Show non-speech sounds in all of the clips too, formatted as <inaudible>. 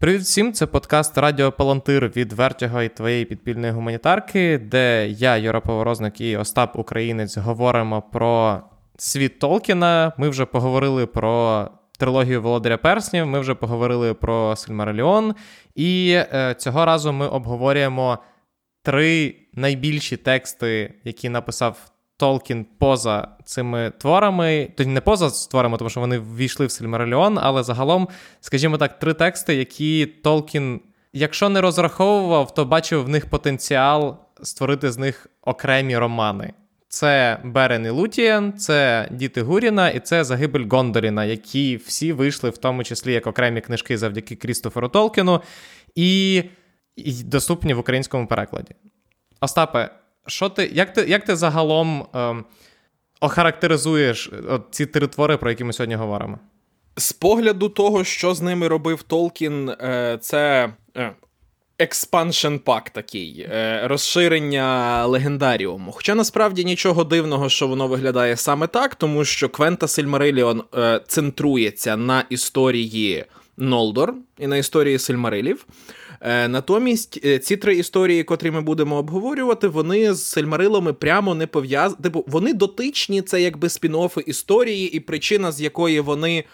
Привіт всім, це подкаст Радіо Палантир від Вертіго і твоєї підпільної гуманітарки, де я, Юра Поворозник і Остап Українець говоримо про світ Толкіна. Ми вже поговорили про трилогію Володаря Перснів, ми вже поговорили про Сильмареліон, і е, цього разу ми обговорюємо три найбільші тексти, які написав Толкін поза цими творами, тобто не поза творами, тому що вони ввійшли в Сильмареліон, але загалом, скажімо так, три тексти, які Толкін, якщо не розраховував, то бачив в них потенціал створити з них окремі романи. Це Берен і Лутієн, це Діти Гуріна і це Загибель Гондоріна, які всі вийшли, в тому числі як окремі книжки завдяки Крістоферу Толкіну, і, і доступні в українському перекладі. Остапе, що ти, як ти як ти загалом ем, охарактеризуєш от ці три твори, про які ми сьогодні говоримо? З погляду того, що з ними робив Толкін, е, це expansion pack такий, е, розширення легендаріуму. Хоча насправді нічого дивного, що воно виглядає саме так, тому що Квента Сильмариліон е, центрується на історії Нолдор і на історії Сильмарилів. Е, натомість е, ці три історії, котрі ми будемо обговорювати, вони з Сильмарилами прямо не пов'язані. Типу, вони дотичні, це якби спін-оффи історії, і причина, з якої вони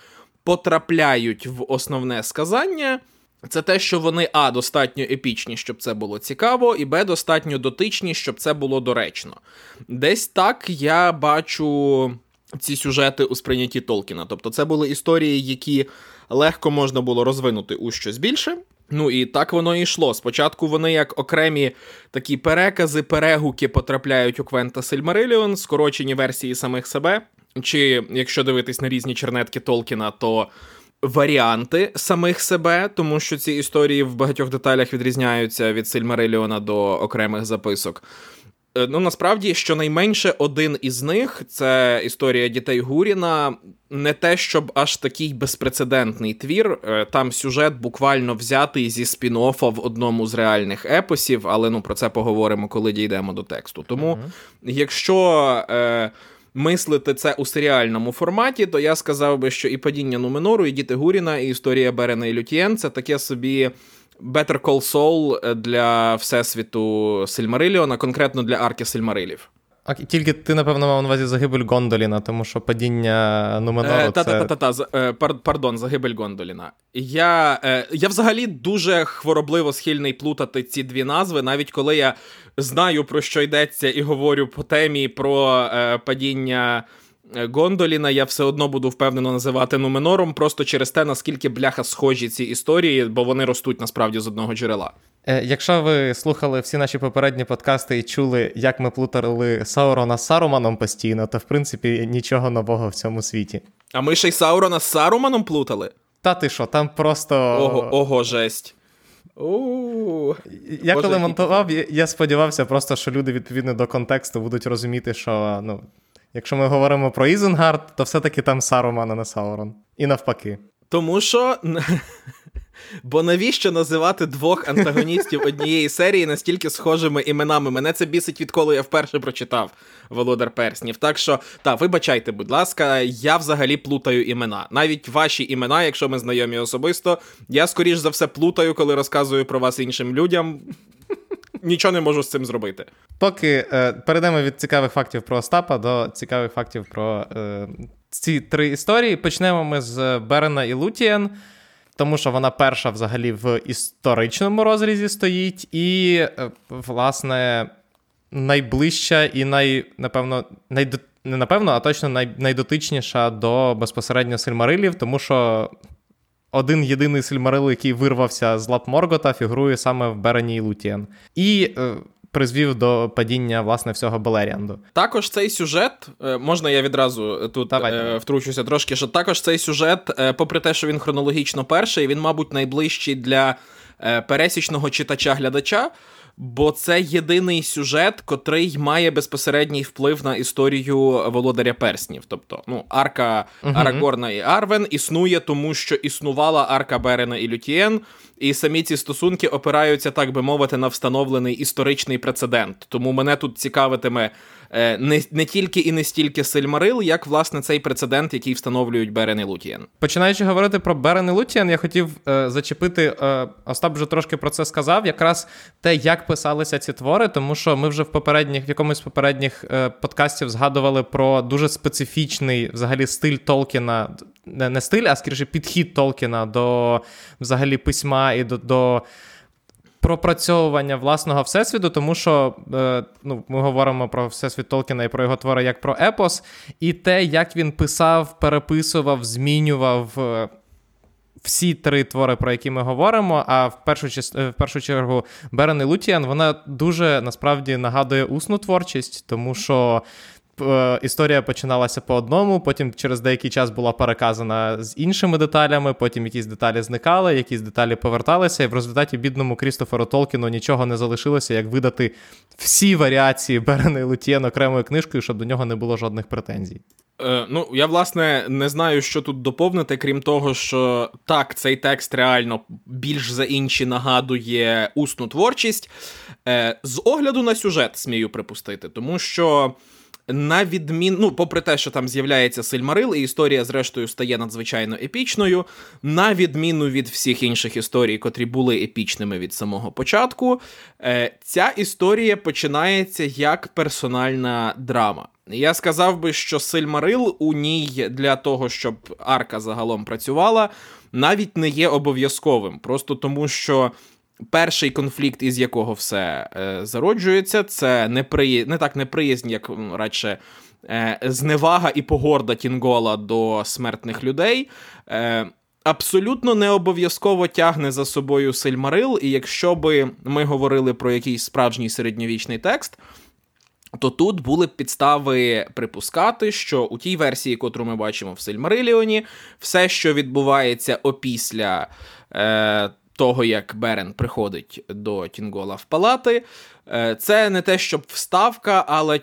потрапляють в основне сказання. Це те, що вони А, достатньо епічні, щоб це було цікаво, і Б, достатньо дотичні, щоб це було доречно. Десь так я бачу ці сюжети у сприйнятті Толкіна. Тобто, це були історії, які легко можна було розвинути у щось більше. Ну і так воно і йшло. Спочатку вони, як окремі такі перекази, перегуки потрапляють у Квента Сильмариліон, скорочені версії самих себе. Чи якщо дивитись на різні чернетки Толкіна, то варіанти самих себе, тому що ці історії в багатьох деталях відрізняються від Сильмариліона до окремих записок. Е, ну, насправді, щонайменше один із них це історія дітей Гуріна. Не те, щоб аж такий безпрецедентний твір. Е, там сюжет буквально взятий зі спін-оффа в одному з реальних епосів, але ну про це поговоримо, коли дійдемо до тексту. Тому, uh-huh. якщо е, мислити це у серіальному форматі, то я сказав би, що і падіння Нуменору, і діти Гуріна, і історія Берена і Лютієн це таке собі. Better Call Saul е, для всесвіту Сильмариліона, конкретно для арки Сильмарилів. А тільки ти, напевно, мав на увазі загибель Гондоліна, тому що падіння Нуменору е, це... Та-та-та, е, пардон, загибель Гондоліна. Я я взагалі дуже хворобливо схильний плутати ці дві назви, навіть коли я знаю, про що йдеться, і говорю по темі про падіння. Гондоліна я все одно буду впевнено називати Нуменором, просто через те, наскільки бляха схожі ці історії, бо вони ростуть насправді з одного джерела. Е, якщо ви слухали всі наші попередні подкасти і чули, як ми плутали Саурона з Саруманом постійно, то в принципі нічого нового в цьому світі. А ми ще й Саурона з Саруманом плутали? Та ти що, там просто. Ого, ого, жесть. У-у-у. Я Боже, коли монтував, я сподівався, просто, що люди відповідно до контексту будуть розуміти, що ну, Якщо ми говоримо про Ізенгард, то все-таки там Саруман, а не Саурон. І навпаки. Тому що. <laughs> Бо навіщо називати двох антагоністів однієї серії настільки схожими іменами? Мене це бісить, відколи я вперше прочитав Володар Перснів. Так що, та, вибачайте, будь ласка, я взагалі плутаю імена. Навіть ваші імена, якщо ми знайомі особисто, я скоріш за все плутаю, коли розказую про вас іншим людям нічого не можу з цим зробити. Поки е, перейдемо від цікавих фактів про Остапа до цікавих фактів про е, ці три історії. Почнемо ми з Берена і Лутієн, тому що вона перша взагалі в історичному розрізі стоїть, і, е, власне, найближча і най, напевно, найд... не напевно, а точно най... найдотичніша до безпосередньо Сильмарилів, тому що один єдиний сильмарил, який вирвався з лап Моргота, фігурує саме в Берені і Лутієн. І е, призвів до падіння власне всього Белеріанду. Також цей сюжет, е, можна я відразу тут давай, е, втручуся трошки, що також цей сюжет, е, попри те, що він хронологічно перший, він, мабуть, найближчий для е, пересічного читача-глядача бо це єдиний сюжет, котрий має безпосередній вплив на історію Володаря Перснів. Тобто, ну, арка uh-huh. Арагорна і Арвен існує, тому що існувала арка Берена і Лютієн, і самі ці стосунки опираються, так би мовити, на встановлений історичний прецедент. Тому мене тут цікавитиме не не тільки і не стільки Сильмарил, як власне цей прецедент, який встановлюють Берен і Лутієн. Починаючи говорити про Берен і Лутієн, я хотів е, зачепити. Е, Остап вже трошки про це сказав. Якраз те, як писалися ці твори, тому що ми вже в попередніх в якомусь попередніх е, подкастів згадували про дуже специфічний взагалі стиль Толкіна. Не стиль, а скоріше підхід Толкіна до взагалі письма і до. до пропрацьовування власного всесвіту, тому що е, ну, ми говоримо про всесвіт Толкіна і про його твори як про епос, і те, як він писав, переписував, змінював. Е, всі три твори, про які ми говоримо, а в першу в першу чергу Берен і Лутіан, вона дуже насправді нагадує усну творчість, тому що Е, історія починалася по одному, потім через деякий час була переказана з іншими деталями, потім якісь деталі зникали, якісь деталі поверталися, і в результаті бідному Крістоферу Толкіну нічого не залишилося, як видати всі варіації Берена і Лутієн окремою книжкою, щоб до нього не було жодних претензій. Е, Ну, я власне не знаю, що тут доповнити, крім того, що так, цей текст реально більш за інші нагадує усну творчість. Е, З огляду на сюжет, смію припустити, тому що на відмін... ну, попри те, що там з'являється Сильмарил, і історія, зрештою, стає надзвичайно епічною, на відміну від всіх інших історій, котрі були епічними від самого початку, е, ця історія починається як персональна драма. Я сказав би, що Сильмарил у ній для того, щоб арка загалом працювала, навіть не є обов'язковим, просто тому що. Перший конфлікт, із якого все е, зароджується, це непри... не так неприязнь, як радше е, зневага і погорда Тінгола до смертних людей. Е, Абсолютно не обов'язково тягне за собою Сильмарил, і якщо би ми говорили про якийсь справжній середньовічний текст. То тут були б підстави припускати, що у тій версії, котру ми бачимо в Сильмариліоні, все, що відбувається опісля е, того, як Берен приходить до Тінгола в палати. Е, це не те, щоб вставка, але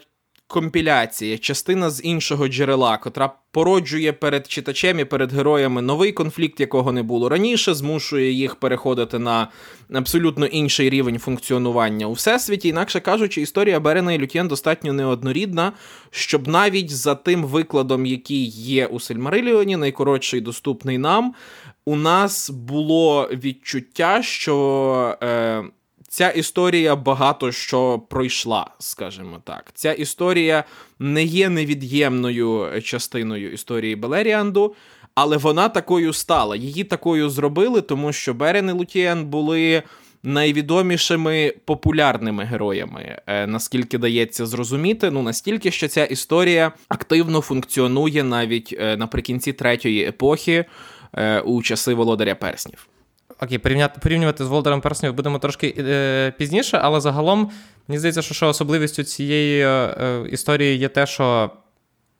компіляція, частина з іншого джерела, котра породжує перед читачем і перед героями новий конфлікт, якого не було раніше, змушує їх переходити на абсолютно інший рівень функціонування у всесвіті. Інакше кажучи, історія Берена і Лютєн достатньо неоднорідна, щоб навіть за тим викладом, який є у Сельмариліоні, найкоротший доступний нам, у нас було відчуття, що. Е, Ця історія багато що пройшла, скажімо так. Ця історія не є невід'ємною частиною історії Белеріанду, але вона такою стала. Її такою зробили, тому що Берен і Лутіен були найвідомішими популярними героями, е, наскільки дається зрозуміти. Ну настільки, що ця історія активно функціонує навіть е, наприкінці третьої епохи у часи Володаря Перснів. Окей, порівняти порівнювати з Володарем Перснів будемо трошки е, пізніше, але загалом мені здається, що що особливістю цієї е, історії є те, що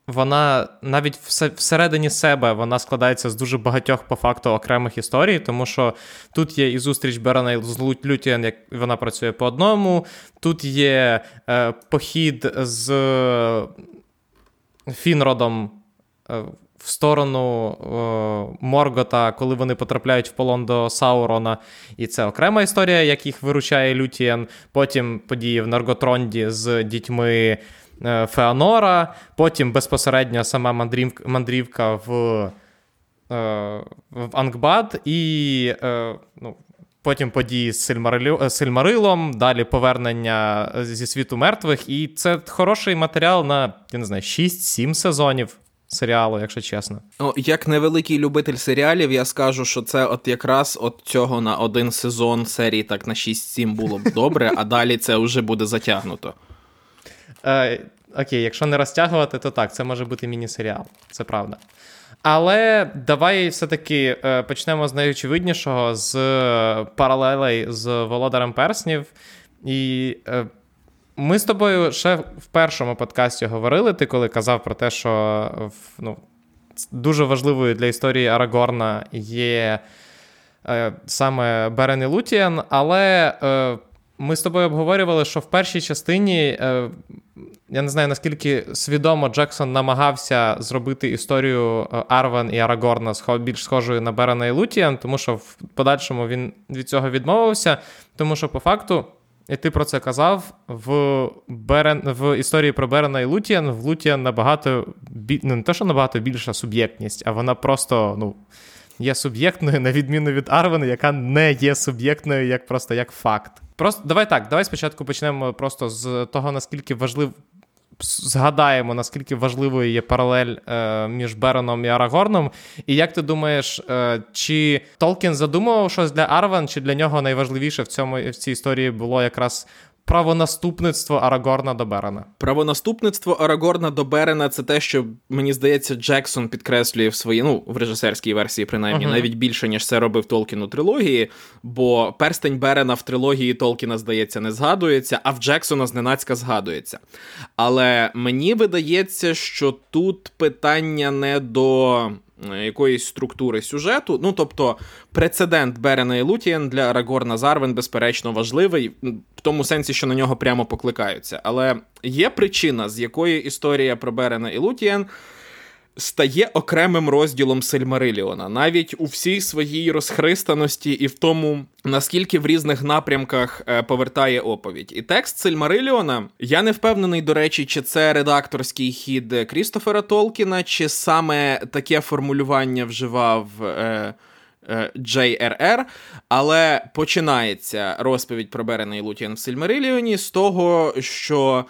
вона навіть всередині себе вона складається з дуже багатьох по факту окремих історій, тому що тут є і зустріч Берена з Лютіан, як вона працює по одному, тут є е, похід з Фінродом. Е, в сторону е, Моргота, коли вони потрапляють в полон до Саурона. І це окрема історія, як їх виручає Лютієн. Потім події в Нарготронді з дітьми е, Феонора. Потім безпосередньо сама мандрівка, мандрівка в е, в Ангбад і е, ну, потім події з Сильмарилю, Сильмарилом, далі повернення зі світу мертвих. І це хороший матеріал на я не знаю, 6-7 сезонів серіалу, якщо чесно. Ну, як невеликий любитель серіалів, я скажу, що це от якраз от цього на один сезон серії так на 6-7 було б добре, а далі це вже буде затягнуто. Е, Окей, якщо не розтягувати, то так, це може бути міні-серіал, це правда. Але давай все-таки е, почнемо з найочевиднішого, з паралелей з Володарем Перснів. І е, ми з тобою ще в першому подкасті говорили, ти коли казав про те, що ну, дуже важливою для історії Арагорна є е, саме Берен і Лутіан, але е, ми з тобою обговорювали, що в першій частині, е, я не знаю, наскільки свідомо Джексон намагався зробити історію е, Арвен і Арагорна більш схожою на Берена і Лутіан, тому що в подальшому він від цього відмовився, тому що по факту. І ти про це казав, в Берен, в історії про Берена і Лутіан, в Лутіан набагато ну, не те, що набагато більша суб'єктність, а вона просто ну, є суб'єктною, на відміну від Арвена, яка не є суб'єктною як просто як факт. Просто давай так, давай спочатку почнемо просто з того, наскільки важлив. Згадаємо, наскільки важливою є паралель е, між Бероном і Арагорном. І як ти думаєш, е, чи Толкін задумував щось для Арван, чи для нього найважливіше в цьому в цій історії було якраз правонаступництво Арагорна до Берена. Правонаступництво Арагорна до Берена це те, що мені здається, Джексон підкреслює в своїй, ну в режисерській версії, принаймні, uh-huh. навіть більше ніж це робив Толкін у трилогії. Бо перстень Берена в трилогії Толкіна, здається, не згадується, а в Джексона зненацька згадується. Але мені видається, що тут питання не до якоїсь структури сюжету. Ну тобто, прецедент Берена і Лутієн для Рагорна Зарвен, безперечно, важливий, в тому сенсі, що на нього прямо покликаються. Але є причина, з якої історія про Берена і Лутієн стає окремим розділом Сильмариліона, навіть у всій своїй розхристаності і в тому, наскільки в різних напрямках е, повертає оповідь. І текст Сильмариліона, я не впевнений, до речі, чи це редакторський хід Крістофера Толкіна, чи саме таке формулювання вживав. Е, JRR, е, але починається розповідь про Берена і Лутіан в Сильмариліоні з того, що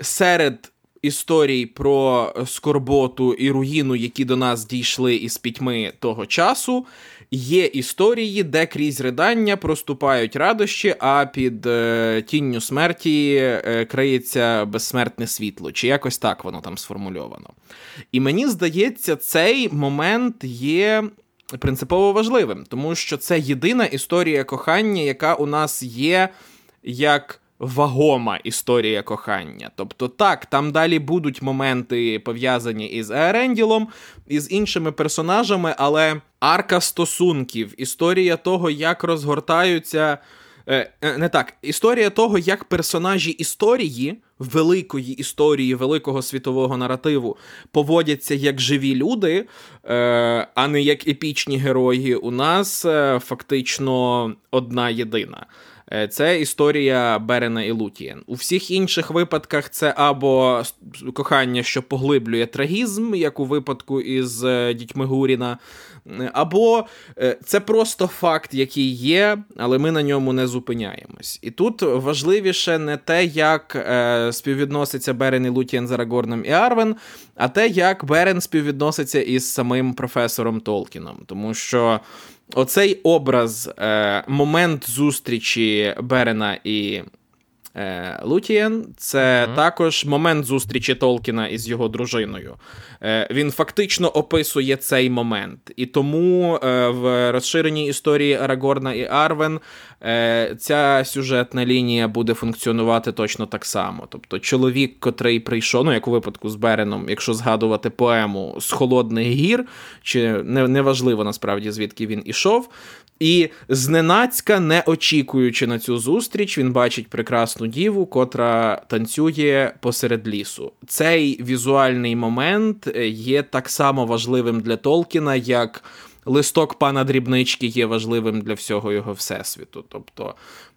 серед історій про скорботу і руїну, які до нас дійшли із пітьми того часу. Є історії, де крізь ридання проступають радощі, а під е, тінню смерті е, криється безсмертне світло, чи якось так воно там сформульовано. І мені здається, цей момент є принципово важливим, тому що це єдина історія кохання, яка у нас є як вагома історія кохання. Тобто, так, там далі будуть моменти пов'язані із Еренділом, з іншими персонажами, але арка стосунків, історія того, як розгортаються. Е, е, не так, історія того, як персонажі історії, великої історії, великого світового наративу поводяться як живі люди, е, а не як епічні герої, у нас фактично одна єдина. Е, це історія Берена і Лутієн. У всіх інших випадках це або кохання, що поглиблює трагізм, як у випадку із е, дітьми Гуріна, або е, це просто факт, який є, але ми на ньому не зупиняємось. І тут важливіше не те, як співвідноситься Берен і Лутієн з Арагорном і Арвен, а те, як Берен співвідноситься із самим професором Толкіном. Тому що оцей образ, е, момент зустрічі Берена і е, Лутієн, це mm-hmm. також момент зустрічі Толкіна із його дружиною. Е, Він фактично описує цей момент. І тому е, в розширеній історії Арагорна і Арвен е, ця сюжетна лінія буде функціонувати точно так само. Тобто, чоловік, котрий прийшов, ну як у випадку з Береном, якщо згадувати поему з холодних гір, чи неважливо насправді звідки він ішов. І зненацька, не очікуючи на цю зустріч, він бачить прекрасну діву, котра танцює посеред лісу. Цей візуальний момент є так само важливим для Толкіна, як листок пана дрібнички є важливим для всього його всесвіту. Тобто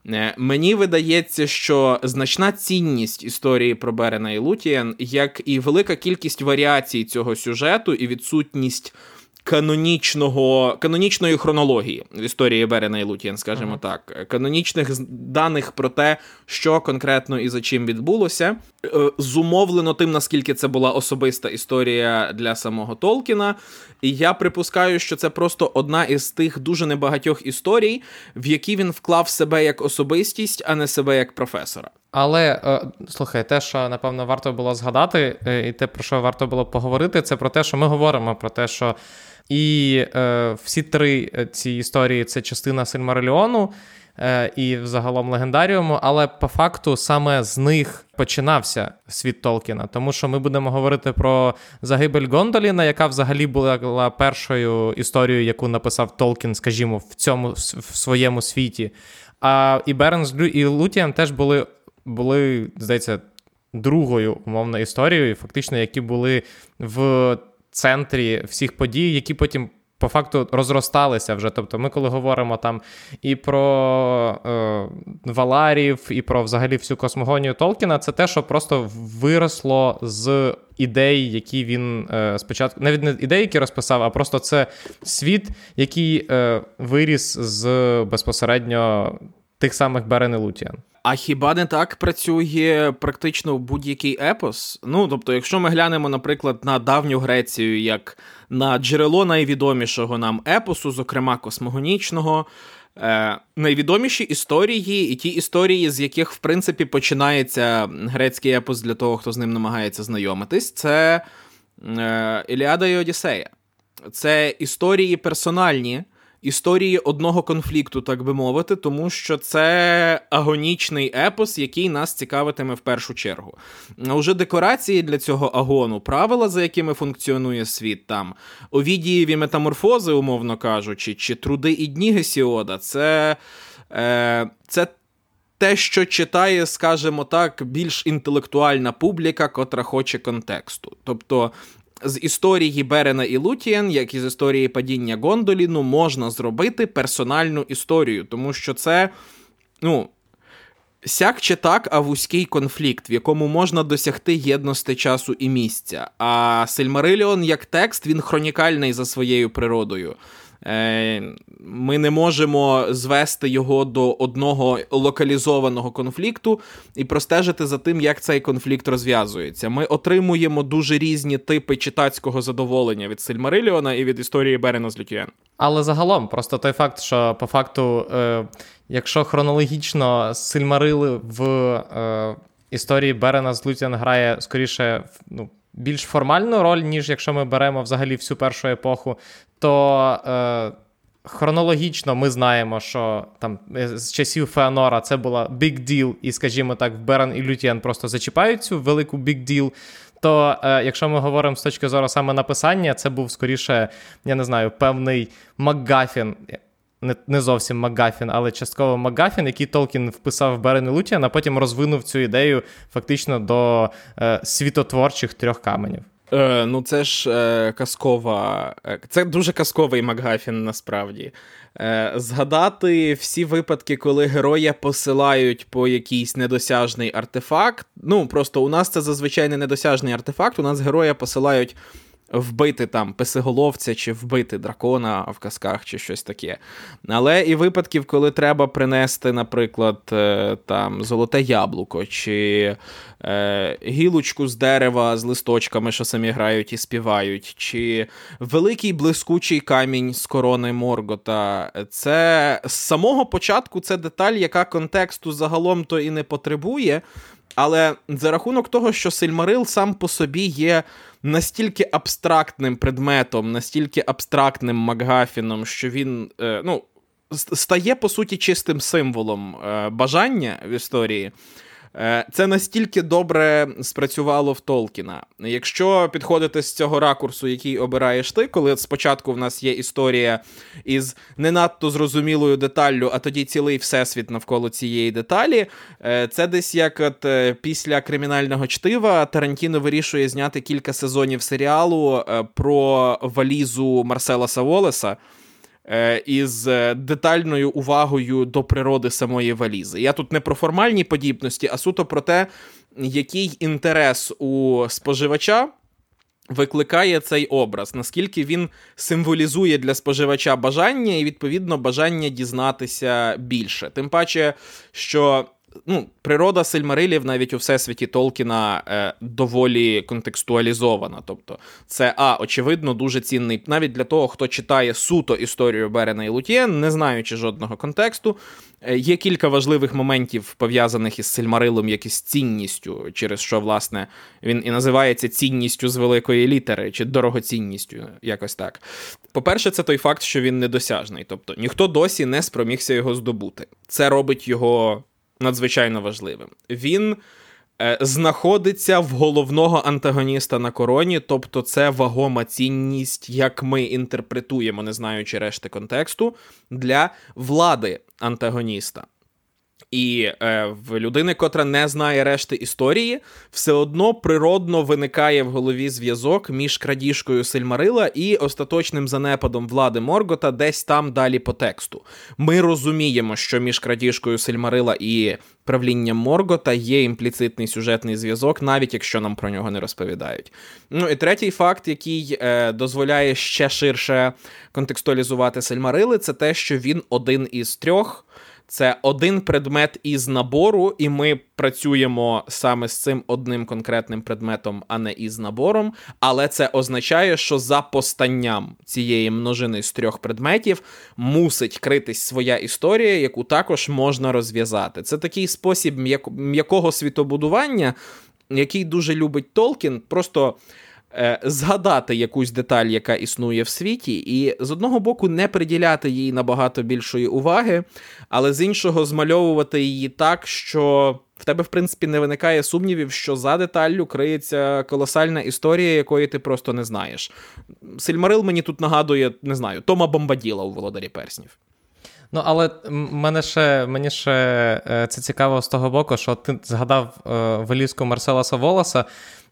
е, мені видається, що значна цінність історії про Берена і Лутієн, як і велика кількість варіацій цього сюжету, і відсутність канонічного канонічної хронології в історії Берена і Лутієн, скажімо uh-huh. так, канонічних даних про те, що конкретно і за чим відбулося, е, зумовлено тим, наскільки це була особиста історія для самого Толкіна. І я припускаю, що це просто одна із тих дуже небагатьох історій, в які він вклав себе як особистість, а не себе як професора. Але е, слухай, те, що напевно варто було згадати, е, і те, про що варто було поговорити, це про те, що ми говоримо про те, що і е, всі три е, ці історії це частина Сильмариліону е, і взагалом легендаріуму, але по факту саме з них починався світ Толкіна. Тому що ми будемо говорити про загибель Гондоліна, яка взагалі була першою історією, яку написав Толкін, скажімо, в цьому в своєму світі. А і Бернс і Лутіан теж були, були, здається, другою умовно історією, фактично, які були в центрі всіх подій, які потім по факту розросталися вже. Тобто, ми, коли говоримо там і про е, Валарів, і про взагалі всю космогонію Толкіна, це те, що просто виросло з ідей, які він е, спочатку, навіть не ідеї, які розписав, а просто це світ, який е, виріс з безпосередньо тих самих Берен і Лутієн. А хіба не так працює практично будь-який епос? Ну тобто, якщо ми глянемо, наприклад, на давню Грецію, як на джерело найвідомішого нам епосу, зокрема космогонічного, е, найвідоміші історії, і ті історії, з яких в принципі починається грецький епос для того, хто з ним намагається знайомитись, це е, Іліада і Одіссея. Це історії персональні історії одного конфлікту, так би мовити, тому що це агонічний епос, який нас цікавитиме в першу чергу. А вже декорації для цього агону, правила, за якими функціонує світ там, овідієві метаморфози, умовно кажучи, чи труди і дні Гесіода, це. Е, це те, що читає, скажімо так, більш інтелектуальна публіка, котра хоче контексту. Тобто з історії Берена і Лутієн, як і з історії падіння Гондоліну, можна зробити персональну історію, тому що це, ну. Сяк чи так, а вузький конфлікт, в якому можна досягти єдності часу і місця. А Сильмариліон як текст, він хронікальний за своєю природою. Е, ми не можемо звести його до одного локалізованого конфлікту і простежити за тим, як цей конфлікт розв'язується. Ми отримуємо дуже різні типи читацького задоволення від Сильмариліона і від історії Берена з Лютієн. Але загалом, просто той факт, що по факту, е, якщо хронологічно Сильмарили в е, історії Берена з Лютіан грає скоріше ну, більш формальну роль, ніж якщо ми беремо взагалі всю першу епоху, то е, хронологічно ми знаємо, що там е, з часів Феонора це була big deal, і, скажімо так, Берен і Лютіан просто зачіпають цю велику big deal. То е, якщо ми говоримо з точки зору саме написання, це був скоріше, я не знаю, певний Макгафін. Не не зовсім Макгафін, але частково Макгафін, який Толкін вписав в Берен і Лутіан, а потім розвинув цю ідею фактично до е, світотворчих трьох каменів. Е, Ну, це ж е, казкова. Е, це дуже казковий Макгафін насправді. Е, Згадати всі випадки, коли героя посилають по якийсь недосяжний артефакт. Ну, просто у нас це зазвичай не недосяжний артефакт, у нас героя посилають вбити там писиголовця чи вбити дракона в казках чи щось таке. Але і випадків, коли треба принести, наприклад, е, там золоте яблуко, чи е, гілочку з дерева з листочками, що самі грають і співають, чи великий блискучий камінь з корони Моргота. Це з самого початку це деталь, яка контексту загалом то і не потребує. Але за рахунок того, що Сильмарил сам по собі є настільки абстрактним предметом, настільки абстрактним Макгафіном, що він е, ну, стає по суті чистим символом е, бажання в історії. Е, це настільки добре спрацювало в Толкіна. Якщо підходити з цього ракурсу, який обираєш ти, коли спочатку в нас є історія із не надто зрозумілою деталлю, а тоді цілий всесвіт навколо цієї деталі, е, це десь як от е, після кримінального чтива Тарантіно вирішує зняти кілька сезонів серіалу про валізу Марсела Саволеса. Е, із е, детальною увагою до природи самої валізи. Я тут не про формальні подібності, а суто про те, який інтерес у споживача. Викликає цей образ, наскільки він символізує для споживача бажання і, відповідно, бажання дізнатися більше. Тим паче, що ну, природа Сильмарилів навіть у всесвіті Толкіна е, доволі контекстуалізована. Тобто, це а, очевидно, дуже цінний навіть для того, хто читає суто історію Берена і Лутєн, не знаючи жодного контексту. Е, є кілька важливих моментів пов'язаних із Сильмарилом, як із цінністю, через що, власне, він і називається цінністю з великої літери, чи дорогоцінністю, якось так. По-перше, це той факт, що він недосяжний, тобто ніхто досі не спромігся його здобути. Це робить його надзвичайно важливим. Він е, знаходиться в головного антагоніста на короні, тобто це вагома цінність, як ми інтерпретуємо, не знаючи решти контексту, для влади антагоніста. І е, в людини, котра не знає решти історії, все одно природно виникає в голові зв'язок між крадіжкою Сильмарила і остаточним занепадом влади Моргота десь там далі по тексту. Ми розуміємо, що між крадіжкою Сильмарила і правлінням Моргота є імпліцитний сюжетний зв'язок, навіть якщо нам про нього не розповідають. Ну і третій факт, який е, дозволяє ще ширше контекстуалізувати Сельмарили, це те, що він один із трьох. Це один предмет із набору, і ми працюємо саме з цим одним конкретним предметом, а не із набором. Але це означає, що за постанням цієї множини з трьох предметів мусить критись своя історія, яку також можна розв'язати. Це такий спосіб м'якого світобудування, який дуже любить Толкін. Просто. Е, згадати якусь деталь, яка існує в світі, і з одного боку не приділяти їй набагато більшої уваги, але з іншого змальовувати її так, що в тебе, в принципі, не виникає сумнівів, що за деталлю криється колосальна історія, якої ти просто не знаєш. Сильмарил мені тут нагадує, не знаю, Тома Бомбаділа у Володарі Перснів. Ну, але мене ще, мені ще е, це цікаво з того боку, що ти згадав е, валізку Марселаса Волоса.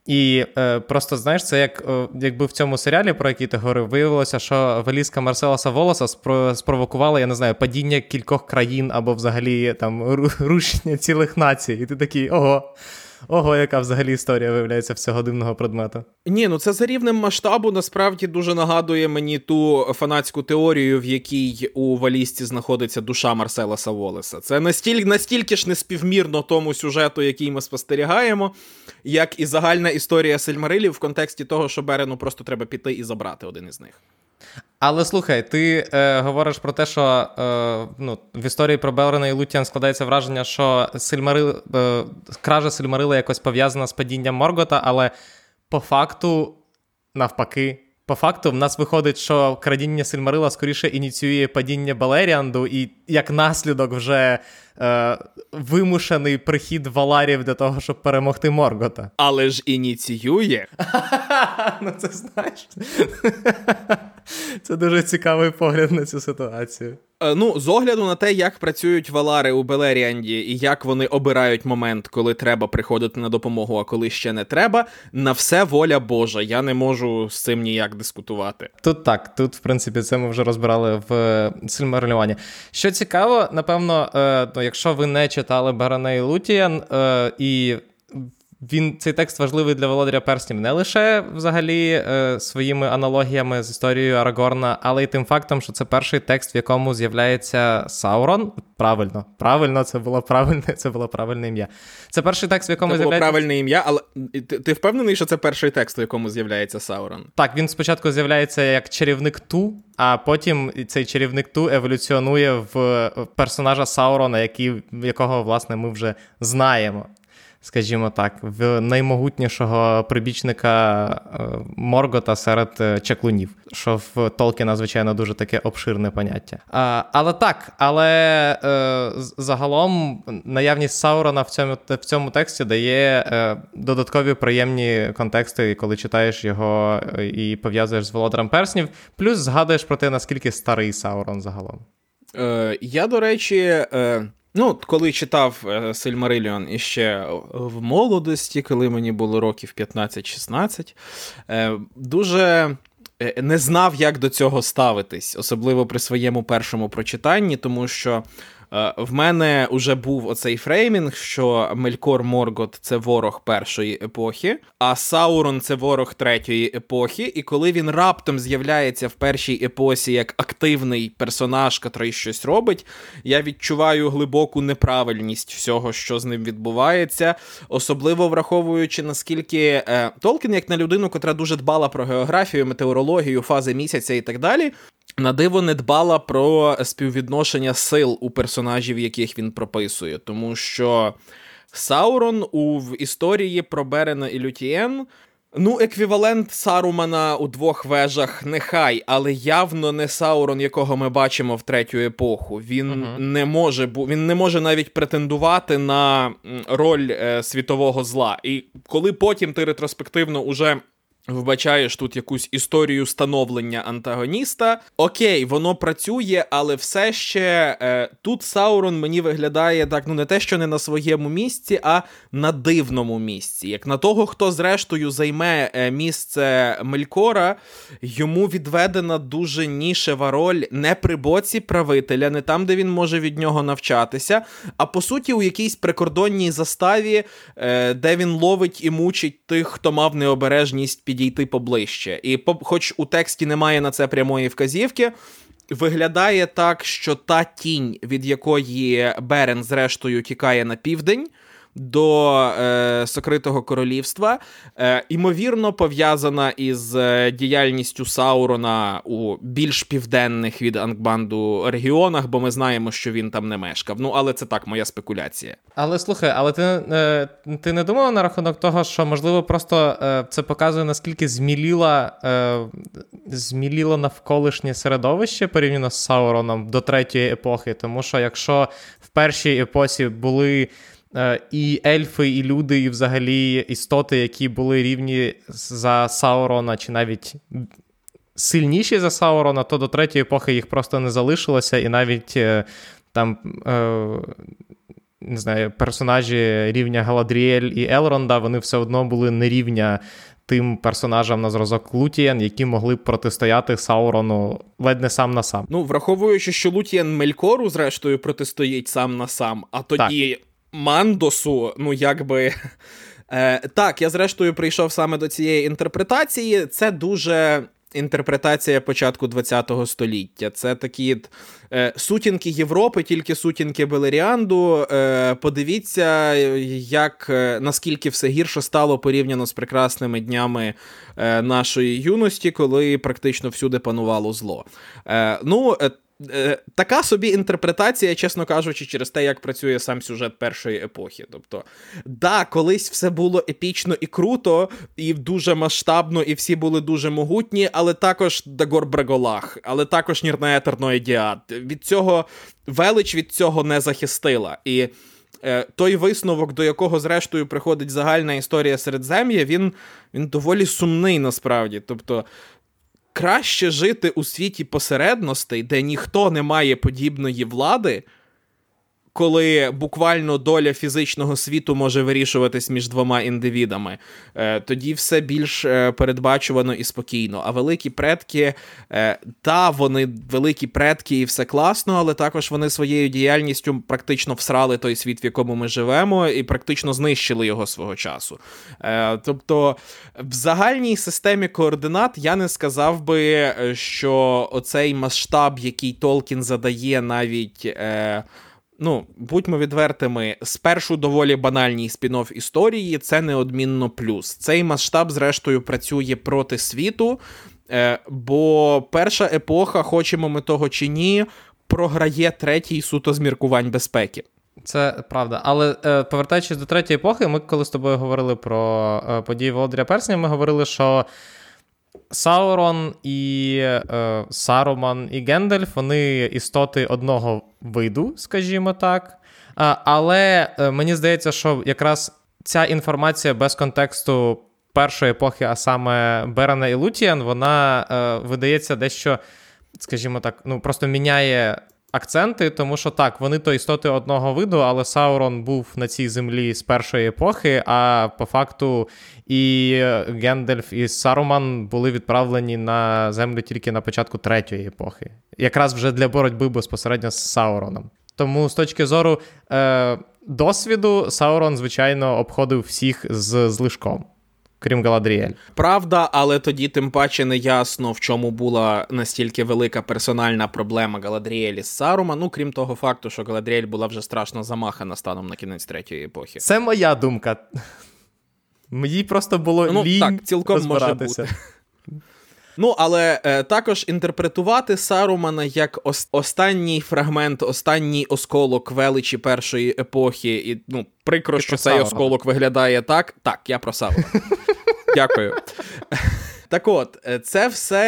І е, просто знаєш, це як е, якби в цьому серіалі, про який ти говорив, виявилося, що валізка Марсела Волоса спро, спровокувала, я не знаю, падіння кількох країн або взагалі там <laughs> рушення цілих націй. І ти такий ого. Ого, яка взагалі історія виявляється в цього дивного предмета. Ні, ну це за рівнем масштабу насправді дуже нагадує мені ту фанатську теорію, в якій у валісті знаходиться душа Марсела Саволеса. Це настільки настільки ж неспівмірно тому сюжету, який ми спостерігаємо, як і загальна історія Сельмарилів в контексті того, що Берену просто треба піти і забрати один із них. Але слухай, ти е, говориш про те, що е, ну, в історії про Белрена і Лутіан складається враження, що Сильмарил, е, кража Сильмарила якось пов'язана з падінням Моргота, але по факту, навпаки, по факту, в нас виходить, що крадіння Сильмарила скоріше ініціює падіння Балеріанду, і як наслідок вже е, вимушений прихід валарів для того, щоб перемогти Моргота. Але ж ініціює. <laughs> Ну, це знаєш. Це дуже цікавий погляд на цю ситуацію. Е, ну, з огляду на те, як працюють валари у Белеріанді, і як вони обирають момент, коли треба приходити на допомогу, а коли ще не треба, на все воля Божа. Я не можу з цим ніяк дискутувати. Тут так, тут, в принципі, це ми вже розбирали в е, Що цікаво, напевно, ну, якщо ви не читали Бараней Лутіян і він цей текст важливий для володаря перснів не лише взагалі е, своїми аналогіями з історією Арагорна, але й тим фактом, що це перший текст, в якому з'являється Саурон. Правильно, правильно, це було правильне, це було правильне ім'я. Це перший текст, в якому це було з'являється... правильне ім'я, але ти, ти впевнений, що це перший текст, в якому з'являється Саурон? Так, він спочатку з'являється як чарівник Ту, а потім цей чарівник Ту еволюціонує в персонажа Саурона, який, якого, власне, ми вже знаємо скажімо так, в наймогутнішого прибічника е, Моргота серед е, чаклунів, що в Толкіна, звичайно, дуже таке обширне поняття. А, Але так, але е, загалом наявність Саурона в цьому в цьому тексті дає додаткові приємні контексти, коли читаєш його і пов'язуєш з володарем перснів, плюс згадуєш про те, наскільки старий Саурон загалом. Е, Я, до речі. Е... Ну, коли читав Сильмариліон іще в молодості, коли мені було років 15-16, е, дуже е, не знав, як до цього ставитись, особливо при своєму першому прочитанні, тому що Е, в мене вже був оцей фреймінг, що Мелькор Моргот це ворог першої епохи, а Саурон це ворог третьої епохи. І коли він раптом з'являється в першій епосі як активний персонаж, котрий щось робить, я відчуваю глибоку неправильність всього, що з ним відбувається, особливо враховуючи наскільки е, Толкін, як на людину, котра дуже дбала про географію, метеорологію, фази місяця і так далі. На диво не дбала про співвідношення сил у персонажів, яких він прописує, тому що Саурон у в історії про Берена і Лютієн. Ну, еквівалент Сарумана у двох вежах нехай, але явно не Саурон, якого ми бачимо в третю епоху. Він uh-huh. не може він не може навіть претендувати на роль е, світового зла. І коли потім ти ретроспективно уже Вбачаєш тут якусь історію становлення антагоніста. Окей, воно працює, але все ще е, тут Саурон мені виглядає так, ну не те, що не на своєму місці, а на дивному місці. Як на того, хто зрештою займе е, місце Мелькора, йому відведена дуже нішева роль не при боці правителя, не там, де він може від нього навчатися, а по суті, у якійсь прикордонній заставі, е, де він ловить і мучить тих, хто мав необережність під підійти поближче. І, хоч у тексті немає на це прямої вказівки, виглядає так, що та тінь, від якої Берен, зрештою, тікає на південь до е, Сокритого королівства, е, імовірно, пов'язана із е, діяльністю Саурона у більш південних від Ангбанду регіонах, бо ми знаємо, що він там не мешкав. Ну, але це так, моя спекуляція. Але слухай, але ти е, ти не думав на рахунок того, що можливо просто е, це показує наскільки зміліла е, зміліло навколишнє середовище порівняно з Сауроном до третьої епохи, тому що якщо в першій епосі були. Е, і ельфи, і люди, і взагалі істоти, які були рівні за Саурона, чи навіть сильніші за Саурона, то до третьої епохи їх просто не залишилося, і навіть е, там. Е, не знаю, персонажі рівня Галадріель і Елронда, вони все одно були не рівня тим персонажам на зразок Лутієн, які могли б протистояти Саурону ледь не сам на сам. Ну, враховуючи, що Лутієн Мелькору, зрештою, протистоїть сам на сам, а тоді так. Мандосу, ну якби. <laughs> Е, Так, я зрештою прийшов саме до цієї інтерпретації. Це дуже інтерпретація початку ХХ століття. Це такі е, сутінки Європи, тільки сутінки Белеріанду. Е, Подивіться, як е, наскільки все гірше стало порівняно з прекрасними днями е, нашої юності, коли практично всюди панувало зло. Е, Ну, е, така собі інтерпретація, чесно кажучи, через те, як працює сам сюжет першої епохи. Тобто, да, колись все було епічно і круто, і дуже масштабно, і всі були дуже могутні, але також Дагор Браголах, але також Нірнея Терноїдіад. Від цього велич від цього не захистила. І е, той висновок, до якого, зрештою, приходить загальна історія Середзем'я, він він доволі сумний насправді. Тобто, краще жити у світі посередностей, де ніхто не має подібної влади, коли буквально доля фізичного світу може вирішуватись між двома індивідами, е, тоді все більш е, передбачувано і спокійно. А великі предки, е, та, вони великі предки і все класно, але також вони своєю діяльністю практично всрали той світ, в якому ми живемо, і практично знищили його свого часу. Тобто, в загальній системі координат я не сказав би, що оцей масштаб, який Толкін задає навіть ну, будьмо відвертими, спершу доволі банальній спін-офф історії, це неодмінно плюс. Цей масштаб, зрештою, працює проти світу, е, бо перша епоха, хочемо ми того чи ні, програє третій суто з міркувань безпеки. Це правда. Але е, повертаючись до третьої епохи, ми коли з тобою говорили про е, події Володаря Персня, ми говорили, що. Саурон і е, Саруман і Гендальф вони істоти одного виду, скажімо так. Але е, мені здається, що якраз ця інформація без контексту першої епохи, а саме Берена і Лутіан, вона е, видається дещо, скажімо так, ну просто міняє акценти, тому що так, вони то істоти одного виду, але Саурон був на цій землі з першої епохи, а по факту і Гендельф, і Саруман були відправлені на землю тільки на початку третьої епохи, якраз вже для боротьби безпосередньо з Сауроном. Тому з точки зору е, досвіду, Саурон, звичайно, обходив всіх з злишком крім Галадріель. Правда, але тоді тим паче не ясно, в чому була настільки велика персональна проблема Галадріелі з Сарума. Ну, крім того факту, що Галадріель була вже страшно замахана станом на кінець третьої епохи. Це моя думка. Мені просто було ну, лінь так, цілком може бути. Ну, але е, також інтерпретувати Сарумана як ос- останній фрагмент, останній осколок величі першої епохи, і ну, прикро, Ти що цей Саурона. осколок виглядає так. Так, я про Саурона. <laughs> Дякую. <laughs> Так от, е, це все,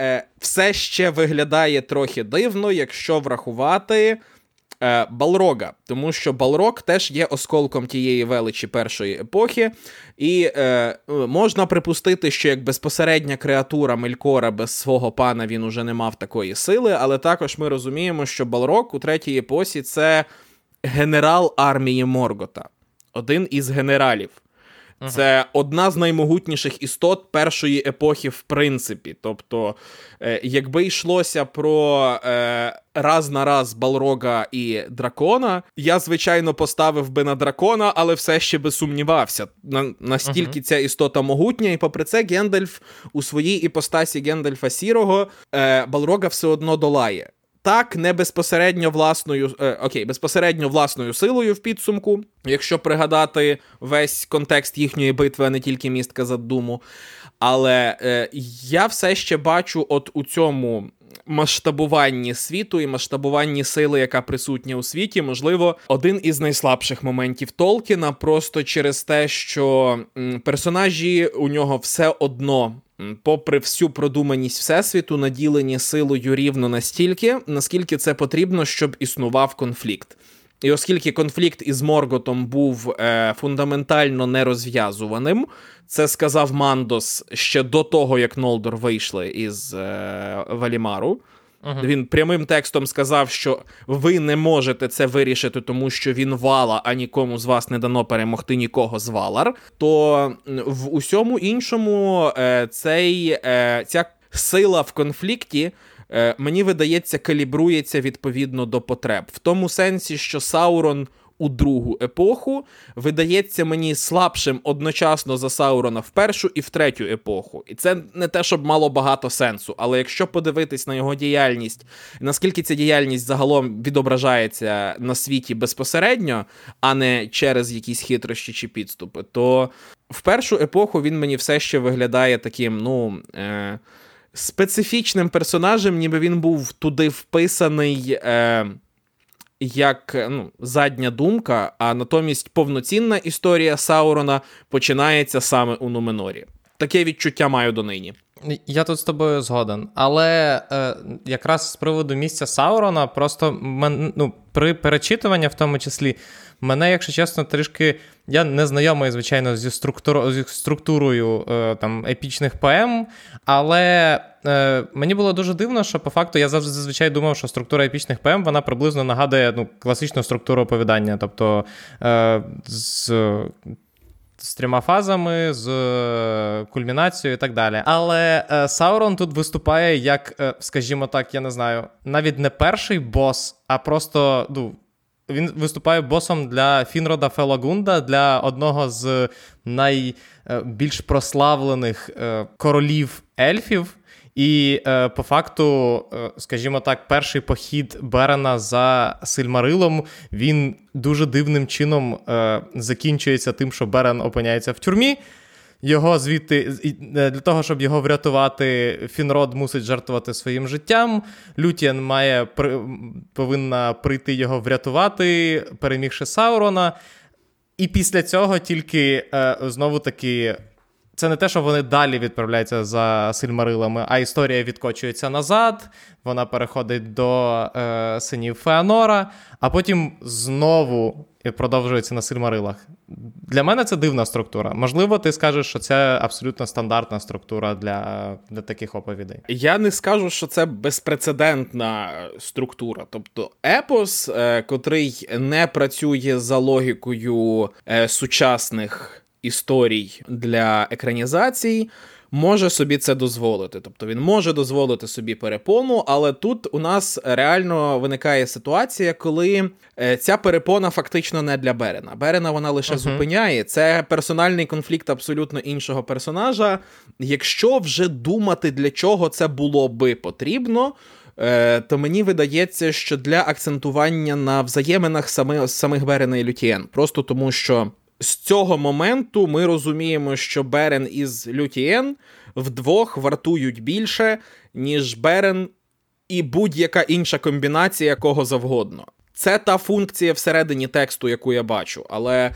е, все ще виглядає трохи дивно, якщо врахувати. Е, Балрога, тому що Балрог теж є осколком тієї величі першої епохи, і е, можна припустити, що як безпосередня креатура Мелькора без свого пана він уже не мав такої сили, але також ми розуміємо, що Балрог у третій епосі це генерал армії Моргота, один із генералів. Це одна з наймогутніших істот першої епохи, в принципі. Тобто, е, якби йшлося про е, раз на раз Балрога і дракона, я, звичайно, поставив би на дракона, але все ще би сумнівався. На, Настільки uh-huh. ця істота могутня, і попри це, Гендальф у своїй іпостасі Гендальфа Сірого е, Балрога все одно долає. Так, не безпосередньо власною е, окей, безпосередньо власною силою в підсумку, якщо пригадати весь контекст їхньої битви, а не тільки містка задуму. Але е, я все ще бачу, от у цьому масштабуванні світу і масштабуванні сили, яка присутня у світі, можливо, один із найслабших моментів Толкіна, просто через те, що м, персонажі у нього все одно попри всю продуманість всесвіту, наділені силою рівно настільки, наскільки це потрібно, щоб існував конфлікт. І оскільки конфлікт із Морготом був е, фундаментально нерозв'язуваним, це сказав Мандос ще до того, як Нолдор вийшли із е, Валімару. Uh-huh. Він прямим текстом сказав, що ви не можете це вирішити, тому що він вала, а нікому з вас не дано перемогти нікого з валар. То в усьому іншому е, цей, е, ця сила в конфлікті. Е, мені видається, калібрується відповідно до потреб, в тому сенсі, що Саурон у другу епоху видається мені слабшим одночасно за Саурона в першу і в третю епоху. І це не те, щоб мало багато сенсу. Але якщо подивитись на його діяльність, наскільки ця діяльність загалом відображається на світі безпосередньо, а не через якісь хитрощі чи підступи, то в першу епоху він мені все ще виглядає таким, ну. Е- Специфічним персонажем, ніби він був туди вписаний е, як ну, задня думка, а натомість повноцінна історія Саурона починається саме у Нуменорі. Таке відчуття маю донині. Я тут з тобою згоден. Але е, якраз з приводу місця Саурона, просто мен, ну, при перечитуванні, в тому числі, мене, якщо чесно, трішки. Я не знайомий, звичайно, зі структур... зі структурою е, там, епічних поем, але е, мені було дуже дивно, що по факту я зазвичай думав, що структура епічних поем вона приблизно нагадує ну, класичну структуру оповідання. Тобто е, з з трьома фазами, з е, кульмінацією і так далі. Але е, Саурон тут виступає як, е, скажімо так, я не знаю, навіть не перший бос, а просто ну, він виступає босом для Фінрода Фелагунда, для одного з найбільш прославлених королів ельфів. І е, по факту, е, скажімо так, перший похід Берена за Сильмарилом він дуже дивним чином е, закінчується тим, що Берен опиняється в тюрмі. Його звідти е, для того, щоб його врятувати, Фінрод мусить жартувати своїм життям. Лютіан має повинна прийти його врятувати, перемігши Саурона. І після цього тільки е, знову таки це не те, що вони далі відправляються за сильмарилами, а історія відкочується назад, вона переходить до е, синів Феонора, а потім знову продовжується на сильмарилах. Для мене це дивна структура. Можливо, ти скажеш, що це абсолютно стандартна структура для, для таких оповідей. Я не скажу, що це безпрецедентна структура. Тобто, епос, е, котрий не працює за логікою е, сучасних історій для екранізацій. Може собі це дозволити, тобто він може дозволити собі перепону, але тут у нас реально виникає ситуація, коли е, ця перепона фактично не для Берена. Берена вона лише uh-huh. зупиняє. Це персональний конфлікт абсолютно іншого персонажа. Якщо вже думати, для чого це було би потрібно. Е, то мені видається, що для акцентування на взаєминах самих самих Берена і Лютієн, просто тому що з цього моменту ми розуміємо, що Берен із Лютієн вдвох вартують більше, ніж Берен і будь-яка інша комбінація кого завгодно. Це та функція всередині тексту, яку я бачу. Але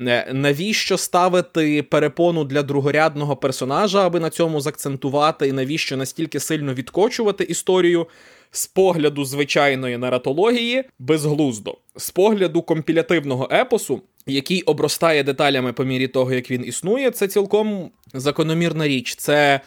е, навіщо ставити перепону для другорядного персонажа, аби на цьому закцентувати, і навіщо настільки сильно відкочувати історію? З погляду звичайної наратології безглуздо, з погляду компілятивного епосу, який обростає деталями по мірі того, як він існує, це цілком закономірна річ. Це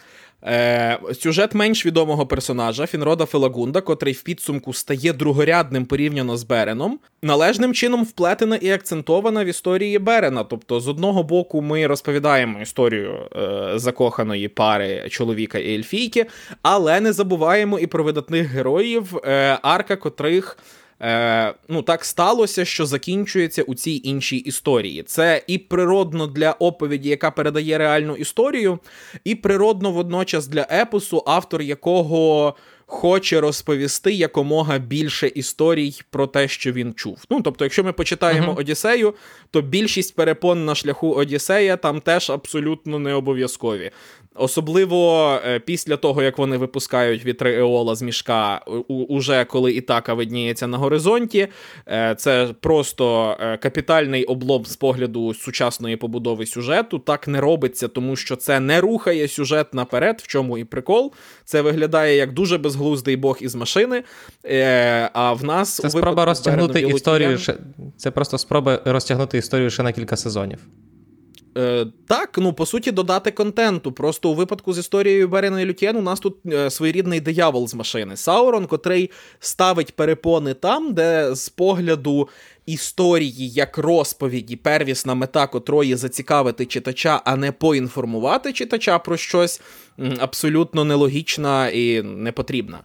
Е, Сюжет менш відомого персонажа Фінрода Фелагунда, котрий в підсумку стає другорядним порівняно з Береном, належним чином вплетена і акцентована в історії Берена. Тобто, з одного боку, ми розповідаємо історію е, закоханої пари чоловіка і ельфійки, але не забуваємо і про видатних героїв, е, арка котрих. Е, Ну, так сталося, що закінчується у цій іншій історії. Це і природно для оповіді, яка передає реальну історію, і природно водночас для епосу, автор якого хоче розповісти якомога більше історій про те, що він чув. Ну тобто, якщо ми почитаємо uh-huh. Одіссею, то більшість перепон на шляху Одіссея там теж абсолютно не обов'язкові. Особливо е, після того, як вони випускають вітри Еола з мішка, уже коли Ітака видніється на горизонті, е, це просто е, капітальний облом з погляду сучасної побудови сюжету. Так не робиться, тому що це не рухає сюжет наперед, в чому і прикол. Це виглядає як дуже безглуздий бог із машини. А в нас це спроба розтягнути історію. Це просто спроба розтягнути історію ще на кілька сезонів. Е, Так, ну по суті, додати контенту. Просто у випадку з історією Берена і Лютєн у нас тут е, своєрідний диявол з машини. Саурон, котрий ставить перепони там, де з погляду історії як розповіді, первісна мета котрої зацікавити читача, а не поінформувати читача про щось абсолютно нелогічна і непотрібна.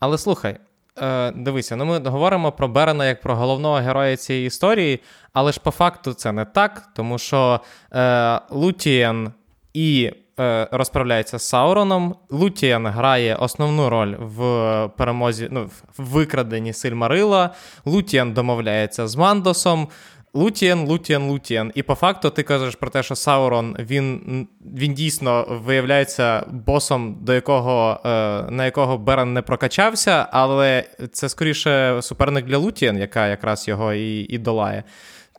Але слухай, е, дивися, ну ми говоримо про Берена як про головного героя цієї історії, але ж по факту це не так, тому що е, Лутієн і е, розправляється з Сауроном. Лутієн грає основну роль в перемозі, ну, в викраденні Сильмарила. Лутієн домовляється з Мандосом. Лутієн, Лутієн, Лутієн. І по факту ти кажеш про те, що Саурон він він дійсно виявляється босом, до якого, е, на якого Берен не прокачався, але це скоріше суперник для Лутієн, яка якраз його і, і долає.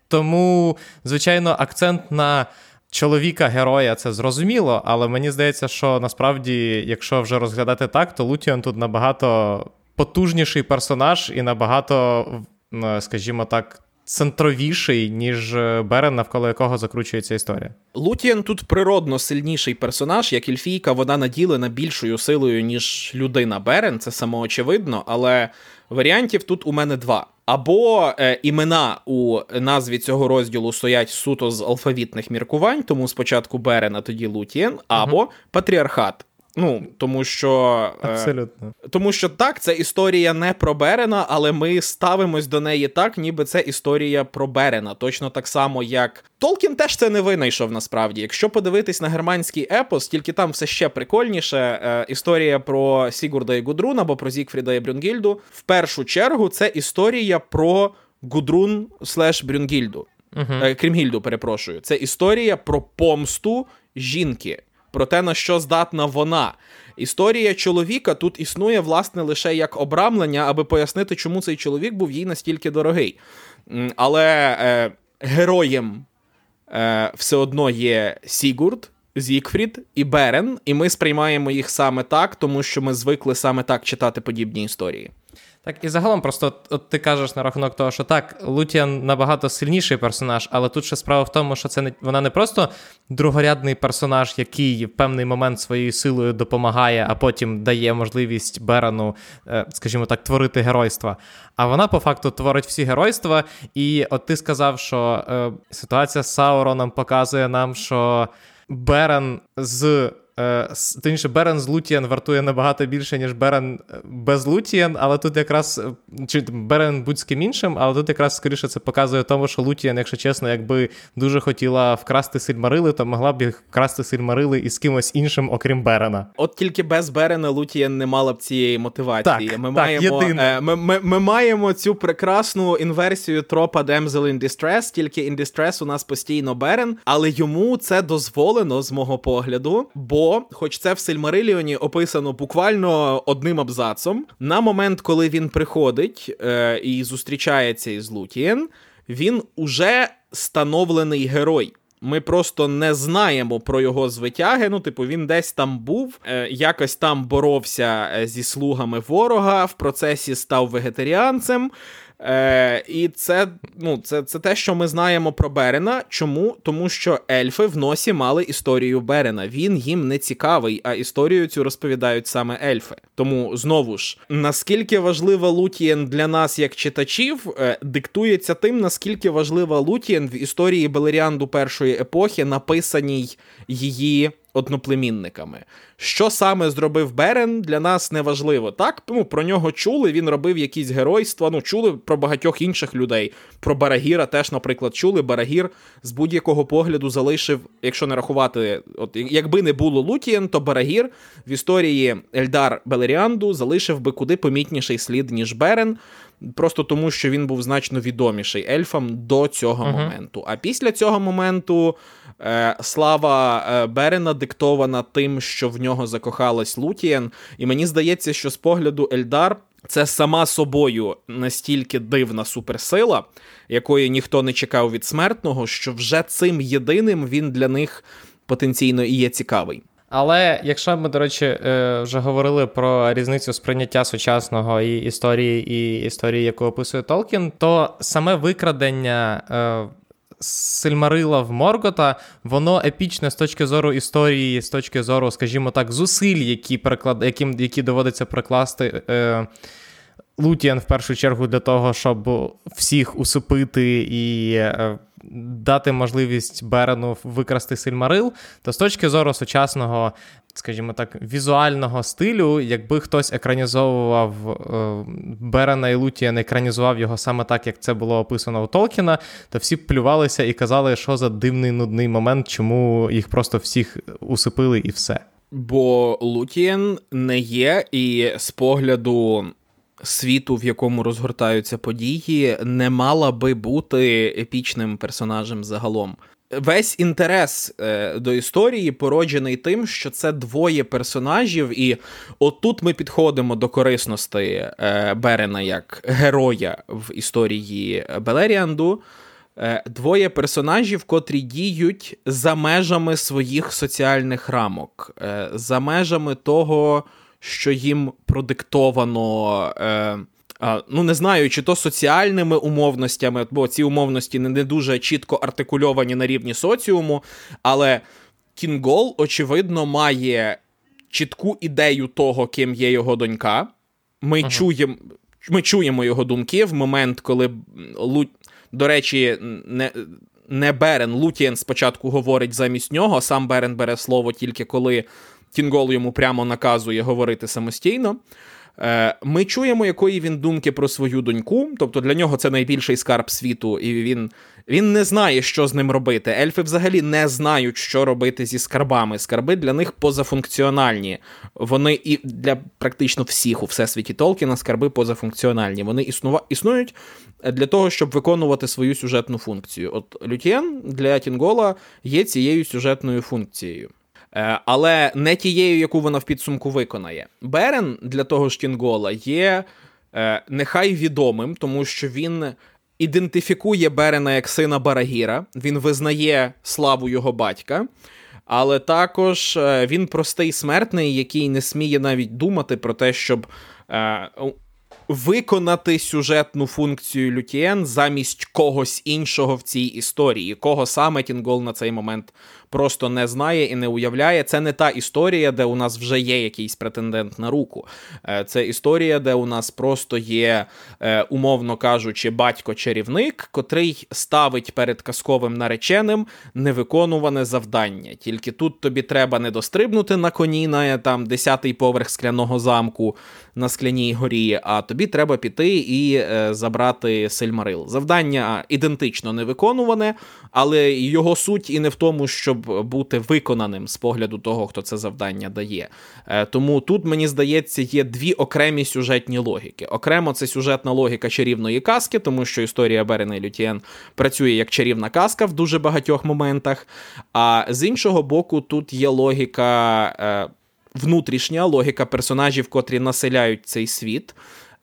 Тому, звичайно, акцент на. Чоловіка-героя це зрозуміло, але мені здається, що насправді, якщо вже розглядати так, то Лутієн тут набагато потужніший персонаж і набагато, скажімо так, центровіший, ніж е, Берен, навколо якого закручується історія. Лутієн тут природно сильніший персонаж, як Ельфійка, вона наділена більшою силою, ніж людина Берен, це самоочевидно, але варіантів тут у мене два. Або е, імена у назві цього розділу стоять суто з алфавітних міркувань, тому спочатку Берен, а тоді Лутієн, або uh патріархат. Ну, тому що е, Абсолютно. Е, тому що так, це історія не про Берена, але ми ставимось до неї так, ніби це історія про Берена. Точно так само, як Толкін теж це не винайшов насправді. Якщо подивитись на германський епос, тільки там все ще прикольніше. Е, історія про Сігурда і Гудрун або про Зігфріда і Брюнгільду. В першу чергу це історія про Гудрун slash Брюнгільду. Uh-huh. Е, Крімгільду, перепрошую. Це історія про помсту жінки про те, на що здатна вона. Історія чоловіка тут існує, власне, лише як обрамлення, аби пояснити, чому цей чоловік був їй настільки дорогий. Але е, героєм е, все одно є Сігурд, Зікфрід і Берен, і ми сприймаємо їх саме так, тому що ми звикли саме так читати подібні історії. Так, і загалом, просто от ти кажеш на рахунок того, що так, Лутіан набагато сильніший персонаж, але тут ще справа в тому, що це не вона не просто другорядний персонаж, який в певний момент своєю силою допомагає, а потім дає можливість Берену, е, скажімо так, творити геройства. А вона по факту творить всі геройства. І от ти сказав, що е, ситуація з Сауроном показує нам, що Берен з Е, Тимніше, Берен з Лутієн вартує набагато більше, ніж Берен е, без Лутієн, але тут якраз е, чи Берен будь з ким іншим, але тут якраз скоріше це показує тому, що Лутієн, якщо чесно, якби дуже хотіла вкрасти сильмарили, то могла б їх вкрасти сильмарили із кимось іншим, окрім Берена. От тільки без Берена Лутієн не мала б цієї мотивації. Так, ми, так, маємо, е, ми, ми, ми маємо цю прекрасну інверсію тропа Damsel in Distress, тільки in Distress у нас постійно Берен, але йому це дозволено з мого погляду. бо хоч це в Сильмариліоні описано буквально одним абзацом, на момент, коли він приходить е, і зустрічається із Лутієн, він уже становлений герой. Ми просто не знаємо про його звитяги. Ну, типу, він десь там був, е, якось там боровся е, зі слугами ворога, в процесі став вегетаріанцем. Е, І це ну, це, це те, що ми знаємо про Берена. Чому? Тому що ельфи в носі мали історію Берена. Він їм не цікавий, а історію цю розповідають саме ельфи. Тому знову ж, наскільки важлива Лутієн для нас, як читачів, е, диктується тим, наскільки важлива Лутієн в історії Белеріанду першої епохи, написаній її одноплемінниками. Що саме зробив Берен, для нас не важливо. Так, ну, про нього чули, він робив якісь геройства. Ну, чули про багатьох інших людей. Про Барагіра теж, наприклад, чули. Барагір з будь-якого погляду залишив, якщо не рахувати, от якби не було Лутієн, то Барагір в історії Ельдар Белеріанду залишив би куди помітніший слід, ніж Берен. Просто тому, що він був значно відоміший ельфам до цього uh-huh. моменту. А після цього моменту Е, слава е, Берена диктована тим, що в нього закохалась Лутієн. І мені здається, що з погляду Ельдар це сама собою настільки дивна суперсила, якої ніхто не чекав від смертного, що вже цим єдиним він для них потенційно і є цікавий. Але якщо ми, до речі, е, вже говорили про різницю сприйняття сучасного і історії, і історії, яку описує Толкін, то саме викрадення Сильмарила в Моргота, воно епічне з точки зору історії, з точки зору, скажімо так, зусиль, які переклад... яким, які доводиться прикласти е... Лутіан в першу чергу для того, щоб всіх усипити і. Е дати можливість Берену викрасти Сильмарил, то з точки зору сучасного, скажімо так, візуального стилю, якби хтось екранізовував е, Берена і Лутіан, екранізував його саме так, як це було описано у Толкіна, то всі б плювалися і казали, що за дивний нудний момент, чому їх просто всіх усипили і все. Бо Лутієн не є, і з погляду світу, в якому розгортаються події, не мала би бути епічним персонажем загалом. Весь інтерес е, до історії породжений тим, що це двоє персонажів, і отут ми підходимо до корисності е, Берена як героя в історії Белеріанду. Е, двоє персонажів, котрі діють за межами своїх соціальних рамок, е, за межами того, що їм продиктовано. Е, Ну, не знаю, чи то соціальними умовностями, бо ці умовності не дуже чітко артикульовані на рівні соціуму. Але Кінгол, очевидно, має чітку ідею того, ким є його донька. Ми ага. чуємо ми чуємо його думки в момент, коли Лу... до речі, не не Берен Лутієн спочатку говорить замість нього, сам Берен бере слово тільки коли Тінгол йому прямо наказує говорити самостійно. Е, ми чуємо, якої він думки про свою доньку, тобто для нього це найбільший скарб світу, і він він не знає, що з ним робити. Ельфи взагалі не знають, що робити зі скарбами. Скарби для них позафункціональні. Вони і для практично всіх у всесвіті Толкіна скарби позафункціональні. Вони існува... існують для того, щоб виконувати свою сюжетну функцію. От Лютєн для Тінгола є цією сюжетною функцією. Е, але не тією, яку вона в підсумку виконає. Берен для того ж Тінгола є е, нехай відомим, тому що він ідентифікує Берена як сина Барагіра, він визнає славу його батька. Але також е, він простий смертний, який не сміє навіть думати про те, щоб виконати сюжетну функцію Лютієн замість когось іншого в цій історії, кого саме Тінгол на цей момент просто не знає і не уявляє. Це не та історія, де у нас вже є якийсь претендент на руку. Е, це історія, де у нас просто є, е, умовно кажучи, батько-чарівник, котрий ставить перед казковим нареченим невиконуване завдання. Тільки тут тобі треба не дострибнути на коні на там 10-й поверх скляного замку на скляній горі, а тобі треба піти і е, забрати Сильмарил. Завдання ідентично не виконуване, але його суть і не в тому, щоб бути виконаним з погляду того, хто це завдання дає. Е, тому тут, мені здається, є дві окремі сюжетні логіки. Окремо, це сюжетна логіка чарівної казки, тому що історія Берена і Лютієн працює як чарівна казка в дуже багатьох моментах. А з іншого боку, тут є логіка. Е, внутрішня логіка персонажів, котрі населяють цей світ.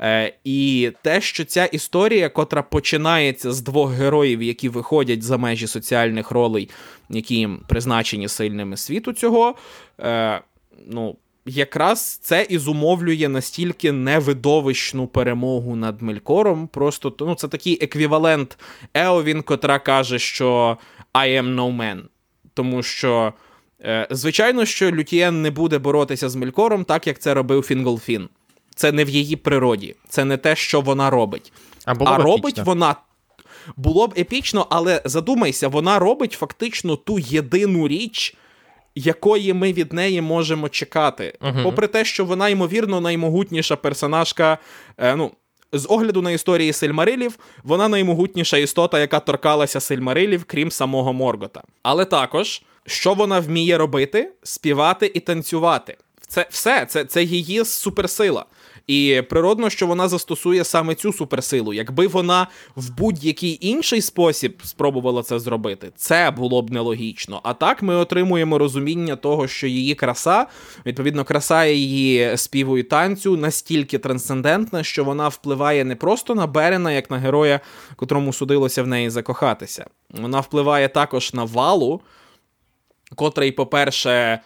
Е, І те, що ця історія, котра починається з двох героїв, які виходять за межі соціальних ролей, які їм призначені сильними світу цього, е, ну. Якраз це і зумовлює настільки невидовищну перемогу над Мелькором. Просто ну, це такий еквівалент Еовін, котра каже, що I am no man. Тому що Е, звичайно, що Лютієн не буде боротися з Мелькором, так як це робив Фінголфін. Це не в її природі, це не те, що вона робить. А, було а робить епічно. вона. Було б епічно, але задумайся, вона робить фактично ту єдину річ, якої ми від неї можемо чекати. Угу. Попри те, що вона, ймовірно, наймогутніша персонажка. Е, ну, з огляду на історії Сильмарилів, вона наймогутніша істота, яка торкалася Сильмарилів, крім самого Моргота. Але також що вона вміє робити? Співати і танцювати. Це все, це, це її суперсила. І природно, що вона застосує саме цю суперсилу. Якби вона в будь-який інший спосіб спробувала це зробити, це було б нелогічно. А так ми отримуємо розуміння того, що її краса, відповідно, краса її співу і танцю настільки трансцендентна, що вона впливає не просто на Берена, як на героя, котрому судилося в неї закохатися. Вона впливає також на валу котрий, по-перше,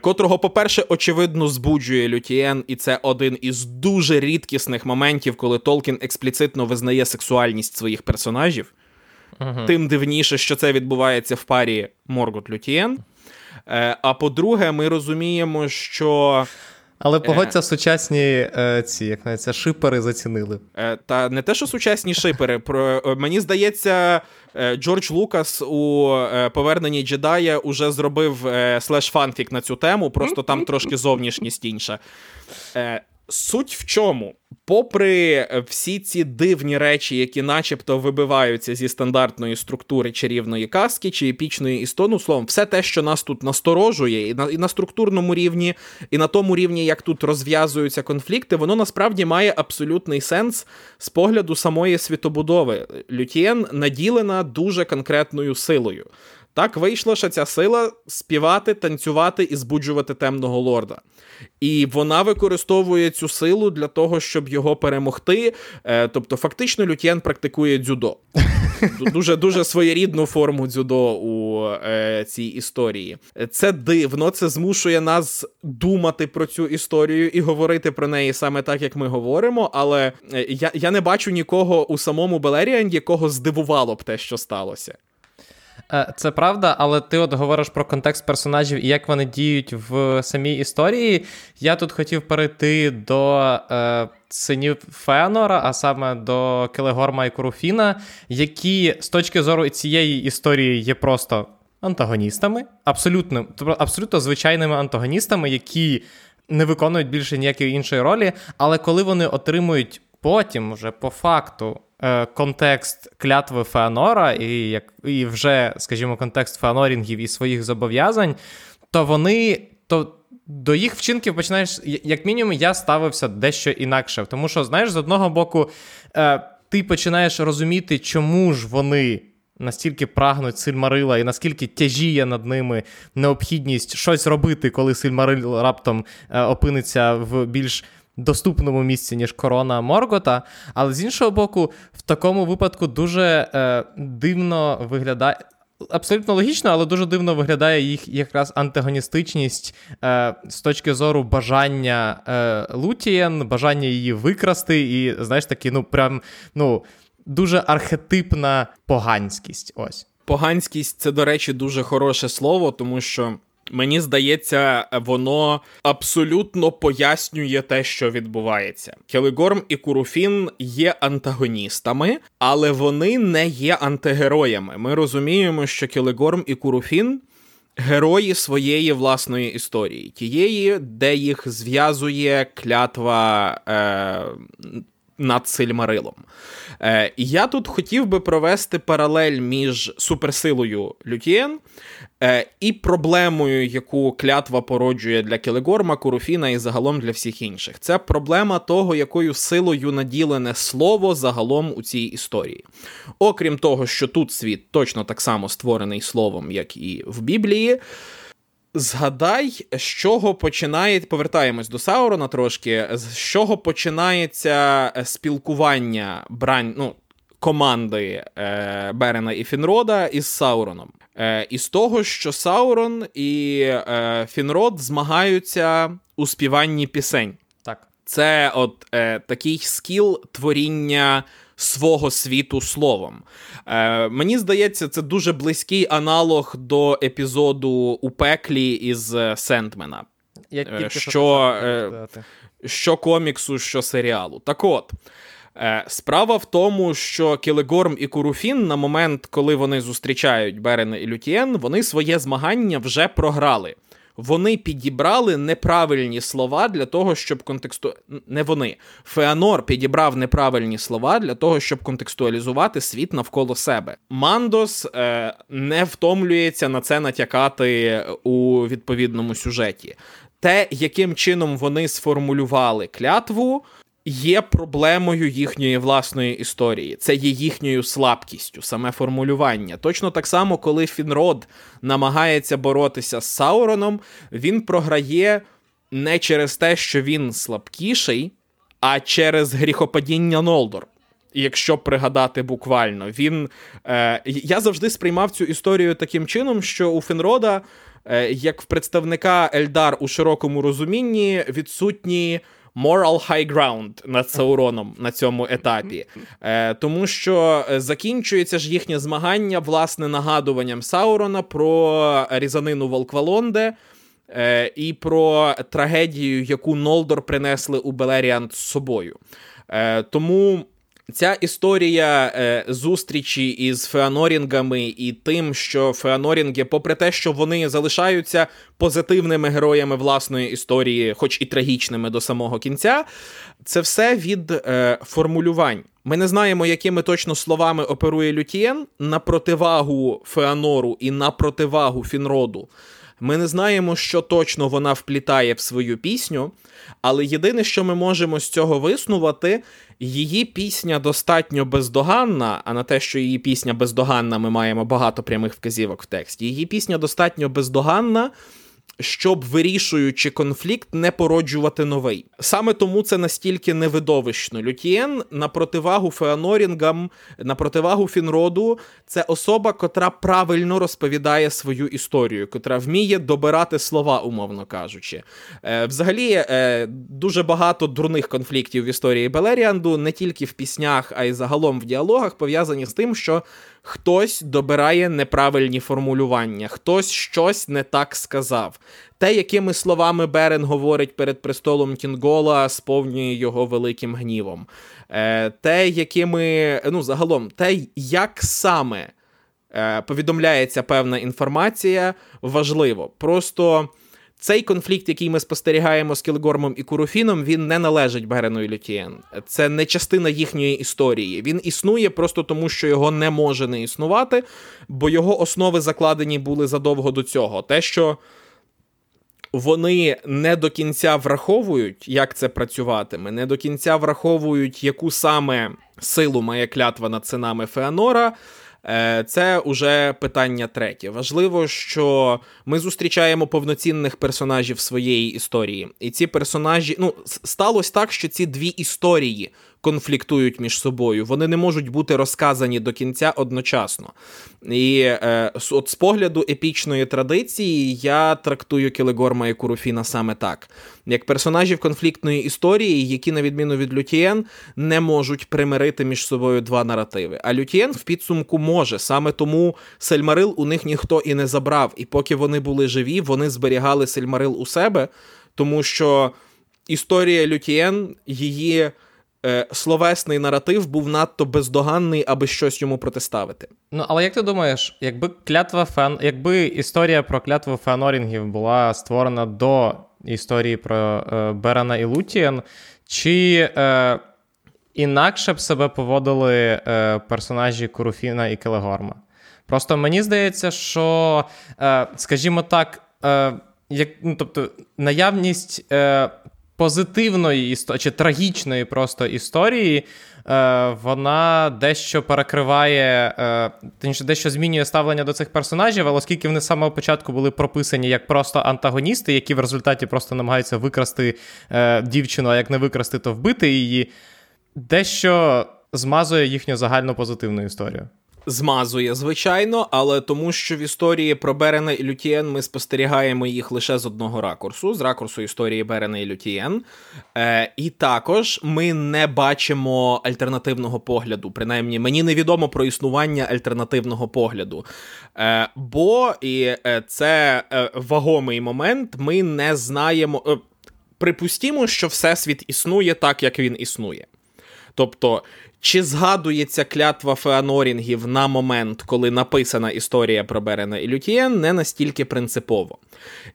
котрого, по-перше, очевидно, збуджує Лютієн, і це один із дуже рідкісних моментів, коли Толкін експліцитно визнає сексуальність своїх персонажів. uh Тим дивніше, що це відбувається в парі Моргот Лютієн. Е, а по-друге, ми розуміємо, що. Але погодься, сучасні е, ці, як навіть, шипери зацінили. Е, та не те, що сучасні шипери. <laughs> Про е, мені здається, е, Джордж Лукас у е, поверненні джедая уже зробив е, slash фанфік на цю тему, просто там <laughs> трошки зовнішність інша. Суть в чому? Попри всі ці дивні речі, які начебто вибиваються зі стандартної структури чарівної казки чи епічної істону, словом, все те, що нас тут насторожує, і на і на структурному рівні, і на тому рівні, як тут розв'язуються конфлікти, воно насправді має абсолютний сенс з погляду самої світобудови. Лютієн наділена дуже конкретною силою. Так вийшло, що ця сила співати, танцювати і збуджувати темного лорда. І вона використовує цю силу для того, щоб його перемогти. Е, тобто, фактично, Лютєн практикує дзюдо. Дуже дуже своєрідну форму дзюдо у е, цій історії. Це дивно, це змушує нас думати про цю історію і говорити про неї саме так, як ми говоримо. Але е, я, я не бачу нікого у самому Белеріанді, якого здивувало б те, що сталося. Е, це правда, але ти от говориш про контекст персонажів і як вони діють в самій історії. Я тут хотів перейти до е, синів Феонора, а саме до Келегорма і Куруфіна, які з точки зору цієї історії є просто антагоністами, абсолютно, абсолютно звичайними антагоністами, які не виконують більше ніякої іншої ролі, але коли вони отримують потім, вже по факту. Е, контекст клятви Феонора і як і вже, скажімо, контекст феонорінгів і своїх зобов'язань, то вони то до їх вчинків починаєш, як мінімум, я ставився дещо інакше. Тому що, знаєш, з одного боку, е, ти починаєш розуміти, чому ж вони. Настільки прагнуть Сильмарила, і наскільки тяжіє над ними необхідність щось робити, коли Сильмарил раптом е, опиниться в більш доступному місці, ніж корона Моргота. Але з іншого боку, в такому випадку дуже е, дивно виглядає. Абсолютно логічно, але дуже дивно виглядає їх якраз антагоністичність е, з точки зору бажання е, Лутієн, бажання її викрасти, і, знаєш, такі, ну, прям, ну, дуже архетипна поганськість. Ось. Поганськість це, до речі, дуже хороше слово, тому що Мені здається, воно абсолютно пояснює те, що відбувається. Келегорм і Куруфін є антагоністами, але вони не є антигероями. Ми розуміємо, що Келегорм і Куруфін герої своєї власної історії, тієї, де їх зв'язує клятва е, над Сильмарилом. Е, я тут хотів би провести паралель між суперсилою Лютієн е, і проблемою, яку клятва породжує для Келегорма, Куруфіна і загалом для всіх інших. Це проблема того, якою силою наділене слово загалом у цій історії. Окрім того, що тут світ точно так само створений словом, як і в Біблії. Згадай, з чого починає. Повертаємось до Саурона трошки. З чого починається е, спілкування брань, ну, команди е, Берена і Фінрода із Сауроном. Е, Із того, що Саурон і е, Фінрод змагаються у співанні пісень. Так. Це от е, такий скіл творіння свого світу словом. Е, Мені здається, це дуже близький аналог до епізоду у пеклі із е, Сентмена. Я Е, тільки що, хотів е. Що коміксу, що серіалу. Так от. Справа в тому, що Кілегорм і Куруфін на момент, коли вони зустрічають Берена і Лютієн, вони своє змагання вже програли. Вони підібрали неправильні слова для того, щоб контексту... Не вони. Феанор підібрав неправильні слова для того, щоб контекстуалізувати світ навколо себе. Мандос е, не втомлюється на це натякати у відповідному сюжеті. Те, яким чином вони сформулювали клятву, є проблемою їхньої власної історії. Це є їхньою слабкістю, саме формулювання. Точно так само, коли Фінрод намагається боротися з Сауроном, він програє не через те, що він слабкіший, а через гріхопадіння Нолдор. Якщо пригадати буквально, він е, я завжди сприймав цю історію таким чином, що у Фенрода, е, як в представника Ельдар у широкому розумінні, відсутній moral high ground над Сауроном на цьому етапі. Е, тому що закінчується ж їхнє змагання власне нагадуванням Саурона про різанину в Альквалонде. Е, і про трагедію, яку Нолдор принесли у Белеріанд з собою. Е, тому ця історія е, зустрічі із Феанорінгами і тим, що Феанорінги, попри те, що вони залишаються позитивними героями власної історії, хоч і трагічними до самого кінця, це все від е, формулювань. Ми не знаємо, якими точно словами оперує Лютієн на противагу Феанору і на противагу Фінроду. Ми не знаємо, що точно вона вплітає в свою пісню, але єдине, що ми можемо з цього виснувати, її пісня достатньо бездоганна, а на те, що її пісня бездоганна, ми маємо багато прямих вказівок в тексті. Її пісня достатньо бездоганна. Щоб вирішуючи конфлікт, не породжувати новий. Саме тому це настільки невидовищно. Лютієн на противагу Феанорінгам, на противагу Фінроду, це особа, котра правильно розповідає свою історію, котра вміє добирати слова, умовно кажучи. Е, Взагалі, е, дуже багато дурних конфліктів в історії Белеріанду, не тільки в піснях, а й загалом в діалогах, пов'язані з тим, що хтось добирає неправильні формулювання, хтось щось не так сказав. Те, якими словами Берен говорить перед престолом Кінгола, сповнює його великим гнівом. Е, Те, якими, ну, загалом, те, як саме е, повідомляється певна інформація, важливо. Просто. Цей конфлікт, який ми спостерігаємо з Кілгормом і Куруфіном, він не належить Берену і Лютієн. Це не частина їхньої історії. Він існує просто тому, що його не може не існувати, бо його основи закладені були задовго до цього. Те, що вони не до кінця враховують, як це працюватиме, не до кінця враховують, яку саме силу має клятва над синами Феанора. Е, це уже питання третє. Важливо, що ми зустрічаємо повноцінних персонажів своєї історії. І ці персонажі, ну, сталося так, що ці дві історії конфліктують між собою. Вони не можуть бути розказані до кінця одночасно. І е, от з погляду епічної традиції я трактую Келегорма і Куруфіна саме так, як персонажів конфліктної історії, які, на відміну від Лютієн, не можуть примирити між собою два наративи. А Лютієн в підсумку може. Саме тому Сельмарил у них ніхто і не забрав. І поки вони були живі, вони зберігали Сельмарил у себе, тому що історія Лютієн її словесний наратив був надто бездоганний, аби щось йому протиставити. Ну, але як ти думаєш, якби клятва фен, якби історія про клятву феанорінгів була створена до історії про е, Берена і Лутієн, чи е, інакше б себе поводили е, персонажі Куруфіна і Келегорма? Просто мені здається, що, е, скажімо так, е, як, ну, тобто, наявність е, позитивної історії чи трагічної просто історії, е, вона дещо перекриває, е, дещо змінює ставлення до цих персонажів, але оскільки вони з самого початку були прописані як просто антагоністи, які в результаті просто намагаються викрасти е, дівчину, а як не викрасти, то вбити її, дещо змазує їхню загальну позитивну історію змазує, звичайно, але тому, що в історії про Берена і Лютієн ми спостерігаємо їх лише з одного ракурсу, з ракурсу історії Берена і Лютієн. Е, І також ми не бачимо альтернативного погляду. Принаймні, мені невідомо про існування альтернативного погляду. Е, Бо і е, це е, вагомий момент, ми не знаємо. Е, припустімо, що Всесвіт існує так, як він існує. Тобто чи згадується клятва Феанорінгів на момент, коли написана історія про Берена і Лютієн, не настільки принципово.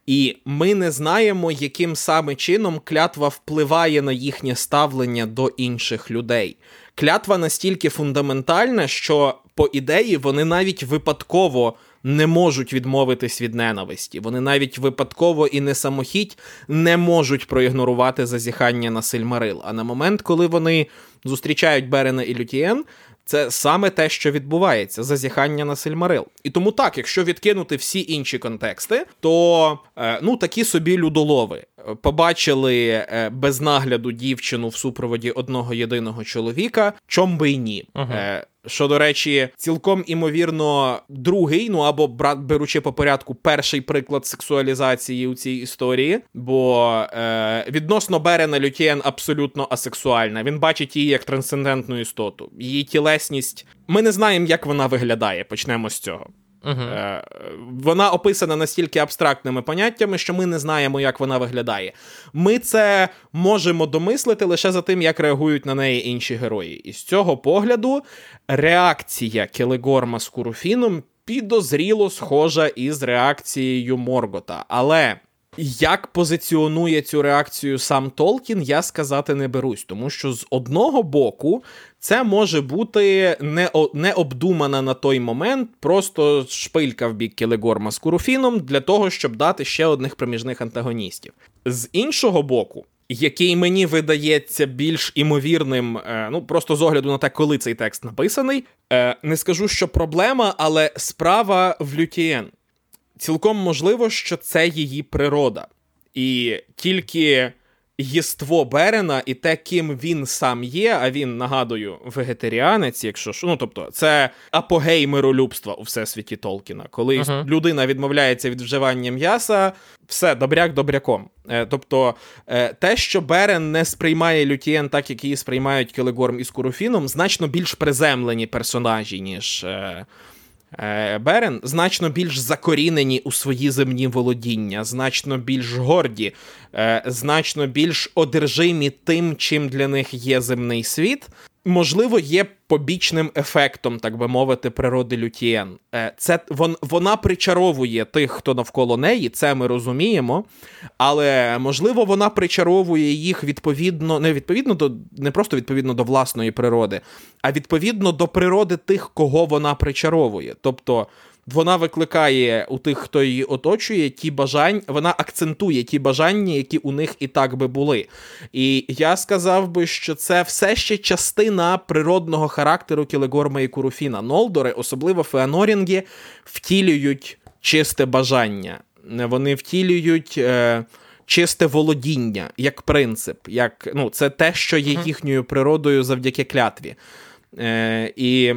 І ми не знаємо, яким саме чином клятва впливає на їхнє ставлення до інших людей. Клятва настільки фундаментальна, що, по ідеї, вони навіть випадково не можуть відмовитись від ненависті. Вони навіть випадково і не самохідь не можуть проігнорувати зазіхання на Сильмарил. А на момент, коли вони зустрічають Берена і Лютієн, це саме те, що відбувається, зазіхання на Сильмарил. І тому так, якщо відкинути всі інші контексти, то е, ну такі собі людолови побачили е, без нагляду дівчину в супроводі одного єдиного чоловіка, чом би й ні. Uh-huh. Що, до речі, цілком імовірно, другий, ну або брат, беручи по порядку, перший приклад сексуалізації у цій історії, бо е, відносно Берена Лютєн абсолютно асексуальна. Він бачить її як трансцендентну істоту. Її тілесність. Ми не знаємо, як вона виглядає. Почнемо з цього. Uh-huh. Вона описана настільки абстрактними поняттями, що ми не знаємо, як вона виглядає. Ми це можемо домислити лише за тим, як реагують на неї інші герої. І з цього погляду реакція Келегорма з Куруфіном підозріло схожа із реакцією Моргота. Але як позиціонує цю реакцію сам Толкін, я сказати не берусь, тому що з одного боку це може бути не, необдумана на той момент, просто шпилька в бік Келегорма з Куруфіном для того, щоб дати ще одних проміжних антагоністів. З іншого боку. Який мені видається більш імовірним, е, ну просто з огляду на те, коли цей текст написаний, е, не скажу, що проблема, але справа в Лютієн цілком можливо, що це її природа. І тільки єство Берена і те, ким він сам є, а він, нагадую, вегетаріанець, якщо ж, ну тобто, це апогей миролюбства у всесвіті Толкіна. Коли uh-huh. людина відмовляється від вживання м'яса, все, добряк добряком. Е, тобто е, те, що Берен не сприймає Лютієн так, як її сприймають Келегорм із Куруфіном, значно більш приземлені персонажі, ніж. Е, Берен значно більш закорінені у свої земні володіння, значно більш горді, е, значно більш одержимі тим, чим для них є земний світ. Можливо, є побічним ефектом, так би мовити, природи Лютієн. Е, це вон, вона причаровує тих, хто навколо неї, це ми розуміємо. Але можливо, вона причаровує їх відповідно, не відповідно до не просто відповідно до власної природи, а відповідно до природи тих, кого вона причаровує. Тобто вона викликає у тих, хто її оточує, ті бажання, вона акцентує ті бажання, які у них і так би були. І я сказав би, що це все ще частина природного характеру Кілегорма і Куруфіна. Нолдори, особливо Феанорінги, втілюють чисте бажання. Вони втілюють. Е, Чисте володіння як принцип, як ну, це те, що є їхньою природою завдяки клятві. Е, І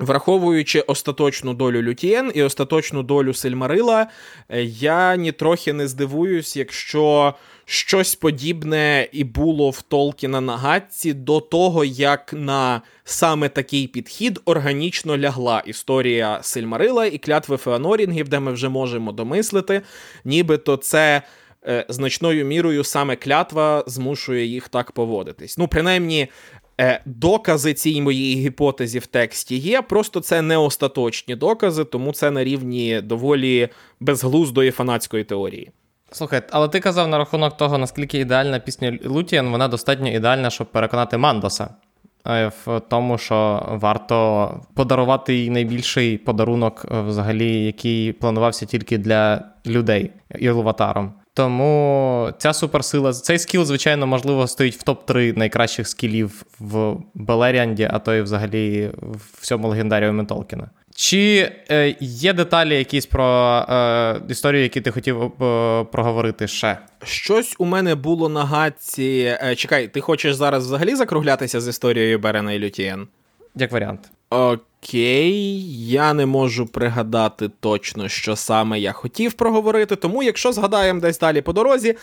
Враховуючи остаточну долю Лютієн і остаточну долю Сильмарила, е, я нітрохи не здивуюсь, якщо щось подібне і було в Толкіна на Гатці до того, як на саме такий підхід органічно лягла історія Сильмарила і клятви Феанорінгів, де ми вже можемо домислити, нібито це е, значною мірою саме клятва змушує їх так поводитись. Ну, принаймні, докази цій моїй гіпотезі в тексті є, просто це не остаточні докази, тому це на рівні доволі безглуздої фанатської теорії. Слухай, але ти казав на рахунок того, наскільки ідеальна пісня Лутіан, вона достатньо ідеальна, щоб переконати Мандоса. Е, в тому, що варто подарувати їй найбільший подарунок, е, взагалі, який планувався тільки для людей Ілватаром. Тому ця суперсила, цей скіл, звичайно, можливо, стоїть в топ-3 найкращих скілів в Белеріанді, а то й взагалі в всьому легендаріумі Толкіна. Чи е, є деталі якісь про е, історію, які ти хотів е, проговорити ще? Щось у мене було на гадці. Е, чекай, ти хочеш зараз взагалі закруглятися з історією Берена і Лютієн? Як варіант. Окей, я не можу пригадати точно, що саме я хотів проговорити. Тому, якщо згадаємо десь далі по дорозі,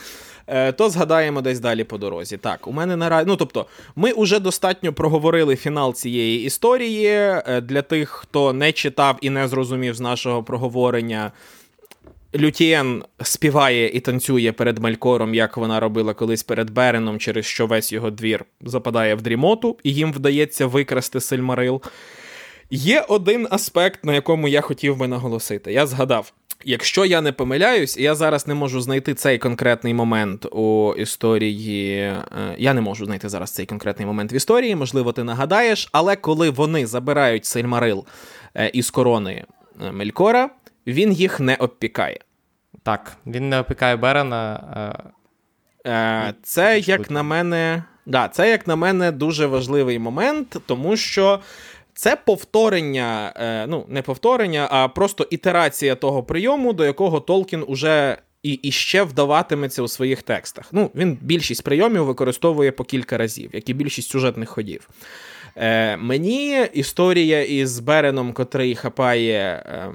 е, то згадаємо десь далі по дорозі. Так, у мене наразі. Ну тобто, ми вже достатньо проговорили фінал цієї історії. Е, для тих, хто не читав і не зрозумів з нашого проговорення. Лютієн співає і танцює перед Малькором, як вона робила колись перед Береном, через що весь його двір западає в дрімоту, і їм вдається викрасти Сильмарил. Є один аспект, на якому я хотів би наголосити. Я згадав. Якщо я не помиляюсь, я зараз не можу знайти цей конкретний момент у історії. Е, я не можу знайти зараз цей конкретний момент в історії, можливо, ти нагадаєш, але коли вони забирають Сильмарил е, із корони е, Мелькора, він їх не обпікає. Так, він не опікає Берена. Це, як на мене, да, це, як на мене, дуже важливий момент, тому що це повторення, е, ну, не повторення, а просто ітерація того прийому, до якого Толкін уже і, і ще вдаватиметься у своїх текстах. Ну, Він більшість прийомів використовує по кілька разів, як і більшість сюжетних ходів. Е, Мені історія із Береном, котрий хапає е,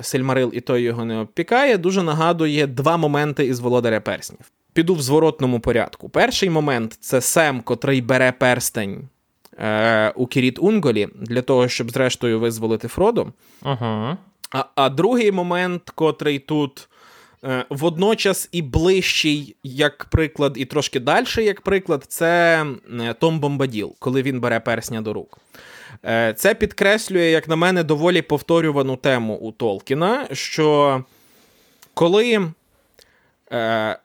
Сельмарил і той його не обпікає, дуже нагадує два моменти із Володаря Перснів. Піду в зворотному порядку. Перший момент це Сем, котрий бере перстень е, у Кіріт Унголі для того, щоб зрештою визволити Фроду. Угу. А, а другий момент, котрий тут. Е, водночас і ближчий, як приклад, і трошки далі, як приклад, це е, Том Бомбаділ, коли він бере персня до рук. Е, це підкреслює, як на мене, доволі повторювану тему у Толкіна, що коли е,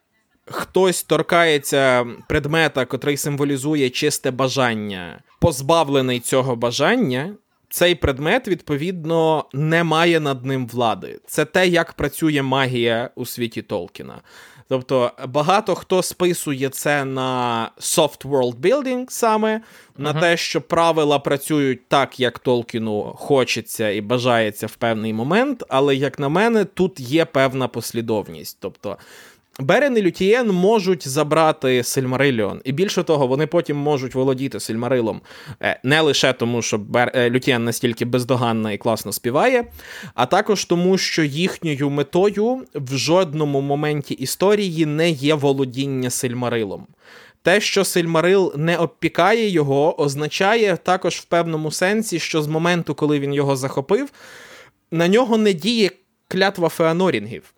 хтось торкається предмета, котрий символізує чисте бажання, позбавлений цього бажання, цей предмет, відповідно, не має над ним влади. Це те, як працює магія у світі Толкіна. Тобто багато хто списує це на soft world building саме, на uh-huh. те, що правила працюють так, як Толкіну хочеться і бажається в певний момент, але, як на мене, тут є певна послідовність. Тобто Берен і Лютієн можуть забрати Сильмариліон, і більше того, вони потім можуть володіти Сильмарилом е, не лише тому, що Бер... Е, Лютієн настільки бездоганна і класно співає, а також тому, що їхньою метою в жодному моменті історії не є володіння Сильмарилом. Те, що Сильмарил не обпікає його, означає також в певному сенсі, що з моменту, коли він його захопив, на нього не діє клятва Феанорінгів.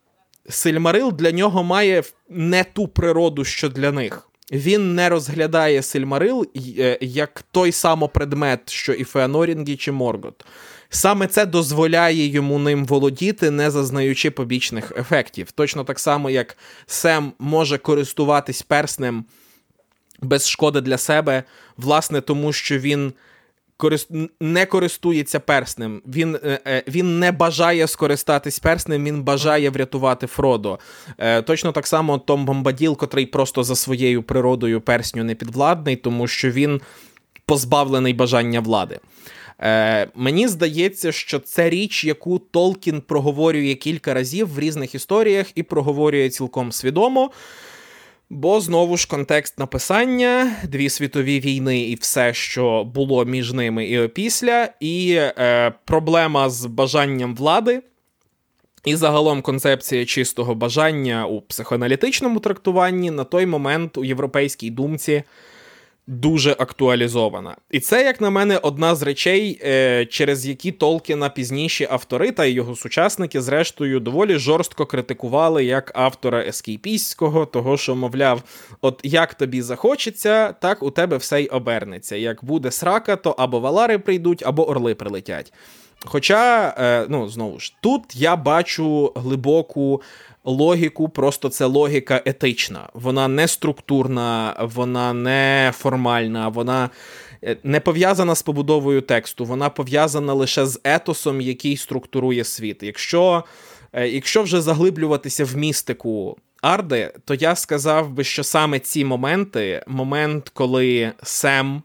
Сильмарил для нього має не ту природу, що для них. Він не розглядає Сильмарил е, як той самий предмет, що і Феанорінгі чи Моргот. Саме це дозволяє йому ним володіти, не зазнаючи побічних ефектів. Точно так само, як Сем може користуватись перснем без шкоди для себе, власне, тому що він не користується перснем. Він е, е, він не бажає скористатись перснем, він бажає врятувати Фродо. Е, точно так само Том Бомбаділ, котрий просто за своєю природою персню не підвладний, тому що він позбавлений бажання влади. Мені здається, що це річ, яку Толкін проговорює кілька разів в різних історіях і проговорює цілком свідомо. Бо знову ж контекст написання, дві світові війни і все, що було між ними і опісля, і е, проблема з бажанням влади, і загалом концепція чистого бажання у психоаналітичному трактуванні на той момент у європейській думці дуже актуалізована. І це, як на мене, одна з речей, е, через які Толкіна пізніші автори та його сучасники, зрештою, доволі жорстко критикували як автора ескейпістського, того, що, мовляв, от як тобі захочеться, так у тебе все й обернеться. Як буде срака, то або валари прийдуть, або орли прилетять. Хоча, е, ну знову ж, тут я бачу глибоку логіку, просто це логіка етична. Вона не структурна, вона не формальна, вона е, не пов'язана з побудовою тексту, вона пов'язана лише з етосом, який структурує світ. Якщо, е, Якщо вже заглиблюватися в містику. Арди, то я сказав би, що саме ці моменти, момент, коли Сем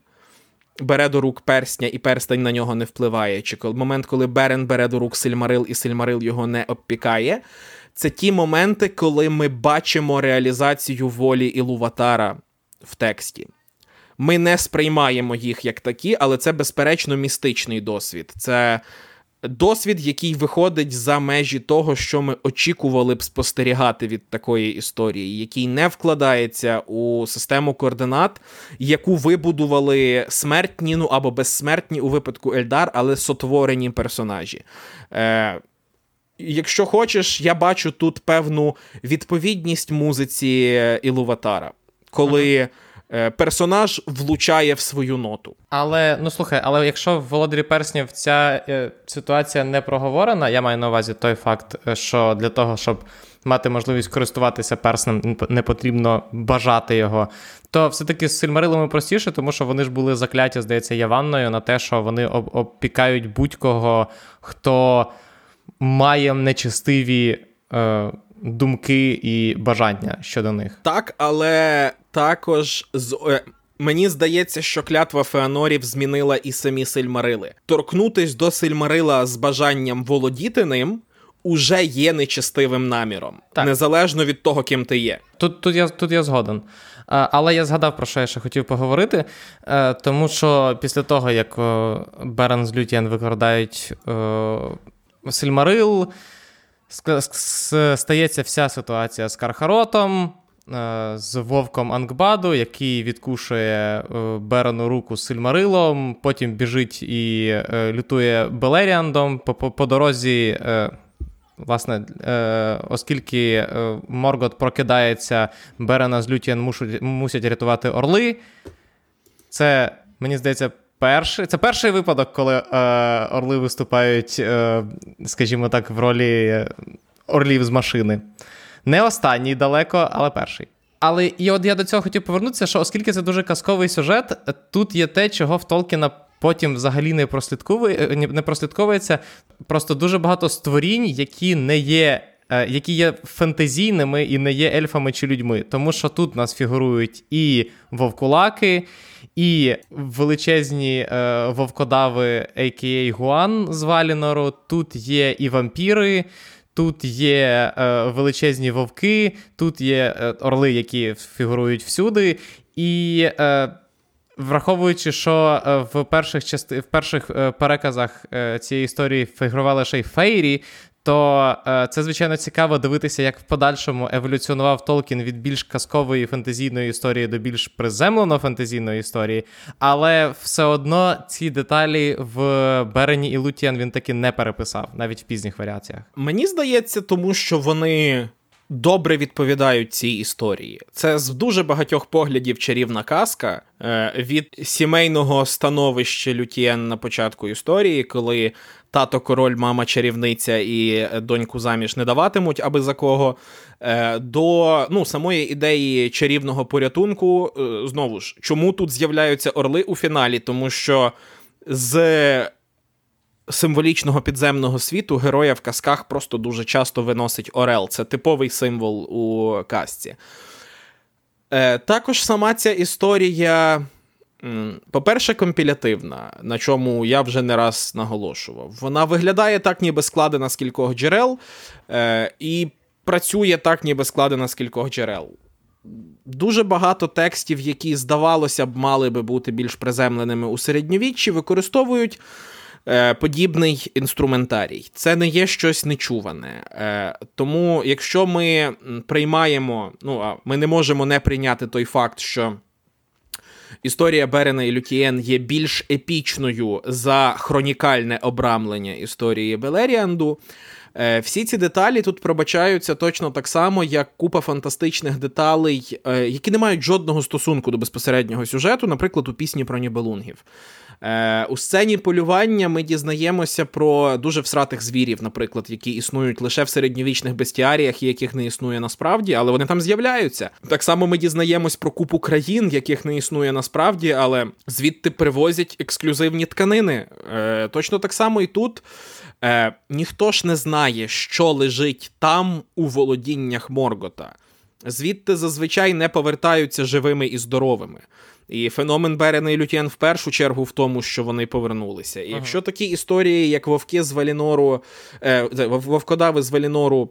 бере до рук персня, і перстень на нього не впливає, чи момент, коли Берен бере до рук Сильмарил, і Сильмарил його не обпікає, це ті моменти, коли ми бачимо реалізацію волі Ілуватара в тексті. Ми не сприймаємо їх як такі, але це, безперечно, містичний досвід. Це досвід, який виходить за межі того, що ми очікували б спостерігати від такої історії, який не вкладається у систему координат, яку вибудували смертні, ну або безсмертні у випадку Ельдар, але сотворені персонажі. Е, Якщо хочеш, я бачу тут певну відповідність музиці Ілуватара, коли. Ага. Е, персонаж влучає в свою ноту. Але ну слухай, але якщо в Володарі Перснів ця е, ситуація не проговорена, я маю на увазі той факт, е, що для того, щоб мати можливість користуватися перснем, не потрібно бажати його. То все-таки з Сильмарилами простіше, тому що вони ж були закляті, здається, Яванною на те, що вони опікають будь-кого, хто має нечестиві. Е, думки і бажання щодо них. Так, але також з. Е, мені здається, що клятва Феанорів змінила і самі Сильмарили. Торкнутись до Сильмарила з бажанням володіти ним уже є нечестивим наміром, так. незалежно від того, ким ти є. Тут тут я тут я згоден. Але я згадав, про що я ще хотів поговорити, е, тому що після того, як Берен з Лютієн викрадають Сильмарил, стається вся ситуація з Кархаротом, е, з Вовком Ангбаду, який відкушує е, Берену руку з Сильмарилом, потім біжить і е, лютує Белеріандом по, дорозі. Власне, оскільки Моргот прокидається, Берена з Лютієн мусять рятувати орли. Це, мені здається, перший, це перший випадок, коли е, орли виступають, е, скажімо так, в ролі орлів з машини. Не останній далеко, але перший. Але і от я до цього хотів повернутися, що оскільки це дуже казковий сюжет, тут є те, чого в Толкіна потім взагалі не прослідковує, е, не прослідковується. Просто дуже багато створінь, які не є. Е, які є фентезійними і не є ельфами чи людьми, тому що тут нас фігурують і вовкулаки, і величезні е, вовкодави, а.к.а. Гуан з Валінору. Тут є і вампіри, тут є е, величезні вовки, тут є е, орли, які фігурують всюди. І е, враховуючи, що е, в перших части, в перших е, переказах цієї історії фігурували ще й фейрі, то е, це звичайно цікаво дивитися, як в подальшому еволюціонував Толкін від більш казкової фентезійної історії до більш приземлено фентезійної історії, але все одно ці деталі в Берені і Лутіан він таки не переписав, навіть в пізніх варіаціях. Мені здається, тому що вони. Добре відповідають цій історії. Це з дуже багатьох поглядів чарівна казка е, від сімейного становища Лютієн на початку історії, коли тато король, мама чарівниця і доньку заміж не даватимуть, аби за кого. Е, до ну, самої ідеї чарівного порятунку. Е, знову ж, чому тут з'являються орли у фіналі? Тому що з. Символічного підземного світу героя в казках просто дуже часто виносить Орел. Це типовий символ у казці. Е, Також сама ця історія по-перше, компілятивна, на чому я вже не раз наголошував. Вона виглядає так, ніби складена з кількох джерел, е, і працює так, ніби складена з кількох джерел. Дуже багато текстів, які, здавалося б, мали би бути більш приземленими у середньовіччі, використовують е, подібний інструментарій. Це не є щось нечуване. Е, Тому, якщо ми приймаємо, ну, ми не можемо не прийняти той факт, що. Історія Берена і Люкієн є більш епічною за хронікальне обрамлення історії Белеріанду. Е, всі ці деталі тут пробачаються точно так само, як купа фантастичних деталей, е, які не мають жодного стосунку до безпосереднього сюжету, наприклад, у пісні про Нібелунгів. Е, у сцені полювання ми дізнаємося про дуже всратих звірів, наприклад, які існують лише в середньовічних бестіаріях, і яких не існує насправді, але вони там з'являються. Так само ми дізнаємось про купу країн, яких не існує насправді, але звідти привозять ексклюзивні тканини. Е, Точно так само і тут. Е, Ніхто ж не знає, що лежить там у володіннях Моргота. Звідти зазвичай не повертаються живими і здоровими. І феномен Берена і Лютєн в першу чергу в тому, що вони повернулися. І ага. якщо такі історії, як Вовки з Валінору, е, Вовкодави з Валінору,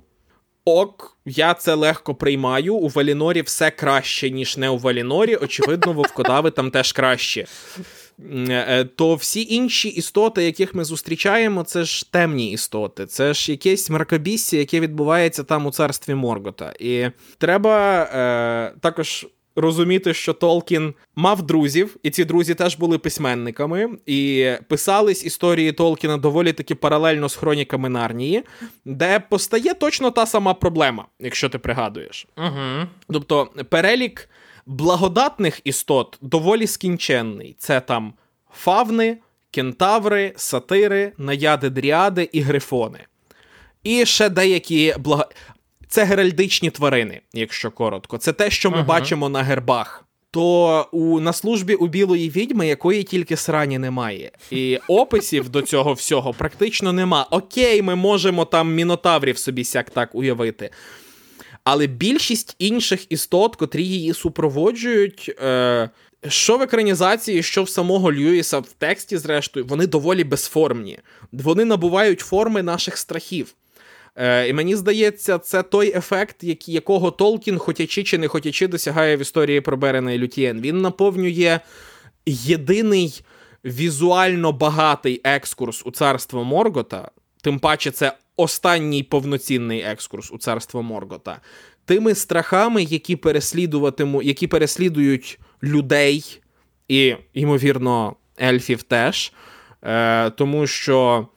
ок, я це легко приймаю. У Валінорі все краще, ніж не у Валінорі. Очевидно, Вовкодави там теж краще. Е, е, то всі інші істоти, яких ми зустрічаємо, це ж темні істоти, це ж якесь мракобісся, яке відбувається там у царстві Моргота. І треба е, також розуміти, що Толкін мав друзів, і ці друзі теж були письменниками, і писались історії Толкіна доволі таки паралельно з хроніками Нарнії, де постає точно та сама проблема, якщо ти пригадуєш. Угу. Тобто перелік благодатних істот доволі скінченний. Це там фавни, кентаври, сатири, наяди дріади і грифони. І ще деякі благо... Це геральдичні тварини, якщо коротко. Це те, що ми uh-huh. бачимо на гербах. То у на службі у білої відьми, якої тільки срані немає, і описів до цього всього практично нема. Окей, ми можемо там мінотаврів собі сяк так уявити. Але більшість інших істот, котрі її супроводжують, е, що в екранізації, що в самого Льюіса в тексті, зрештою, вони доволі безформні. Вони набувають форми наших страхів. Е, І мені здається, це той ефект, який, якого Толкін, хотячи чи не хотячи, досягає в історії про Берена і Лютієн. Він наповнює єдиний візуально багатий екскурс у царство Моргота, тим паче, це останній повноцінний екскурс у царство Моргота, тими страхами, які переслідуватимуть, які переслідують людей і, ймовірно, ельфів теж. Е, Тому що.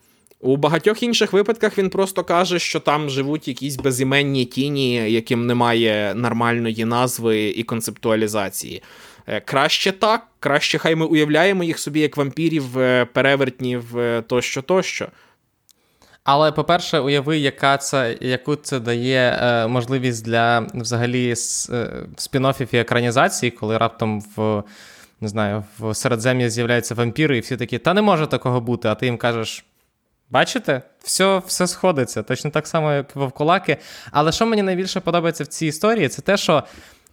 У багатьох інших випадках він просто каже, що там живуть якісь безіменні тіні, яким немає нормальної назви і концептуалізації. Е, краще так, краще хай ми уявляємо їх собі як вампірів, е, перевертнів тощо, тощо. Але, по-перше, уяви, яка це, яку це дає е, можливість для взагалі е, спін-оффів і екранізації, коли раптом в не знаю, в Середзем'ї з'являються вампіри, і всі такі, та не може такого бути, а ти їм кажеш. Бачите, все все сходиться, точно так само, як вовкулаки. Але що мені найбільше подобається в цій історії, це те, що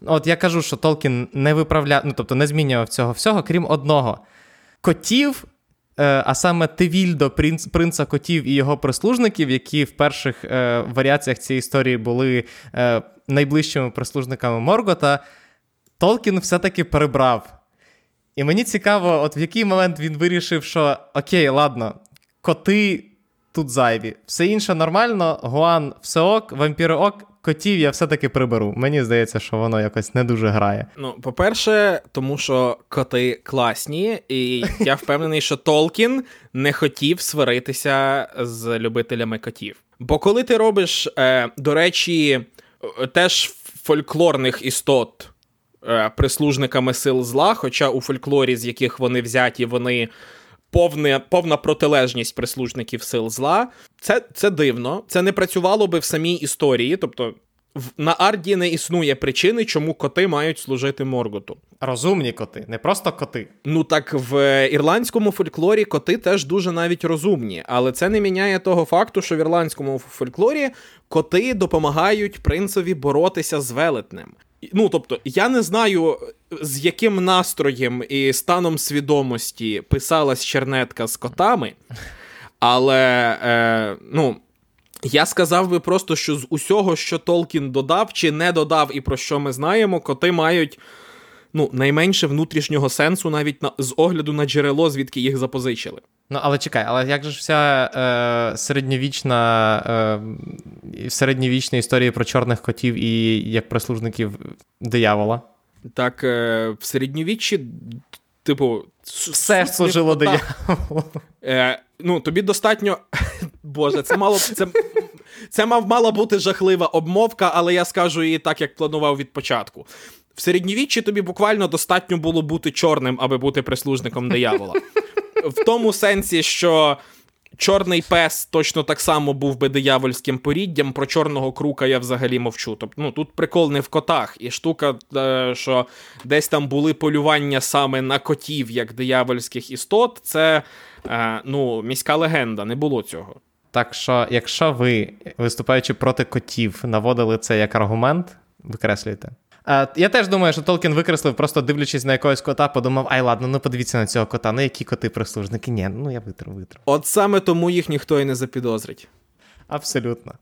от я кажу, що Толкін не виправляв, ну тобто не змінював цього всього, крім одного. Котів Е, а саме Тевільдо, принц, принца котів і його прислужників, які в перших е, варіаціях цієї історії були е, найближчими прислужниками Моргота, Толкін все-таки перебрав. І мені цікаво, от в який момент він вирішив, що окей, ладно, коти тут зайві, все інше нормально, Гуан все ок, вампіри ок, котів я все-таки приберу. Мені здається, що воно якось не дуже грає. Ну, по-перше, тому що коти класні, і я впевнений, що Толкін не хотів сваритися з любителями котів. Бо коли ти робиш, е, до речі, теж фольклорних істот. Е, прислужниками сил зла, хоча у фольклорі, з яких вони взяті, вони повне, повна протилежність прислужників сил зла. Це це дивно. Це не працювало би в самій історії. Тобто в, на Арді не існує причини, чому коти мають служити Морготу. Розумні коти, не просто коти. Ну так в ірландському фольклорі коти теж дуже навіть розумні, але це не міняє того факту, що в ірландському фольклорі коти допомагають принцеві боротися з велетнем. Ну, тобто, я не знаю, з яким настроєм і станом свідомості писалась чернетка з котами, але е, ну, я сказав би просто, що з усього, що Толкін додав чи не додав, і про що ми знаємо, коти мають ну, найменше внутрішнього сенсу навіть на, з огляду на джерело, звідки їх запозичили. Ну, але чекай, але як же ж вся е, середньовічна е, середньовічна історія про чорних котів і як прислужників диявола? Так, е, в середньовіччі, типу, все служило дияволу. Е, Ну, тобі достатньо. <laughs> Боже, це мало це, це мав мала бути жахлива обмовка, але я скажу її так, як планував від початку. В середньовіччі тобі буквально достатньо було бути чорним, аби бути прислужником диявола. В тому сенсі, що Чорний пес точно так само був би диявольським поріддям. Про чорного крука я взагалі мовчу. Тобто, ну тут прикол не в котах, і штука, е, що десь там були полювання саме на котів як диявольських істот. Це е, ну, міська легенда, не було цього. Так що, якщо ви, виступаючи проти котів, наводили це як аргумент, викреслюйте. Е, я теж думаю, що Толкін викреслив, просто дивлячись на якогось кота, подумав: ай, ладно, ну подивіться на цього кота, ну які коти прислужники? Ні, ну я витру, витру. От саме тому їх ніхто і не запідозрить. Абсолютно.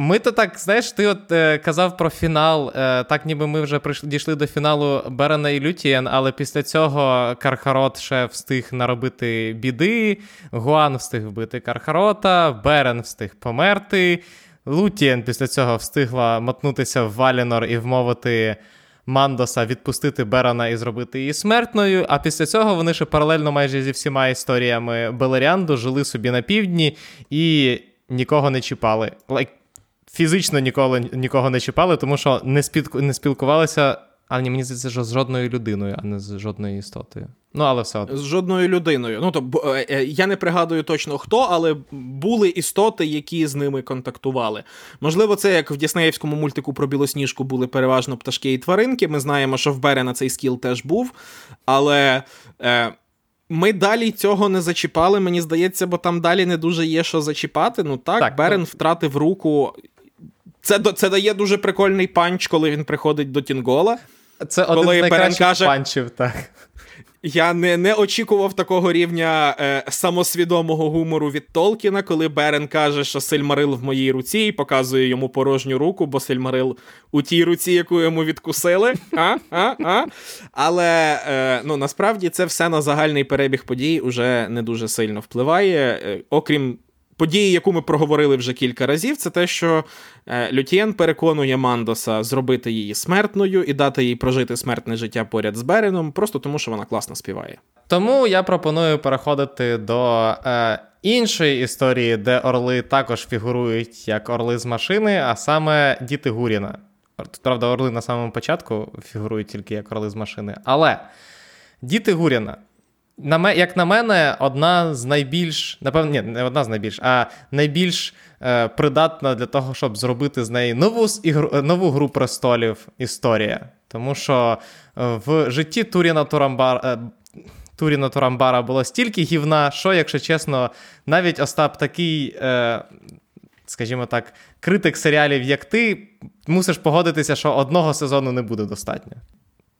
Ми то так, знаєш, ти от е, казав про фінал, е, так ніби ми вже прийшли, дійшли до фіналу Берена і Лютієн, але після цього Кархарот ще встиг наробити біди, Гуан встиг вбити Кархарота, Берен встиг померти. Лутієн після цього встигла мотнутися в Валінор і вмовити Мандоса відпустити Берена і зробити її смертною. А після цього вони ще паралельно майже зі всіма історіями Белеріанду жили собі на півдні і нікого не чіпали. Like, Фізично ніколи нікого не чіпали, тому що не, спілку не спілкувалися а ні, мені здається, що з жодною людиною, а не з жодною істотою. Ну, але все одно. З жодною людиною. Ну, то е, е, я не пригадую точно хто, але були істоти, які з ними контактували. Можливо, це як в Діснеївському мультику про білосніжку були переважно пташки і тваринки. Ми знаємо, що в Берена цей скіл теж був. Але. Е, ми далі цього не зачіпали, мені здається, бо там далі не дуже є що зачіпати. Ну так, так Берен то... втратив руку. Це це дає дуже прикольний панч, коли він приходить до Тінгола. Це один коли з найкращих каже, панчів, так. Я не не очікував такого рівня е, самосвідомого гумору від Толкіна, коли Берен каже, що Сильмарил в моїй руці, і показує йому порожню руку, бо Сильмарил у тій руці, яку йому відкусили. А? А? А? Але е, ну, насправді це все на загальний перебіг подій уже не дуже сильно впливає. Е, окрім події, яку ми проговорили вже кілька разів, це те, що е, Лютієн переконує Мандоса зробити її смертною і дати їй прожити смертне життя поряд з Береном, просто тому що вона класно співає. Тому я пропоную переходити до е, іншої історії, де орли також фігурують як орли з машини, а саме діти Гуріна. Правда, орли на самому початку фігурують тільки як орли з машини. Але діти Гуріна на як на мене, одна з найбільш, напевно, ні, не одна з найбільш, а найбільш е, придатна для того, щоб зробити з неї нову ігру, нову гру престолів історія. Тому що е, в житті Туріна. Е, Туріна Турамбара було стільки гівна, що, якщо чесно, навіть Остап такий, е, скажімо так, критик серіалів, як ти, мусиш погодитися, що одного сезону не буде достатньо.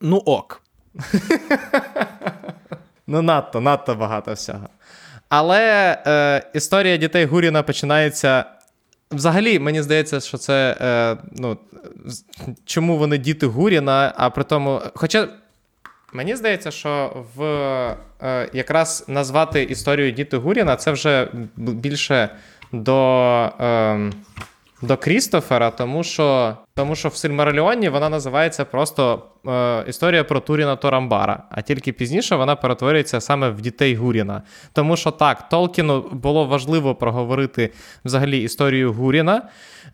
Ну ок. <laughs> Ну, надто, надто багато всього. Але е, історія дітей Гуріна починається. Взагалі, мені здається, що це. Е, ну, Чому вони діти Гуріна, а при тому. Хоча. Мені здається, що в е, якраз назвати історію діти Гуріна це вже більше до. Е, до Крістофера, тому що тому що в Сильмареліоні вона називається просто е, історія про Туріна Торамбара, а тільки пізніше вона перетворюється саме в дітей Гуріна. Тому що так, Толкіну було важливо проговорити взагалі історію Гуріна,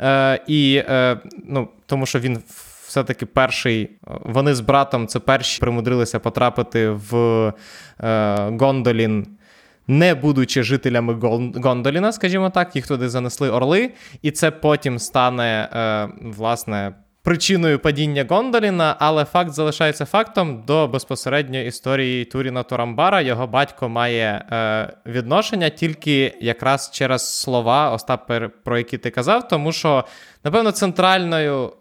е, і е, ну, тому що він. Все-таки перший, вони з братом це перші примудрилися потрапити в е, Гондолін не будучи жителями Гондоліна, скажімо так, їх туди занесли орли, і це потім стане, е, власне. Причиною падіння Гондоліна, але факт залишається фактом до безпосередньої історії Туріна Турамбара. Його батько має е, відношення тільки якраз через слова, Остап, про які ти казав, тому що, напевно, центральною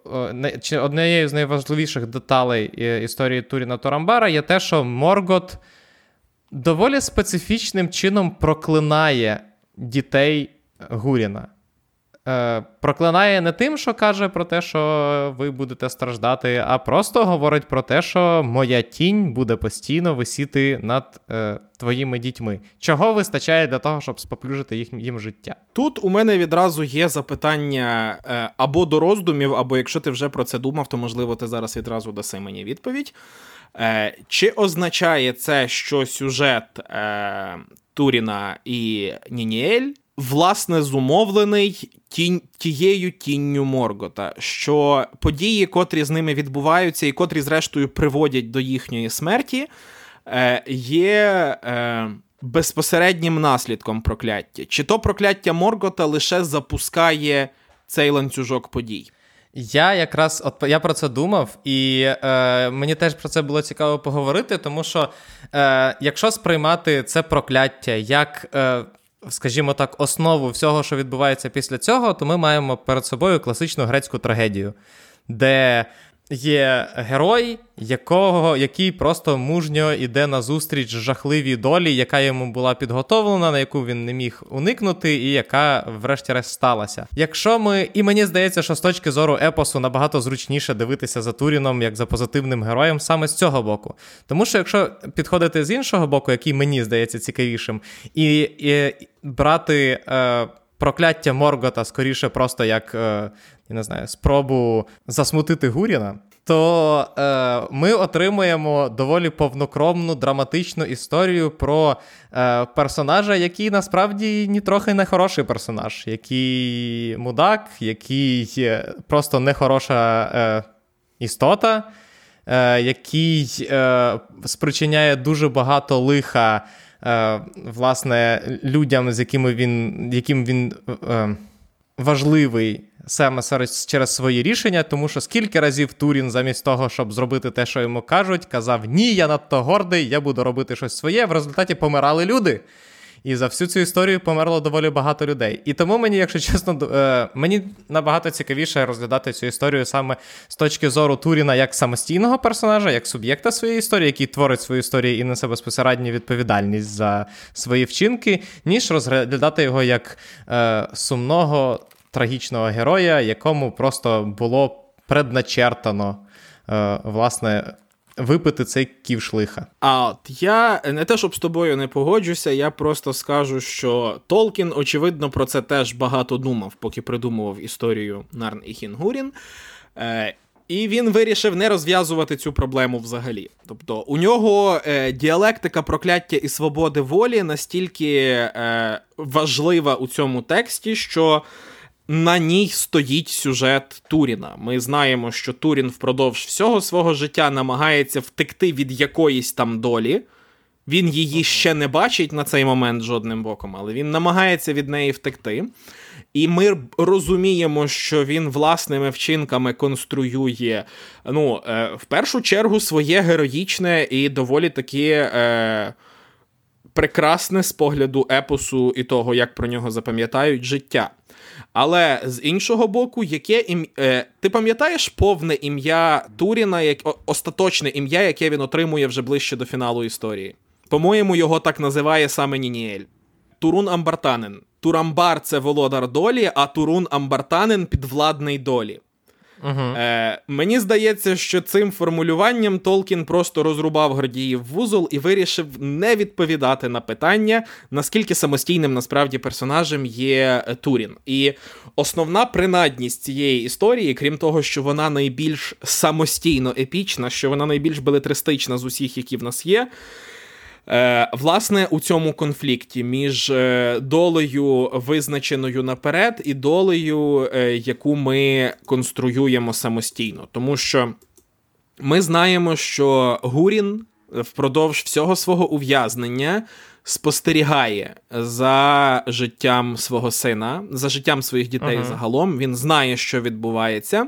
е, чи однією з найважливіших деталей е, історії Туріна Турамбара є те, що Моргот доволі специфічним чином проклинає дітей Гуріна. е, проклинає не тим, що каже про те, що ви будете страждати, а просто говорить про те, що моя тінь буде постійно висіти над е, твоїми дітьми. Чого вистачає для того, щоб споплюжити їх, їм життя? Тут у мене відразу є запитання е, або до роздумів, або якщо ти вже про це думав, то можливо ти зараз відразу даси мені відповідь. Е, Чи означає це, що сюжет е, Туріна і Нініель власне зумовлений тінь, тією тінню Моргота, що події, котрі з ними відбуваються, і котрі, зрештою, приводять до їхньої смерті, е, є. Е, Безпосереднім наслідком прокляття. Чи то прокляття Моргота лише запускає цей ланцюжок подій? Я якраз от я про це думав, і е, мені теж про це було цікаво поговорити, тому що е, якщо сприймати це прокляття як, е, скажімо так, основу всього, що відбувається після цього, то ми маємо перед собою класичну грецьку трагедію, де є герой, якого, який просто мужньо йде на зустріч жахливій долі, яка йому була підготовлена, на яку він не міг уникнути, і яка, врешті-решт, сталася. Якщо ми, і мені здається, що з точки зору епосу набагато зручніше дивитися за Туріном як за позитивним героєм саме з цього боку. Тому що якщо підходити з іншого боку, який мені здається цікавішим, і, і брати. Е, Прокляття Моргота скоріше просто як е, я не знаю, спробу засмутити Гуріна, то е, ми отримуємо доволі повнокромну драматичну історію про е, персонажа, який насправді нітрохи не хороший персонаж, який мудак, який просто нехороша е, істота, е, який е, спричиняє дуже багато лиха. Е, власне, людям, з якими він яким він е, важливий саме через свої рішення, тому що скільки разів Турін, замість того, щоб зробити те, що йому кажуть, казав: Ні, я надто гордий, я буду робити щось своє. В результаті помирали люди. І за всю цю історію померло доволі багато людей. І тому мені, якщо чесно, е, мені набагато цікавіше розглядати цю історію саме з точки зору Туріна як самостійного персонажа, як суб'єкта своєї історії, який творить свою історію і несе безпосередню відповідальність за свої вчинки, ніж розглядати його як е, сумного трагічного героя, якому просто було предначертано, е, власне. Випити цей ківш лиха. А от я не те, щоб з тобою не погоджуся, я просто скажу, що Толкін, очевидно, про це теж багато думав, поки придумував історію Нарн і Хінгурін. Е, І він вирішив не розв'язувати цю проблему взагалі. Тобто, у нього е, діалектика прокляття і свободи волі настільки е, важлива у цьому тексті, що на ній стоїть сюжет Туріна. Ми знаємо, що Турін впродовж всього свого життя намагається втекти від якоїсь там долі. Він її ще не бачить на цей момент жодним боком, але він намагається від неї втекти. І ми розуміємо, що він власними вчинками конструює, ну, е, в першу чергу, своє героїчне і доволі таке е, прекрасне з погляду епосу і того, як про нього запам'ятають життя. Але з іншого боку, яке ім... Е, ти пам'ятаєш повне ім'я Туріна, як остаточне ім'я, яке він отримує вже ближче до фіналу історії? По-моєму, його так називає саме Нініель. Турун Амбартанин. Турамбар це володар долі, а Турун Амбартанин підвладний долі. Угу. Е, Мені здається, що цим формулюванням Толкін просто розрубав Гордіїв вузол і вирішив не відповідати на питання, наскільки самостійним насправді персонажем є Турін. І основна принадність цієї історії, крім того, що вона найбільш самостійно епічна, що вона найбільш белетристична з усіх, які в нас є. Е, Власне, у цьому конфлікті між е, долею, визначеною наперед, і долею, е, яку ми конструюємо самостійно. Тому що ми знаємо, що Гурін впродовж всього свого ув'язнення спостерігає за життям свого сина, за життям своїх дітей uh-huh. загалом. Він знає, що відбувається.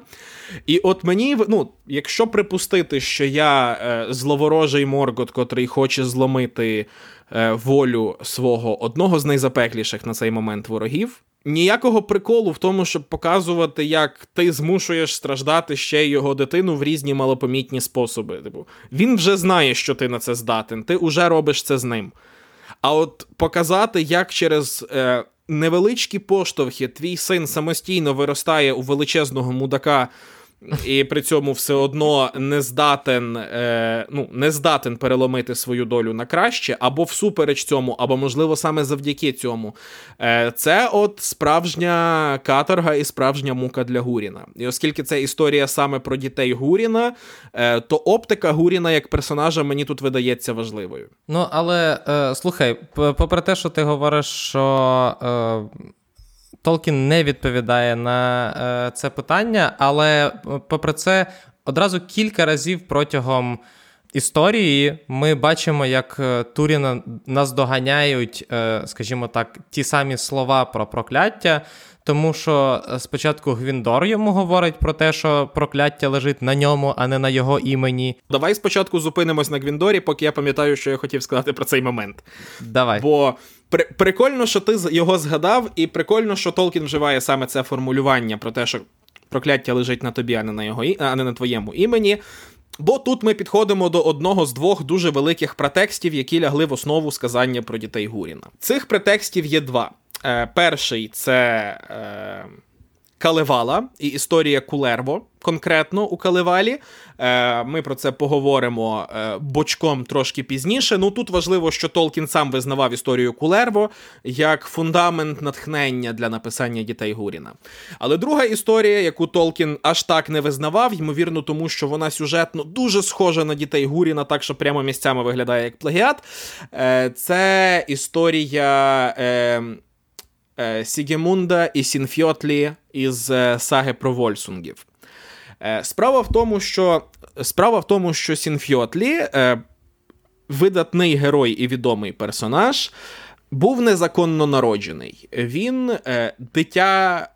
І от мені, ну, якщо припустити, що я е, зловорожий Моргот, котрий хоче зломити е, волю свого одного з найзапекліших на цей момент ворогів. Ніякого приколу в тому, щоб показувати, як ти змушуєш страждати ще й його дитину в різні малопомітні способи. Типу, він вже знає, що ти на це здатен, ти вже робиш це з ним. А от показати, як через е, невеличкі поштовхи, твій син самостійно виростає у величезного мудака і при цьому все одно не здатен е, ну, не здатен переломити свою долю на краще, або всупереч цьому, або, можливо, саме завдяки цьому. Е, Це от справжня каторга і справжня мука для Гуріна. І оскільки це історія саме про дітей Гуріна, е, то оптика Гуріна як персонажа мені тут видається важливою. Ну, але е, слухай, попри те, що ти говориш, що. Е... Толкін не відповідає на е, це питання, але е, попри це, одразу кілька разів протягом історії ми бачимо, як е, Туріна наздоганяють, скажімо так, ті самі слова про прокляття. Тому що е, спочатку Гвіндор йому говорить про те, що прокляття лежить на ньому, а не на його імені. Давай спочатку зупинимось на Гвіндорі, поки я пам'ятаю, що я хотів сказати про цей момент. Давай. Бо при- прикольно, що ти його згадав, і прикольно, що Толкін вживає саме це формулювання про те, що прокляття лежить на тобі, а не на його а не на твоєму імені. Бо тут ми підходимо до одного з двох дуже великих претекстів, які лягли в основу сказання про дітей Гуріна. Цих претекстів є два. Е, Перший це е, Калевала і історія Кулерво конкретно у Калевалі. Е, Ми про це поговоримо е, бочком трошки пізніше. Ну тут важливо, що Толкін сам визнавав історію Кулерво як фундамент натхнення для написання дітей Гуріна. Але друга історія, яку Толкін аж так не визнавав, ймовірно, тому що вона сюжетно дуже схожа на дітей Гуріна, так що прямо місцями виглядає як плагіат. Е, Це історія. Е, Сігемунда і Сінфьотлі із е, саги про Вольсунгів. Е, справа в тому, що справа в тому, що Сінфьотлі, видатний герой і відомий персонаж, був незаконно народжений. Він дитя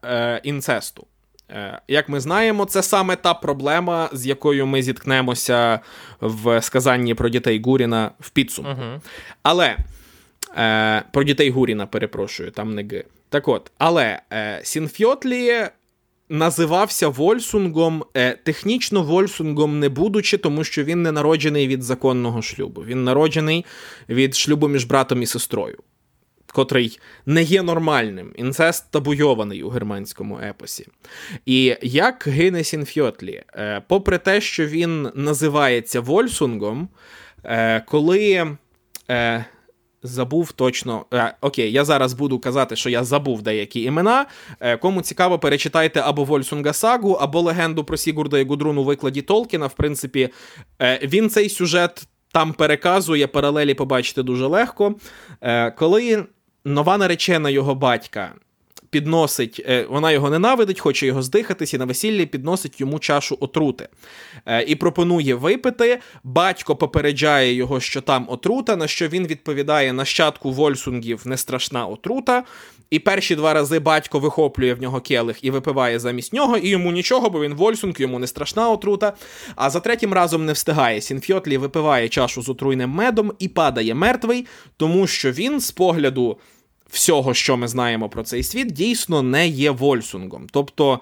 інцесту. Як ми знаємо, це саме та проблема, з якою ми зіткнемося в сказанні про дітей Гуріна в підсумку. Uh-huh. Але Е, Про дітей Гуріна, перепрошую, там не Г. Так от, але е, Сінфьотлі називався Вольсунгом, е, технічно Вольсунгом не будучи, тому що він не народжений від законного шлюбу. Він народжений від шлюбу між братом і сестрою, котрий не є нормальним, інцест табуйований у германському епосі. І як гине Сінфьотлі, е, попри те, що він називається Вольсунгом, е, коли. Е, Забув точно. Е, окей, я зараз буду казати, що я забув деякі імена. Е, кому цікаво, перечитайте або Вольсунга Сагу, або легенду про Сігурда і Гудрун у викладі Толкіна. В принципі, е, він цей сюжет там переказує, паралелі побачити дуже легко. Е, коли нова наречена його батька підносить, е, вона його ненавидить, хоче його здихатись, і на весіллі підносить йому чашу отрути. Е, і пропонує випити. Батько попереджає його, що там отрута, на що він відповідає нащадку Вольсунгів не страшна отрута. І перші два рази батько вихоплює в нього келих і випиває замість нього, і йому нічого, бо він Вольсунг, йому не страшна отрута. А за третім разом не встигає. Сінфьотлі випиває чашу з отруйним медом і падає мертвий, тому що він з погляду всього, що ми знаємо про цей світ, дійсно не є Вольсунгом. Тобто.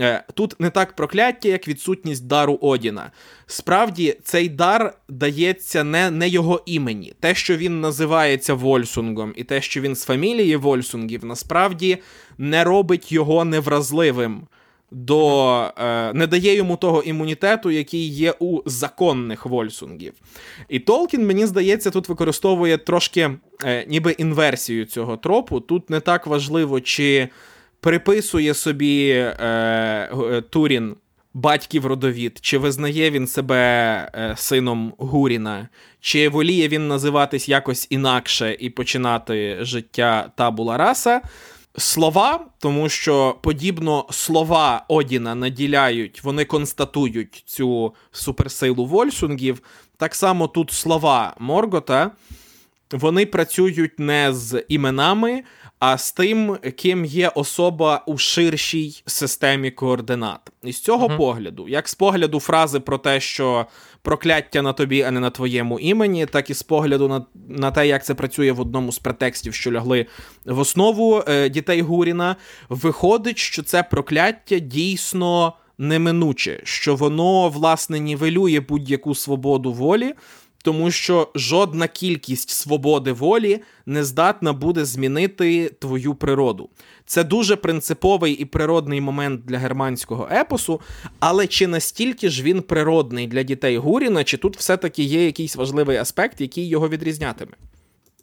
Е, тут не так прокляття, як відсутність дару Одіна. Справді, цей дар дається не не його імені. Те, що він називається Вольсунгом, і те, що він з фамілії Вольсунгів, насправді не робить його невразливим до е, не дає йому того імунітету, який є у законних Вольсунгів. І Толкін, мені здається, тут використовує трошки е, ніби інверсію цього тропу. Тут не так важливо, чи приписує собі е, е Турін. Батьків родовід, чи визнає він себе е, сином Гуріна, чи воліє він називатись якось інакше і починати життя табула раса слова, тому що подібно слова Одіна наділяють, вони констатують цю суперсилу Вольсунгів. Так само тут слова Моргота. Вони працюють не з іменами, а з тим, ким є особа у ширшій системі координат. І з цього uh-huh. погляду, як з погляду фрази про те, що прокляття на тобі, а не на твоєму імені, так і з погляду на на те, як це працює в одному з претекстів, що лягли в основу е, дітей Гуріна, виходить, що це прокляття дійсно неминуче, що воно, власне, нівелює будь-яку свободу волі. Тому що жодна кількість свободи волі не здатна буде змінити твою природу. Це дуже принциповий і природний момент для германського епосу, але чи настільки ж він природний для дітей Гуріна, чи тут все-таки є якийсь важливий аспект, який його відрізнятиме?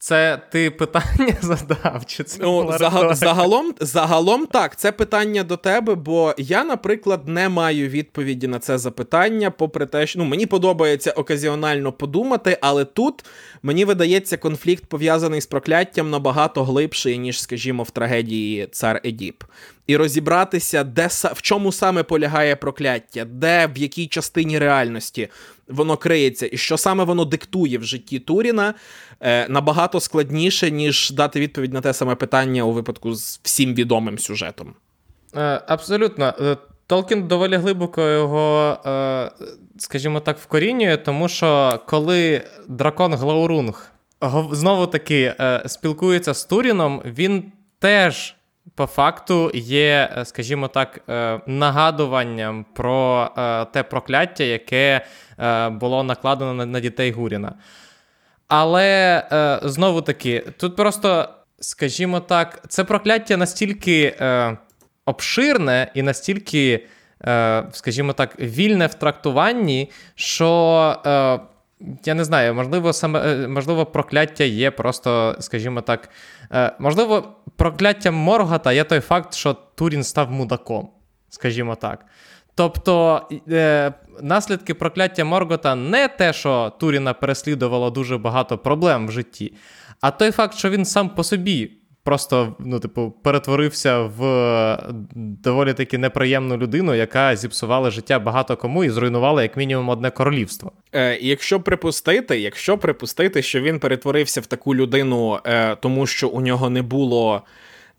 Це ти питання <laughs> задав? Чи це ну, загал, загалом, загалом так, це питання до тебе, бо я, наприклад, не маю відповіді на це запитання, попри те, що ну, мені подобається оказіонально подумати, але тут мені видається конфлікт пов'язаний з прокляттям набагато глибший, ніж, скажімо, в трагедії цар Едіп. І розібратися, де в чому саме полягає прокляття, де в якій частині реальності воно криється, і що саме воно диктує в житті Туріна, е, набагато складніше, ніж дати відповідь на те саме питання у випадку з всім відомим сюжетом. Е, абсолютно. Е, Толкін доволі глибоко його, скажімо так, вкорінює, тому що коли дракон Глаурунг знову таки спілкується з Туріном, він теж по факту є, скажімо так, нагадуванням про те прокляття, яке було накладено на дітей Гуріна. Але е, знову таки, тут просто, скажімо так, це прокляття настільки е, обширне і настільки, е, скажімо так, вільне в трактуванні, що. Я не знаю, можливо, саме е, можливо, прокляття є просто, скажімо так, е, можливо, прокляттям Моргата є той факт, що Турін став мудаком, скажімо так. Тобто е, наслідки прокляття Моргота не те, що Туріна переслідувало дуже багато проблем в житті, а той факт, що він сам по собі просто ну, типу, перетворився в доволі таки неприємну людину, яка зіпсувала життя багато кому і зруйнувала як мінімум одне королівство. Е, Якщо припустити, якщо припустити, що він перетворився в таку людину, е, тому що у нього не було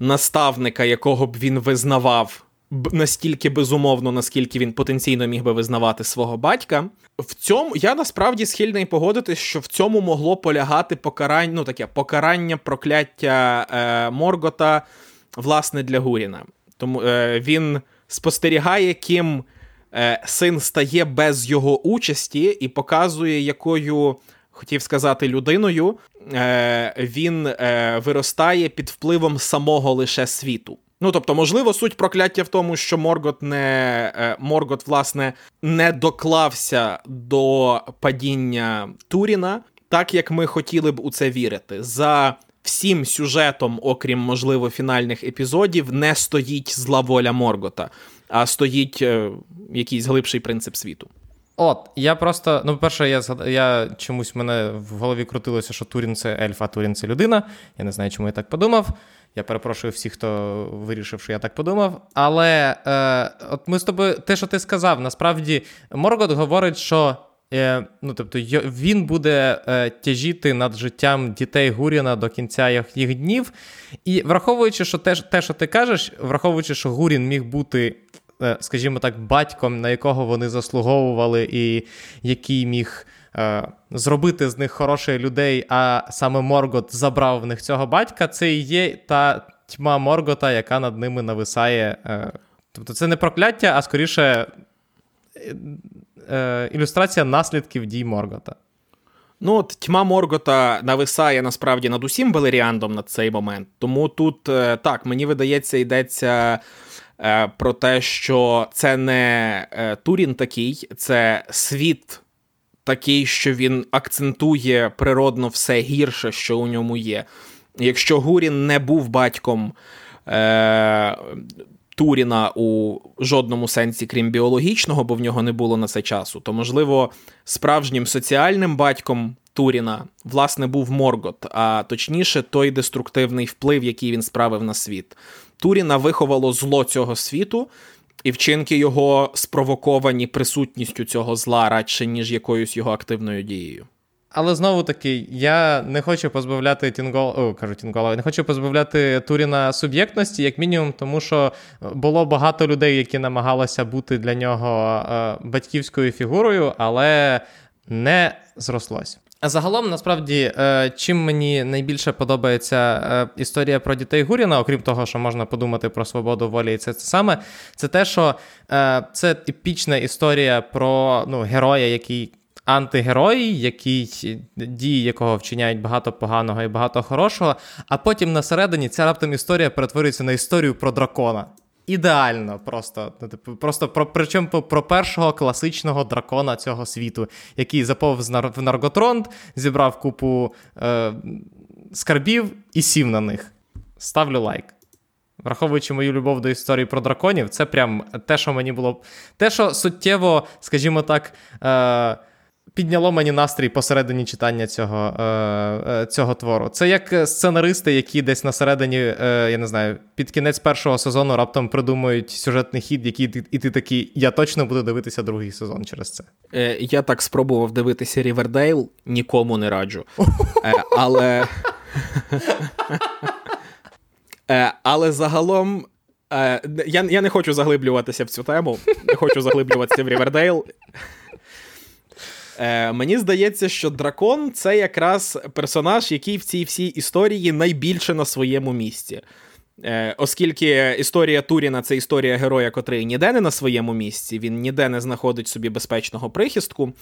наставника, якого б він визнавав настільки безумовно, наскільки він потенційно міг би визнавати свого батька. В цьому я насправді схильний погодитись, що в цьому могло полягати покарання, ну таке покарання прокляття е, Моргота, власне, для Гуріна. Тому е, він спостерігає, ким е, син стає без його участі, і показує, якою. Хотів сказати людиною, е, він е, виростає під впливом самого лише світу. Ну, тобто, можливо, суть прокляття в тому, що Моргот не е, Моргот, власне, не доклався до падіння Туріна, так як ми хотіли б у це вірити. За всім сюжетом, окрім можливо, фінальних епізодів, не стоїть зла воля Моргота, а стоїть е, якийсь глибший принцип світу. От, я просто, ну, по-перше, я я чомусь мене в голові крутилося, що Турін це ельф, а Турін це людина. Я не знаю, чому я так подумав. Я перепрошую всіх, хто вирішив, що я так подумав. Але е, от ми з тобою, те, що ти сказав, насправді Моргот говорить, що е, ну, тобто, він буде е, тяжіти над життям дітей Гуріна до кінця їх, днів. І враховуючи, що те, те, що ти кажеш, враховуючи, що Гурін міг бути. Е, скажімо так, батьком, на якого вони заслуговували, і який міг зробити з них хороших людей, а саме Моргот забрав в них цього батька, це і є та тьма Моргота, яка над ними нависає. Е, тобто це не прокляття, а скоріше е, е, ілюстрація наслідків дій Моргота. Ну, от тьма Моргота нависає насправді над усім Белеріандом на цей момент. Тому тут е, так, мені видається, йдеться е, про те, що це не е, Турін такий, це світ такий, що він акцентує природно все гірше, що у ньому є. Якщо Гурін не був батьком е, Туріна у жодному сенсі, крім біологічного, бо в нього не було на це часу, то, можливо, справжнім соціальним батьком Туріна, власне, був Моргот, а точніше, той деструктивний вплив, який він справив на світ. Туріна виховало зло цього світу, і вчинки його спровоковані присутністю цього зла радше, ніж якоюсь його активною дією. Але знову таки, я не хочу позбавляти Тінгол... О, кажу Тінгола, не хочу позбавляти Туріна суб'єктності, як мінімум, тому що було багато людей, які намагалися бути для нього е, батьківською фігурою, але не зрослось. Загалом, насправді, е, чим мені найбільше подобається е, історія про дітей Гуріна, окрім того, що можна подумати про свободу волі, і це, це саме, це те, що е, це епічна історія про ну, героя, який антигерой, який дії якого вчиняють багато поганого і багато хорошого, а потім на середині ця раптом історія перетворюється на історію про дракона. Ідеально, просто ну, типу, просто про причому про першого класичного дракона цього світу, який заповз в Нарготронт, зібрав купу е, скарбів і сів на них. Ставлю лайк. Враховуючи мою любов до історії про драконів, це прям те, що мені було. Те, що суттєво, скажімо так, е, підняло мені настрій посередині читання цього е, е, цього твору. Це як сценаристи, які десь на середині, е, я не знаю, під кінець першого сезону раптом придумують сюжетний хід, який і ти такий, я точно буду дивитися другий сезон через це. Е, Я так спробував дивитися Рівердейл, нікому не раджу. Е, Але. <laughs> Е, Але загалом. Я я не хочу заглиблюватися в цю тему, не хочу заглиблюватися в Рівердейл. Е, Мені здається, що дракон це якраз персонаж, який в цій всій історії найбільше на своєму місці. Е, Оскільки історія Туріна це історія героя, котрий ніде не на своєму місці, він ніде не знаходить собі безпечного прихистку.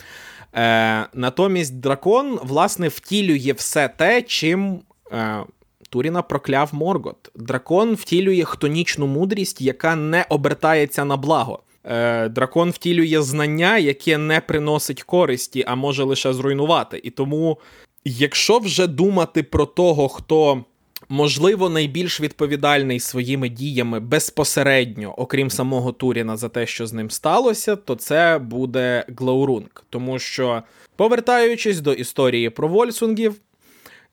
Е, Натомість дракон, власне, втілює все те, чим. Е, Туріна прокляв Моргот. Дракон втілює хтонічну мудрість, яка не обертається на благо. Е, Дракон втілює знання, яке не приносить користі, а може лише зруйнувати. І тому, якщо вже думати про того, хто. Можливо, найбільш відповідальний своїми діями безпосередньо, окрім самого Туріна, за те, що з ним сталося, то це буде Глаурунг. Тому що, повертаючись до історії про Вольсунгів,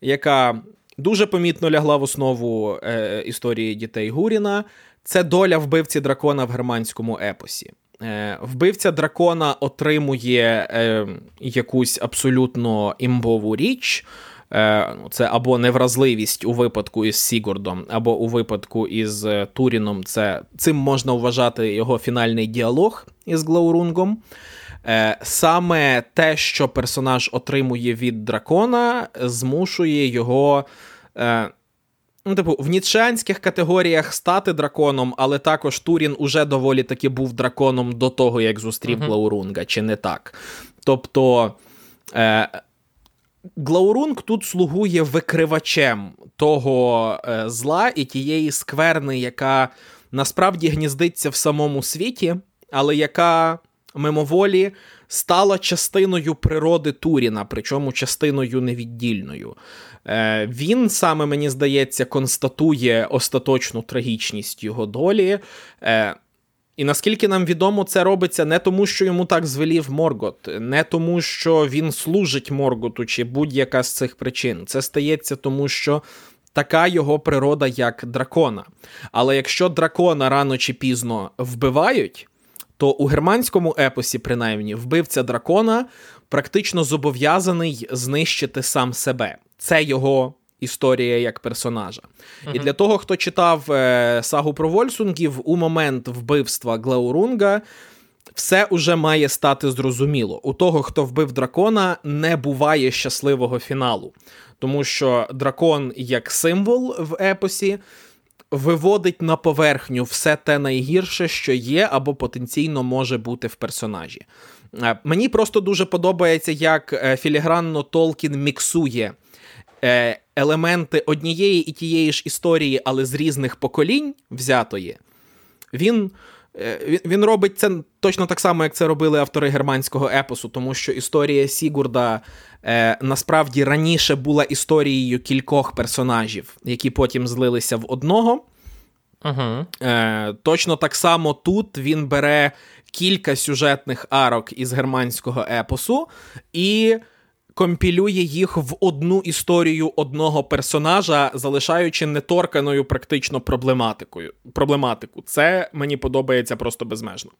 яка дуже помітно лягла в основу е, історії дітей Гуріна, це доля вбивці дракона в германському епосі. Е, Вбивця дракона отримує е, якусь абсолютно імбову річ. Е, це або невразливість у випадку із Сігурдом, або у випадку із е, Туріном. Це Цим можна вважати його фінальний діалог із Глаурунгом. Саме те, що персонаж отримує від дракона, змушує його. Ну, типу, в ніцшанських категоріях стати драконом, але також Турін уже доволі таки був драконом до того, як зустрів uh-huh. Глаурунга, чи не так? Тобто е, Глаурунг тут слугує викривачем того е, зла і тієї скверни, яка насправді гніздиться в самому світі, але яка мимоволі стала частиною природи Туріна, причому частиною невіддільною. Е, Він саме, мені здається, констатує остаточну трагічність його долі. Е, І наскільки нам відомо, це робиться не тому, що йому так звелів Моргот, не тому, що він служить Морготу, чи будь-яка з цих причин. Це стається тому, що. Така його природа, як дракона. Але якщо дракона рано чи пізно вбивають, то у германському епосі, принаймні, вбивця дракона практично зобов'язаний знищити сам себе. Це його історія як персонажа. Uh-huh. І для того, хто читав е, сагу про Вольсунгів, у момент вбивства Глеурунга. Все уже має стати зрозуміло. У того, хто вбив дракона, не буває щасливого фіналу, тому що дракон як символ в епосі виводить на поверхню все те найгірше, що є, або потенційно може бути в персонажі. Е, мені просто дуже подобається, як е, філігранно Толкін міксує е, елементи однієї і тієї ж історії, але з різних поколінь взятої. Він. Він робить це точно так само, як це робили автори германського епосу, тому що історія Сігурда е, насправді раніше була історією кількох персонажів, які потім злилися в одного. Uh-huh. Е, Точно так само тут він бере кілька сюжетних арок із германського епосу і компілює їх в одну історію одного персонажа, залишаючи неторканою практично проблематикою. проблематику. Це мені подобається просто безмежно.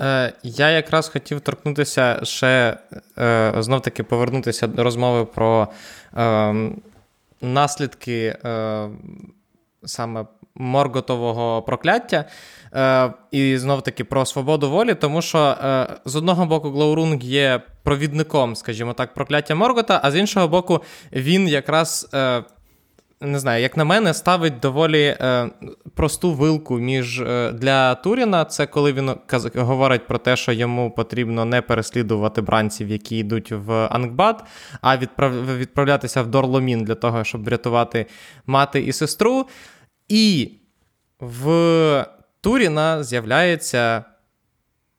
Е, Я якраз хотів торкнутися ще е, знов таки повернутися до розмови про е, наслідки саме Морготового прокляття. Е, І знов таки про свободу волі, тому що е, з одного боку Глаурунг є провідником, скажімо так, прокляття Моргота, а з іншого боку, він якраз. Е, не знаю, як на мене, ставить доволі е, просту вилку між е, для Туріна. Це коли він каз, говорить про те, що йому потрібно не переслідувати бранців, які йдуть в Ангбад, а відправ, відправлятися в Дорломін для того, щоб врятувати мати і сестру. І в Туріна з'являється,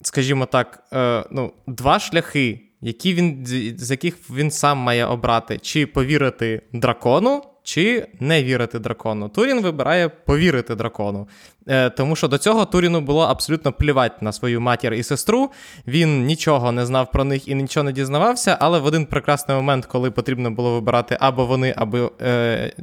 скажімо так, е, ну, два шляхи, які він, з яких він сам має обрати: чи повірити дракону, чи не вірити дракону. Турін вибирає повірити дракону. Е, Тому що до цього Туріну було абсолютно плівати на свою матір і сестру. Він нічого не знав про них і нічого не дізнавався, але в один прекрасний момент, коли потрібно було вибирати або вони, або. Е,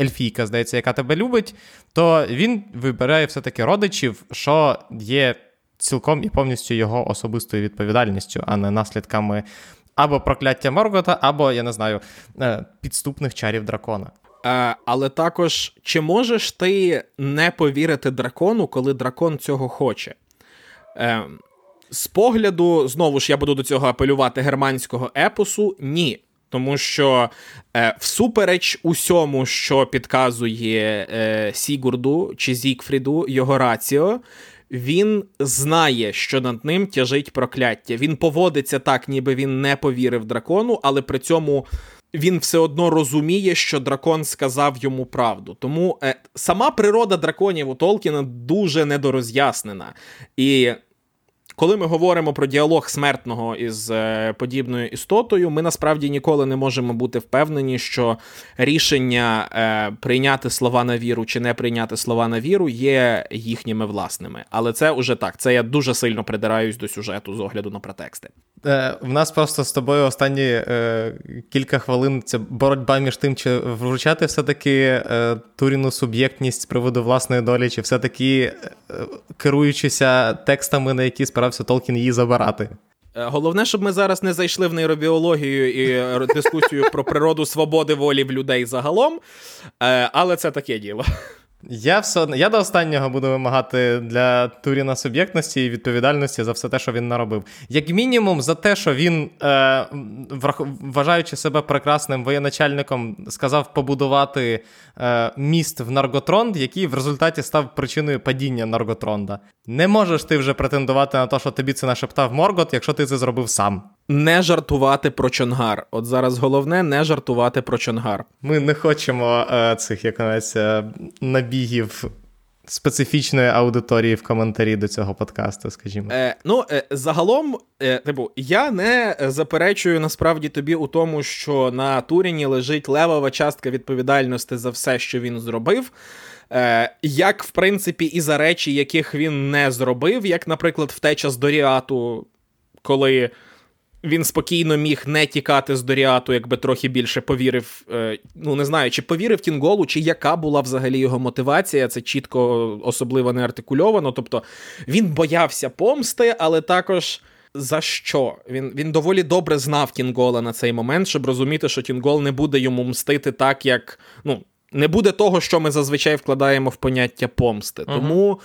Ельфійка, здається, яка тебе любить, то він вибирає все-таки родичів, що є цілком і повністю його особистою відповідальністю, а не наслідками або прокляття Моргота, або, я не знаю, е, підступних чарів дракона. Е, але також, чи можеш ти не повірити дракону, коли дракон цього хоче? Е, З погляду, знову ж я буду до цього апелювати германського епосу, ні. Тому що е, всупереч усьому, що підказує е, Сігурду чи Зікфріду, його раціо, він знає, що над ним тяжить прокляття. Він поводиться так, ніби він не повірив дракону, але при цьому він все одно розуміє, що дракон сказав йому правду. Тому е, сама природа драконів у Толкіна дуже недороз'яснена. І коли ми говоримо про діалог смертного із е, подібною істотою, ми насправді ніколи не можемо бути впевнені, що рішення е, прийняти слова на віру чи не прийняти слова на віру є їхніми власними. Але це уже так. Це я дуже сильно придираюсь до сюжету з огляду на протексти. Е, В нас просто з тобою останні е, кілька хвилин це боротьба між тим, чи вручати все-таки е, Туріну суб'єктність з приводу власної долі, чи все-таки керуючися текстами, на які спирався Толкін, її забирати. Головне, щоб ми зараз не зайшли в нейробіологію і дискусію про природу свободи волі в людей загалом, але це таке діло. Я все я до останнього буду вимагати для Туріна суб'єктності і відповідальності за все те, що він наробив. Як мінімум, за те, що він, е, вважаючи себе прекрасним воєначальником, сказав побудувати е, міст в Нарготронд, який в результаті став причиною падіння Нарготронда. Не можеш ти вже претендувати на те, що тобі це нашептав Моргот, якщо ти це зробив сам. Не жартувати про Чонгар. От зараз головне не жартувати про Чонгар. Ми не хочемо е, цих е, набігів специфічної аудиторії в коментарі до цього подкасту, скажімо. Е, Ну, е, загалом, е, типу, я не заперечую насправді тобі у тому, що на Туріні лежить левова частка відповідальності за все, що він зробив. Е, Як, в принципі, і за речі, яких він не зробив, як, наприклад, втеча з Доріату, коли він спокійно міг не тікати з Доріату, якби трохи більше повірив. Е, ну не знаю, чи повірив Тінголу, чи яка була взагалі його мотивація. Це чітко особливо не артикульовано. Тобто він боявся помсти, але також. За що? Він він доволі добре знав Тінгола на цей момент, щоб розуміти, що Тінгол не буде йому мстити так, як. Ну, не буде того, що ми зазвичай вкладаємо в поняття помсти. Uh-huh.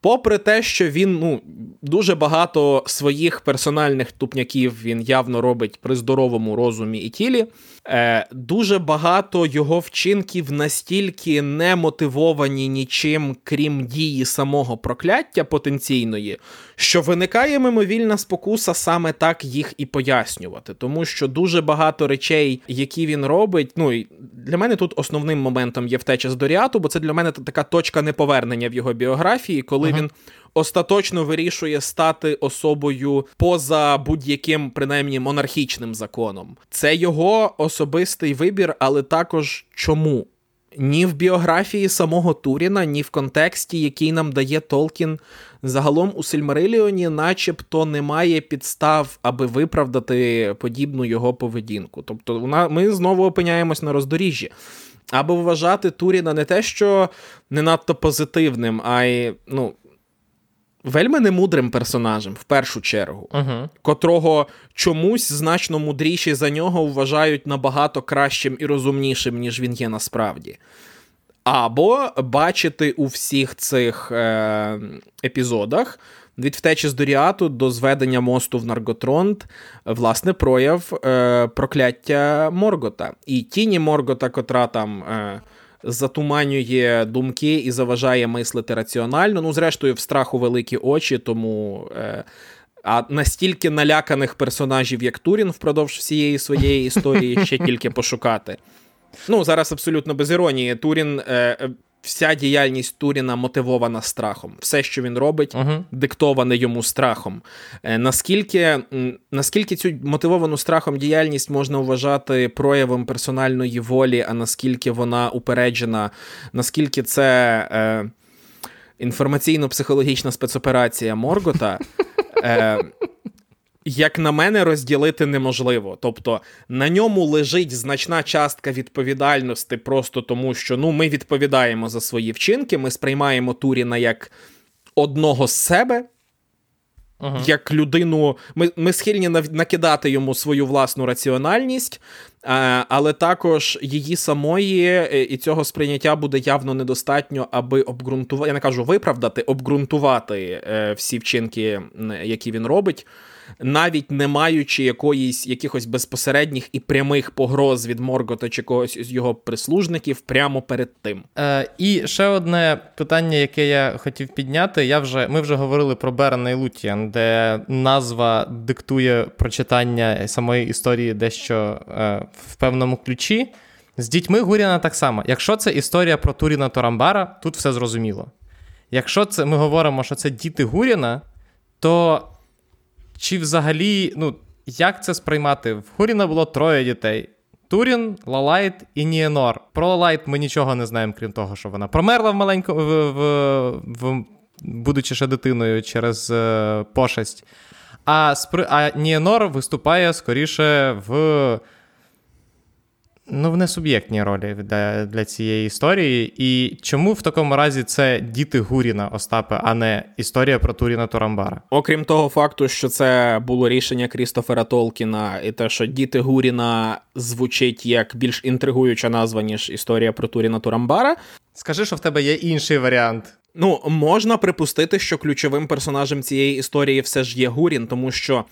Попри те, що він ну, дуже багато своїх персональних тупняків він явно робить при здоровому розумі і тілі, е, дуже багато його вчинків настільки не мотивовані нічим, крім дії самого прокляття потенційної, що виникає мимовільна спокуса саме так їх і пояснювати. Тому що дуже багато речей, які він робить, ну для мене тут основним моментом є втеча з Доріату, бо це для мене така точка неповернення в його біографії, коли ага. він остаточно вирішує стати особою поза будь-яким, принаймні, монархічним законом. Це його особистий вибір, але також чому? Ні в біографії самого Туріна, ні в контексті, який нам дає Толкін. Загалом у Сильмариліоні, начебто, немає підстав, аби виправдати подібну його поведінку. Тобто, вона ми знову опиняємось на роздоріжжі. Або вважати Туріна не те, що не надто позитивним, а й ну, вельми немудрим персонажем, в першу чергу, uh-huh. котрого чомусь значно мудріші за нього вважають набагато кращим і розумнішим, ніж він є насправді. Або бачити у всіх цих е, епізодах від втечі з Доріату до зведення мосту в Нарготронт, власне, прояв е, прокляття Моргота. І тіні Моргота, котра там. Е, Затуманює думки і заважає мислити раціонально. Ну, зрештою, в страху великі очі, тому е, а настільки наляканих персонажів, як Турін, впродовж всієї своєї історії ще тільки <laughs> пошукати. Ну, зараз абсолютно без іронії. Турін е, вся діяльність Туріна мотивована страхом. Все, що він робить, uh-huh. диктоване йому страхом. Е, наскільки наскільки цю мотивовану страхом діяльність можна вважати проявом персональної волі, а наскільки вона упереджена, наскільки це е, інформаційно-психологічна спецоперація Моргота. Е, як на мене, розділити неможливо. Тобто на ньому лежить значна частка відповідальності, просто тому що ну, ми відповідаємо за свої вчинки, ми сприймаємо Туріна як одного з себе. Ага. Як людину, ми ми схильні накидати йому свою власну раціональність, але також її самої е, і цього сприйняття буде явно недостатньо, аби обґрунтувати. Я не кажу виправдати, обґрунтувати е, всі вчинки, які він робить навіть не маючи якоїсь якихось безпосередніх і прямих погроз від Моргота чи когось із його прислужників прямо перед тим. Е, І ще одне питання, яке я хотів підняти. Я вже Ми вже говорили про Берена і Лутіан, де назва диктує прочитання самої історії дещо е, в певному ключі. З дітьми Гуріна так само. Якщо це історія про Туріна Торамбара, тут все зрозуміло. Якщо це ми говоримо, що це діти Гуріна, то чи взагалі, ну, як це сприймати? В Хуріна було троє дітей: Турін, Лалайт і Нієнор. Про Лалайт ми нічого не знаємо, крім того, що вона померла в маленькому, в, в, в, будучи ще дитиною через е, пошесть. А, а Нієнор виступає скоріше в ну, в несуб'єктній ролі для для цієї історії. І чому в такому разі це діти Гуріна Остапе, а не історія про Туріна Торамбара? Окрім того факту, що це було рішення Крістофера Толкіна, і те, що діти Гуріна звучить як більш інтригуюча назва, ніж історія про Туріна Турамбара. Скажи, що в тебе є інший варіант. Ну, можна припустити, що ключовим персонажем цієї історії все ж є Гурін, тому що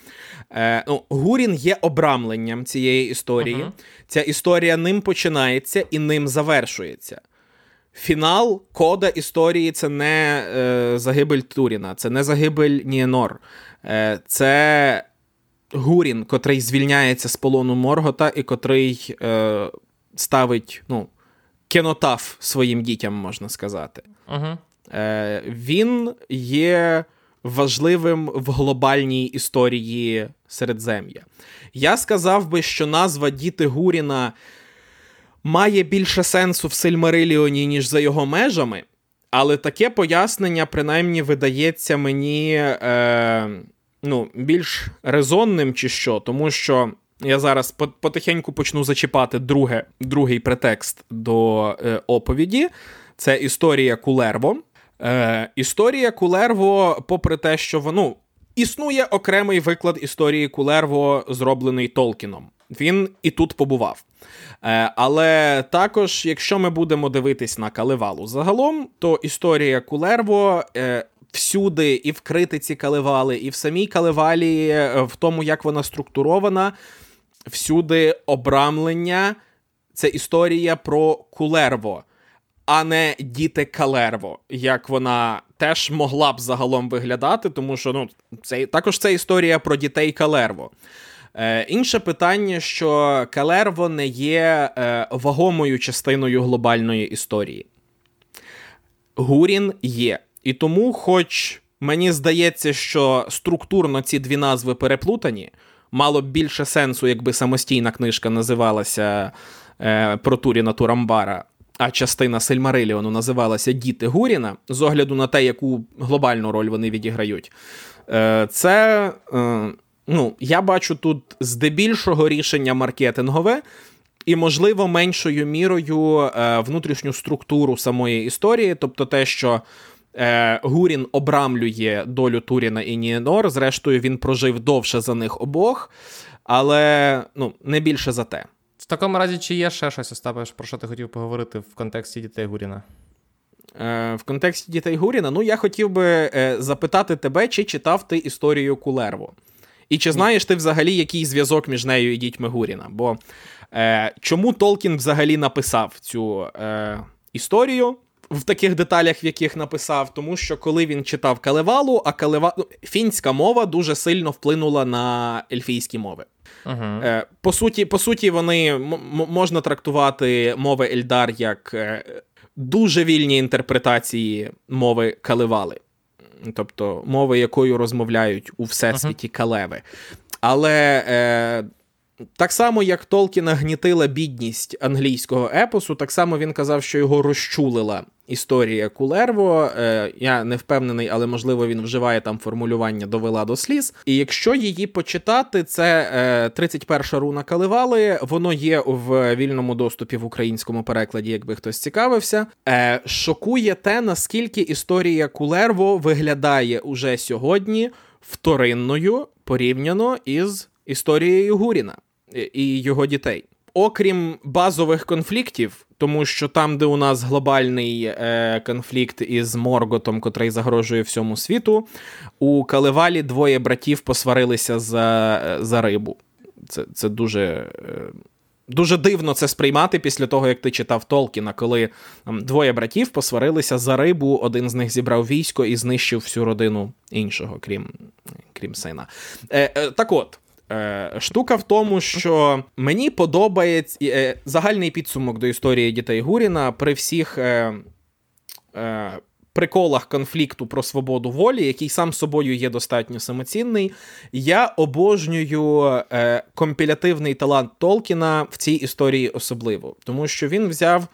е, ну, Гурін є обрамленням цієї історії. Uh-huh. Ця історія ним починається і ним завершується. Фінал кода історії це не е, загибель Туріна, це не загибель Нієнор. Е, Це Гурін, котрий звільняється з полону Моргота і котрий е, ставить ну, кенотаф своїм дітям, можна сказати. Uh-huh. Е, він є важливим в глобальній історії Середзем'я. Я сказав би, що назва Діти Гуріна має більше сенсу в Сильмариліоні, ніж за його межами, але таке пояснення, принаймні, видається мені е, ну, більш резонним, чи що, тому що. Я зараз потихеньку почну зачіпати друге, другий претекст до е, оповіді. Це історія Кулерво. Е, Історія Кулерво, попри те, що воно існує окремий виклад історії Кулерво, зроблений Толкіном. Він і тут побував. Е, Але також, якщо ми будемо дивитись на Каливалу загалом, то історія Кулерво. Е, Всюди, і в критиці Каливали, і в самій Каливалі, е, в тому, як вона структурована, всюди обрамлення це історія про Кулерво а не діти Калерво, як вона теж могла б загалом виглядати, тому що ну, це також це історія про дітей Калерво. Е, Інше питання, що Калерво не є е, вагомою частиною глобальної історії. Гурін є. І тому, хоч мені здається, що структурно ці дві назви переплутані, мало б більше сенсу, якби самостійна книжка називалася е, про Туріна Турамбара а частина Сельмариліону називалася Діти Гуріна, з огляду на те, яку глобальну роль вони відіграють. Е, це, е, ну, я бачу тут здебільшого рішення маркетингове. І, можливо, меншою мірою е, внутрішню структуру самої історії, тобто те, що Гурін обрамлює долю Туріна і Нієнор, зрештою, він прожив довше за них обох, але ну, не більше за те. В такому разі, чи є ще щось, Остапе, про що ти хотів поговорити в контексті дітей Гуріна? Е, В контексті дітей Гуріна, ну я хотів би е, запитати тебе, чи читав ти історію Кулерво? І чи знаєш ти взагалі, який зв'язок між нею і дітьми Гуріна? Бо е, чому Толкін взагалі написав цю е, історію? В таких деталях, в яких написав, тому що коли він читав Калевалу, а Калева... ну, фінська мова дуже сильно вплинула на ельфійські мови. Е, По суті, по суті, вони м- можна трактувати мови Ельдар як е, дуже вільні інтерпретації мови Калевали, тобто мови, якою розмовляють у всесвіті Калеви. Але е, так само, як Толкіна гнітила бідність англійського епосу, так само він казав, що його розчулила історія Кулерво. Е, я не впевнений, але можливо він вживає там формулювання довела до сліз. І якщо її почитати, це е, 31 руна Каливали, воно є в вільному доступі в українському перекладі, якби хтось цікавився. Е, шокує те, наскільки історія Кулерво виглядає уже сьогодні вторинною порівняно із історією Гуріна і його дітей. Окрім базових конфліктів, тому що там, де у нас глобальний е, конфлікт із Морготом, котрий загрожує всьому світу, у Калевалі двоє братів посварилися за за рибу. Це це дуже е, дуже дивно це сприймати після того, як ти читав Толкіна, коли там, двоє братів посварилися за рибу, один з них зібрав військо і знищив всю родину іншого, крім, крім сина. Е, е, Так от. Е, штука в тому, що мені подобається е, загальний підсумок до історії дітей Гуріна при всіх е, приколах конфлікту про свободу волі, який сам собою є достатньо самоцінний. Я обожнюю компілятивний талант Толкіна в цій історії особливо, тому що він взяв.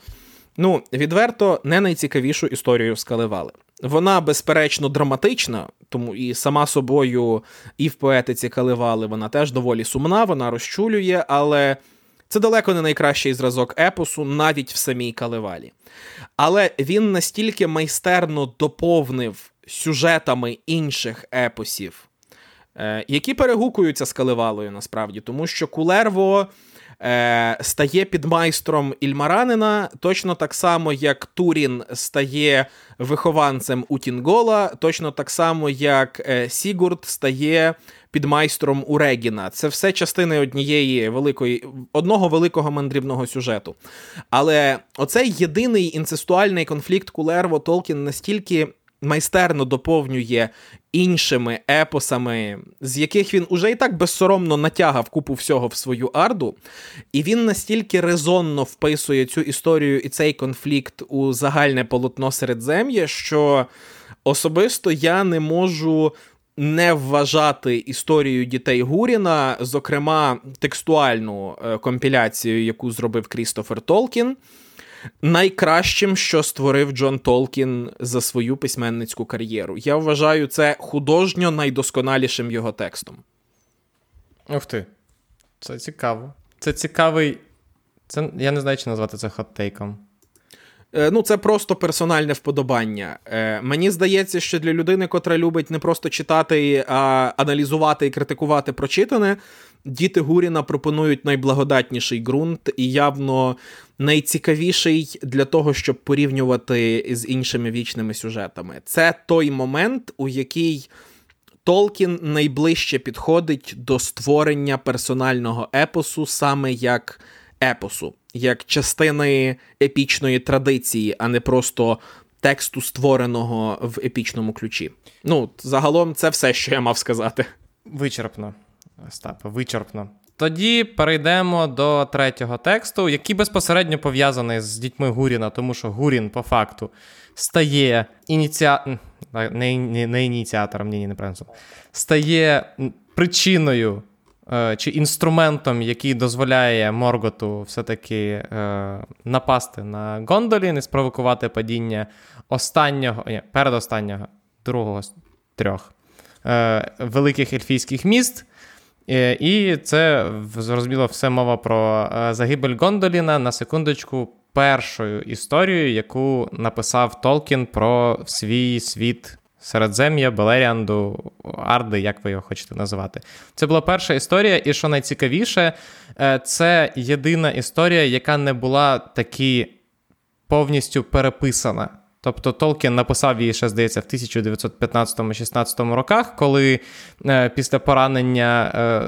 Ну, відверто, не найцікавішу історію скаливали. Вона, безперечно, драматична, тому і сама собою, і в поетиці Каливали вона теж доволі сумна, вона розчулює, але це далеко не найкращий зразок епосу, навіть в самій Каливалі. Але він настільки майстерно доповнив сюжетами інших епосів, які перегукуються з Каливалою насправді, тому що Кулерво е, стає підмайстром Ільмаранина, точно так само, як Турін стає вихованцем Утінгола, точно так само, як е, Сігурд стає підмайстром у Регіна. Це все частини однієї великої, одного великого мандрівного сюжету. Але оцей єдиний інцестуальний конфлікт Кулерво Толкін настільки майстерно доповнює іншими епосами, з яких він уже і так безсоромно натягав купу всього в свою арду, і він настільки резонно вписує цю історію і цей конфлікт у загальне полотно Середзем'я, що особисто я не можу. Не вважати історію дітей Гуріна, зокрема текстуальну е, компіляцію, яку зробив Крістофер Толкін, найкращим, що створив Джон Толкін за свою письменницьку кар'єру. Я вважаю це художньо найдосконалішим його текстом. Ух ти. Це цікаво. Це цікавий. Це, Я не знаю, чи назвати це хот-тейком. Е, ну, це просто персональне вподобання. Е, мені здається, що для людини, котра любить не просто читати, а аналізувати і критикувати прочитане, діти Гуріна пропонують найблагодатніший ґрунт і явно найцікавіший для того, щоб порівнювати з іншими вічними сюжетами. Це той момент, у який. Толкін найближче підходить до створення персонального епосу саме як епосу, як частини епічної традиції, а не просто тексту, створеного в епічному ключі. Ну, загалом, це все, що я мав сказати. Вичерпно, Остапе, вичерпно. Тоді перейдемо до третього тексту, який безпосередньо пов'язаний з дітьми Гуріна, тому що Гурін, по факту, стає ініціа... не, не, не ініціатором, ні, ні, неправильно, стає причиною е, чи інструментом, який дозволяє Морготу все-таки е, напасти на гондолі, не спровокувати падіння останнього, ні, передостаннього, другого трьох е, великих ельфійських міст. І це зрозуміло все мова про загибель Гондоліна на секундочку. Першою історією, яку написав Толкін про свій світ Середзем'я, Белеріанду, Арди, як ви його хочете називати. Це була перша історія, і що найцікавіше, е, це єдина історія, яка не була таки повністю переписана. Тобто Толкін написав її, ще здається, в 1915-16 роках, коли е, після поранення е,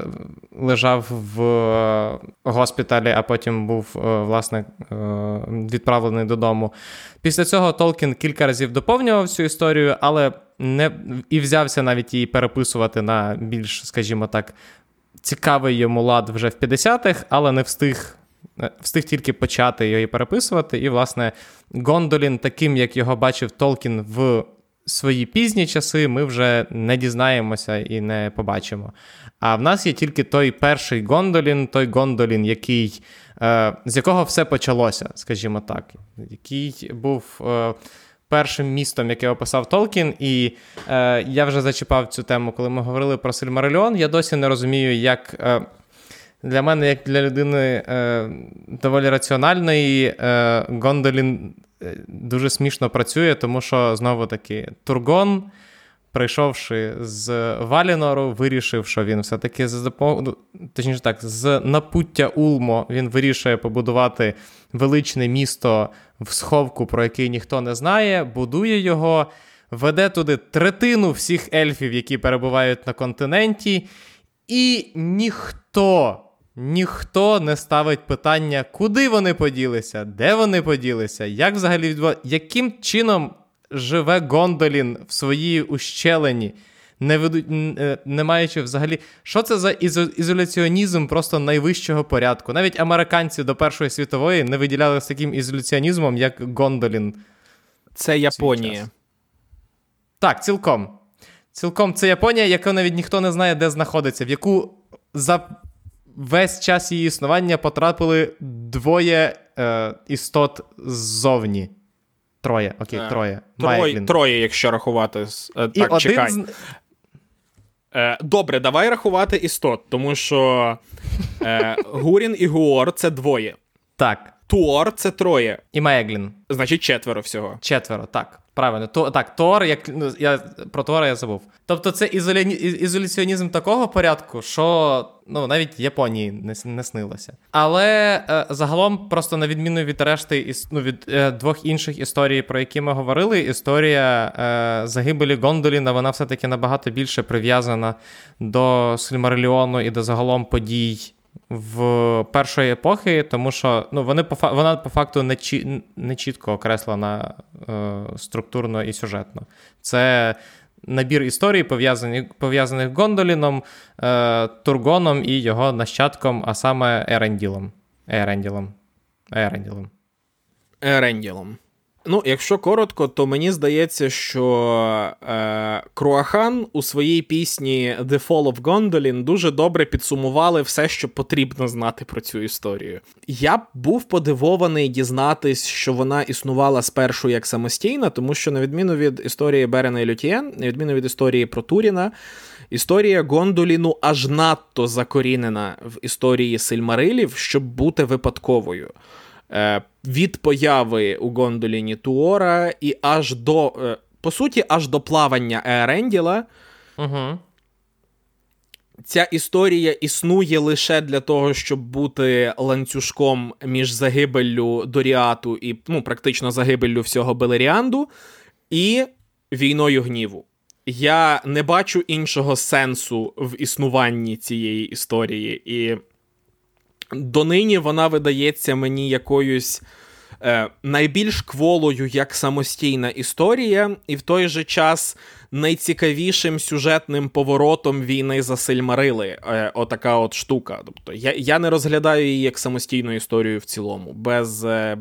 лежав в е, госпіталі, а потім був е, власне е, відправлений додому. Після цього Толкін кілька разів доповнював цю історію, але не і взявся навіть її переписувати на більш, скажімо так, цікавий йому лад вже в 50-х, але не встиг. Е, встиг тільки почати її переписувати, і, власне, Гондолін, таким, як його бачив Толкін в свої пізні часи, ми вже не дізнаємося і не побачимо. А в нас є тільки той перший Гондолін, той Гондолін, який, е, з якого все почалося, скажімо так, який був. Е, Першим містом, яке описав Толкін, і е, я вже зачіпав цю тему, коли ми говорили про Сильмарильон. Я досі не розумію, як е, для мене, як для людини е, доволі раціональної, е, Гондолін е, дуже смішно працює, тому що знову таки Тургон, прийшовши з Валінору, вирішив, що він все-таки з ну, точніше так, з напуття Улмо він вирішує побудувати величне місто в сховку, про який ніхто не знає, будує його, веде туди третину всіх ельфів, які перебувають на континенті, і ніхто. Ніхто не ставить питання, куди вони поділися, де вони поділися, як взагалі відбувається, яким чином живе Гондолін в своїй ущелині, не ведуть, е, не маючи взагалі. Що це за ізоляціонізм просто найвищого порядку? Навіть американці до Першої світової не виділяли з таким ізоляціонізмом, як Гондолін. Це Японія. Так, цілком. Цілком це Японія, яка навіть ніхто не знає, де знаходиться, в яку за весь час її існування потрапили двоє е, істот ззовні. Троє, окей, е, троє. Троє, троє, якщо рахувати. Так, І один чекай. З... Е, добре, давай рахувати істот, тому що е, Гурін і Гуор це двоє. Так. Туор це троє. І Маеглін. Значить, четверо всього. Четверо, так. Правильно, то так, Тор, як ну, я про Тора я забув. Тобто, це ізоля... ізоляціонізм такого порядку, що ну навіть Японії не не снилося. Але е, загалом, просто на відміну від решти ну, від е, двох інших історій, про які ми говорили, історія е, загибелі Гондоліна, вона все-таки набагато більше прив'язана до Сильмариліону і до загалом подій в першої епохи, тому що ну, вони по вона по факту не чі, не чітко окреслена е, структурно і сюжетно. Це набір історій, пов'язаних пов'язаних Гондоліном, е, Тургоном і його нащадком, а саме Еренділом. Еренділом. Еренділом. Еренділом. Ну, якщо коротко, то мені здається, що е, Круахан у своїй пісні The Fall of Gondolin дуже добре підсумували все, що потрібно знати про цю історію. Я був подивований дізнатись, що вона існувала спершу як самостійна, тому що, на відміну від історії Берена і Лютієн, на відміну від історії про Туріна, історія Гондоліну аж надто закорінена в історії Сильмарилів, щоб бути випадковою. Е, від появи у Гондоліні Туора і аж до, е, по суті, аж до плавання Еренділа. Угу. Ця історія існує лише для того, щоб бути ланцюжком між загибеллю Доріату і ну, практично загибеллю всього Белеріанду і війною гніву. Я не бачу іншого сенсу в існуванні цієї історії. І донині вона видається мені якоюсь е, найбільш кволою як самостійна історія, і в той же час найцікавішим сюжетним поворотом війни за Сильмарили. Е, отака от штука. Тобто я я не розглядаю її як самостійну історію в цілому. Без, е,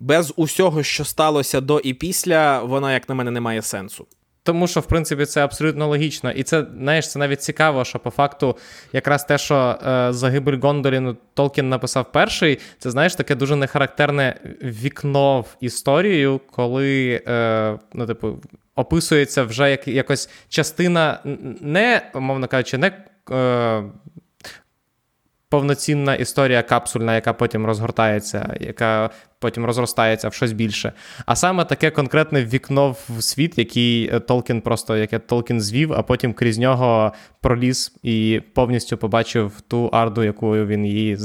Без усього, що сталося до і після, вона, як на мене, не має сенсу. Тому що, в принципі, це абсолютно логічно. І це, знаєш, це навіть цікаво, що по факту, якраз те, що е, загибель Гондоліну Толкін написав перший, це знаєш таке дуже нехарактерне вікно в історію, коли, е, ну, типу, описується вже як, якось частина, не, умовно кажучи, не. Е, повноцінна історія капсульна, яка потім розгортається, яка потім розростається в щось більше. А саме таке конкретне вікно в світ, який е, Толкін просто яке Толкін звів, а потім крізь нього проліз і повністю побачив ту арду, якою він її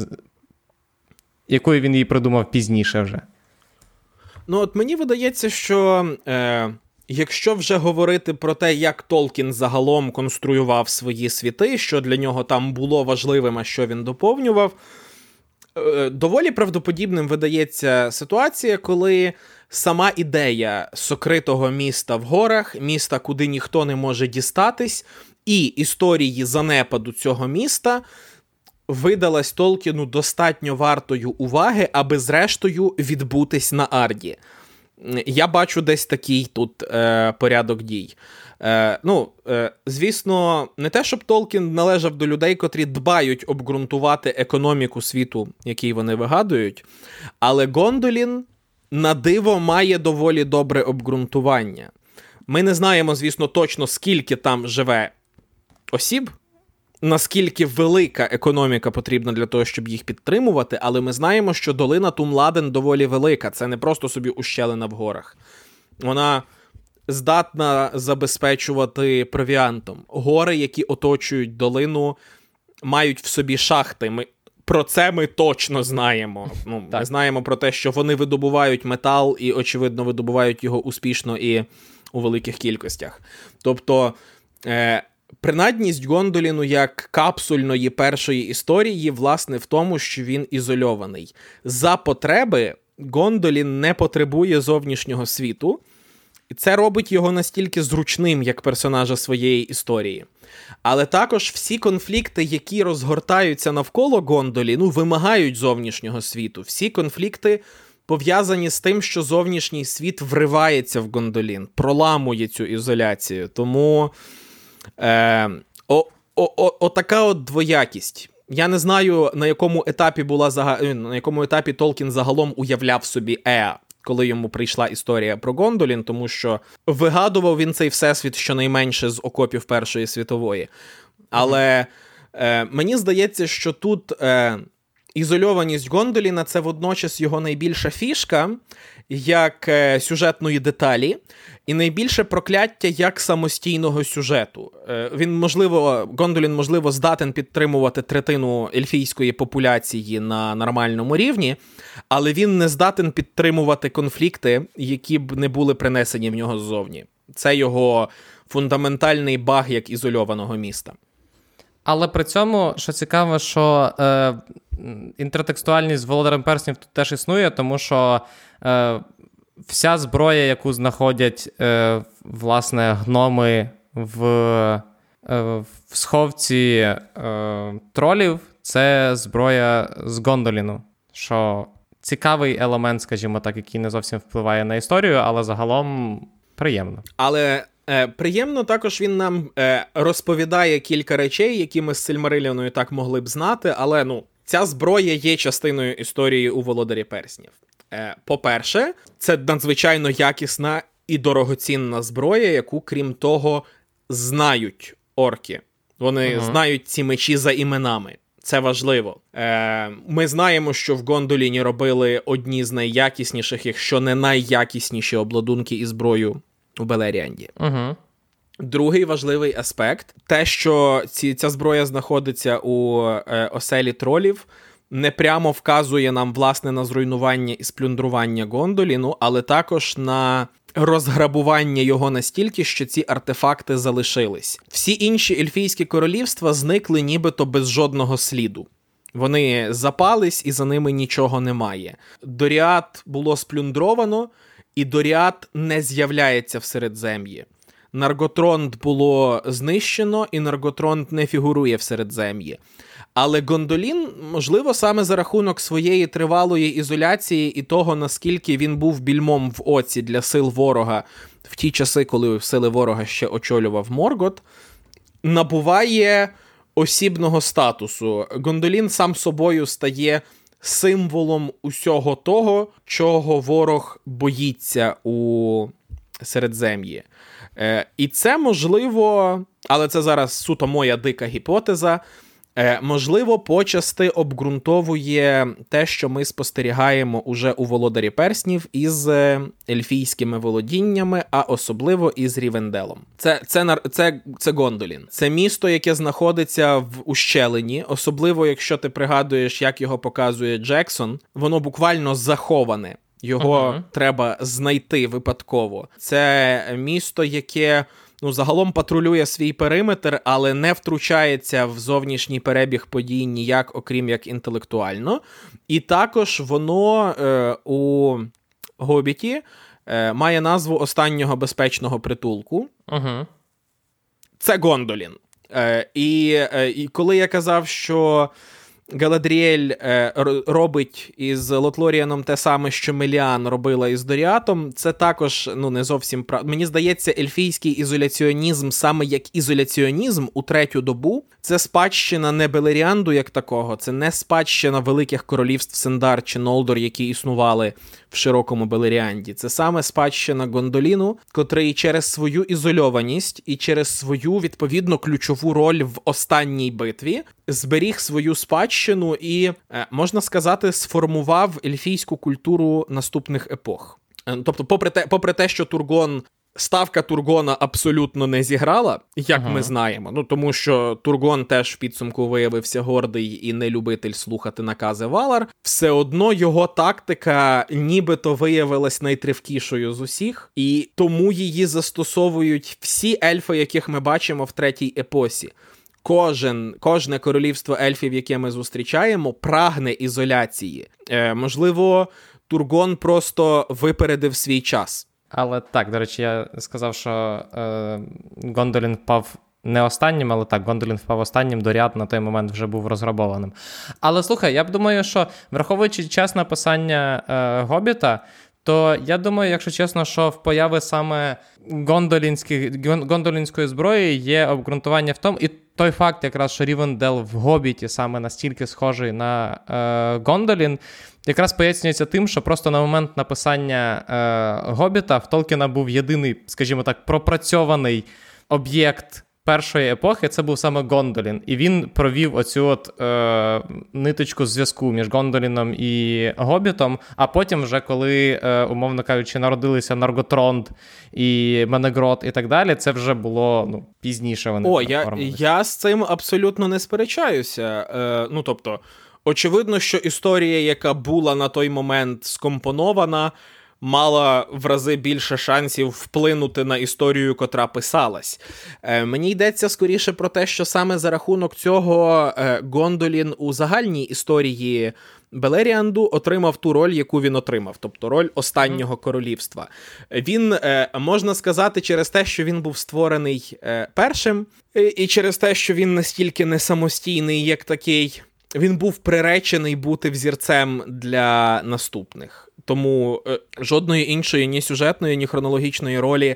якою він її придумав пізніше вже. Ну, от мені видається, що е, якщо вже говорити про те, як Толкін загалом конструював свої світи, що для нього там було важливим, а що він доповнював, е, доволі правдоподібним видається ситуація, коли сама ідея сокритого міста в горах, міста, куди ніхто не може дістатись, і історії занепаду цього міста видалась Толкіну достатньо вартою уваги, аби зрештою відбутись на Арді. Я бачу десь такий тут е, порядок дій. Е, Ну, е, звісно, не те, щоб Толкін належав до людей, котрі дбають обґрунтувати економіку світу, який вони вигадують, але Гондолін на диво має доволі добре обґрунтування. Ми не знаємо, звісно, точно, скільки там живе осіб наскільки велика економіка потрібна для того, щоб їх підтримувати, але ми знаємо, що долина Тумладен доволі велика. Це не просто собі ущелина в горах. Вона здатна забезпечувати провіантом. Гори, які оточують долину, мають в собі шахти. Ми про це ми точно знаємо. Ну, Ми знаємо про те, що вони видобувають метал і, очевидно, видобувають його успішно і у великих кількостях. Тобто. Е, Принадність Гондоліну як капсульної першої історії, власне, в тому, що він ізольований. За потреби Гондолін не потребує зовнішнього світу, і це робить його настільки зручним як персонажа своєї історії. Але також всі конфлікти, які розгортаються навколо Гондоліну, вимагають зовнішнього світу. Всі конфлікти пов'язані з тим, що зовнішній світ вривається в Гондолін, проламує цю ізоляцію. Тому. Е, о, о, о, Отака от двоякість. Я не знаю, на якому етапі була е, на якому етапі Толкін загалом уявляв собі Е, коли йому прийшла історія про Гондолін, тому що вигадував він цей всесвіт щонайменше з окопів Першої світової. Але е, мені здається, що тут е, ізольованість Гондоліна це водночас його найбільша фішка як е, сюжетної деталі, і найбільше прокляття як самостійного сюжету. Е, він, можливо, Гондолін, можливо, здатен підтримувати третину ельфійської популяції на нормальному рівні, але він не здатен підтримувати конфлікти, які б не були принесені в нього ззовні. Це його фундаментальний баг як ізольованого міста. Але при цьому, що цікаво, що е, інтертекстуальність з Володарем Перснів тут теж існує, тому що е, вся зброя, яку знаходять е, власне гноми в е, в сховці е, тролів, це зброя з Гондоліну. Що цікавий елемент, скажімо так, який не зовсім впливає на історію, але загалом приємно. Але Е, Приємно також він нам е, розповідає кілька речей, які ми з Сильмариляною так могли б знати, але ну, ця зброя є частиною історії у Володарі Перснів. Е, По-перше, це надзвичайно якісна і дорогоцінна зброя, яку, крім того, знають орки. Вони ага. знають ці мечі за іменами. Це важливо. Е, Ми знаємо, що в Гондоліні робили одні з найякісніших, якщо не найякісніші обладунки і зброю у Белеріанді. Угу. Другий важливий аспект те, що ці, ця зброя знаходиться у е, оселі тролів, не прямо вказує нам власне на зруйнування і сплюндрування Гондоліну, але також на розграбування його настільки, що ці артефакти залишились. Всі інші ельфійські королівства зникли нібито без жодного сліду. Вони запались і за ними нічого немає. Доріат було сплюндровано і Доріат не з'являється в Середзем'ї. Нарготронд було знищено, і Нарготронд не фігурує в Середзем'ї. Але Гондолін, можливо, саме за рахунок своєї тривалої ізоляції і того, наскільки він був більмом в оці для сил ворога в ті часи, коли сили ворога ще очолював Моргот, набуває осібного статусу. Гондолін сам собою стає символом усього того, чого ворог боїться у Середзем'ї. Е, І це можливо, але це зараз суто моя дика гіпотеза. Е, Можливо, почасти обґрунтовує те, що ми спостерігаємо уже у володарі перснів із е, ельфійськими володіннями, а особливо із Рівенделом. Це це, це, це Гондолін. Це місто, яке знаходиться в ущелині, особливо якщо ти пригадуєш, як його показує Джексон, воно буквально заховане. Його uh-huh. треба знайти випадково. Це місто, яке ну, загалом патрулює свій периметр, але не втручається в зовнішній перебіг подій ніяк, окрім як інтелектуально. І також воно е, у Гобіті е, має назву останнього безпечного притулку. Uh-huh. Це Гондолін. Е, і, е, І коли я казав, що. Галадріель е, робить із Лотлоріаном те саме, що Меліан робила із Доріатом. Це також ну не зовсім прав. Мені здається, ельфійський ізоляціонізм, саме як ізоляціонізм у третю добу, це спадщина не Белеріанду як такого, це не спадщина великих королівств Сендар чи Нолдор, які існували в широкому Белеріанді. Це саме спадщина Гондоліну, котрий через свою ізольованість і через свою відповідно ключову роль в останній битві зберіг свою спадщину і, е, можна сказати, сформував ельфійську культуру наступних епох. Е, тобто, попри те, попри те, що Тургон Ставка Тургона абсолютно не зіграла, як ага. ми знаємо. Ну тому що Тургон теж в підсумку виявився гордий і не любитель слухати накази Валар. Все одно його тактика нібито виявилась найтривкішою з усіх, і тому її застосовують всі ельфи, яких ми бачимо в третій епосі. Кожен, Кожне королівство ельфів, яке ми зустрічаємо, прагне ізоляції. Е, Можливо, Тургон просто випередив свій час. Але так, до речі, я сказав, що е, Гондолін впав не останнім, але так, Гондолін впав останнім, Доряд на той момент вже був розграбованим. Але слухай, я б думаю, що враховуючи час написання е, Гобіта, то я думаю, якщо чесно, що в появи саме гондолінської зброї є обґрунтування в тому, і той факт, якраз що Рівендел в Гобіті саме настільки схожий на е, Гондолін, якраз пояснюється тим, що просто на момент написання е, Гобіта в Толкіна був єдиний, скажімо так, пропрацьований об'єкт першої епохи це був саме Гондолін, і він провів оцю от е, ниточку зв'язку між Гондоліном і Гобітом. А потім, вже коли, е, умовно кажучи, народилися Нарготронд і Менегрот і так далі, це вже було ну, пізніше. Вони О, я, я з цим абсолютно не сперечаюся. Е, Ну тобто, очевидно, що історія, яка була на той момент скомпонована мала в рази більше шансів вплинути на історію, котра писалась. Е, Мені йдеться скоріше про те, що саме за рахунок цього е, Гондолін у загальній історії. Белеріанду отримав ту роль, яку він отримав, тобто роль останнього mm-hmm. королівства. Він е, можна сказати, через те, що він був створений е, першим, і через те, що він настільки не самостійний, як такий, він був приречений бути взірцем для наступних. Тому е, жодної іншої ні сюжетної, ні хронологічної ролі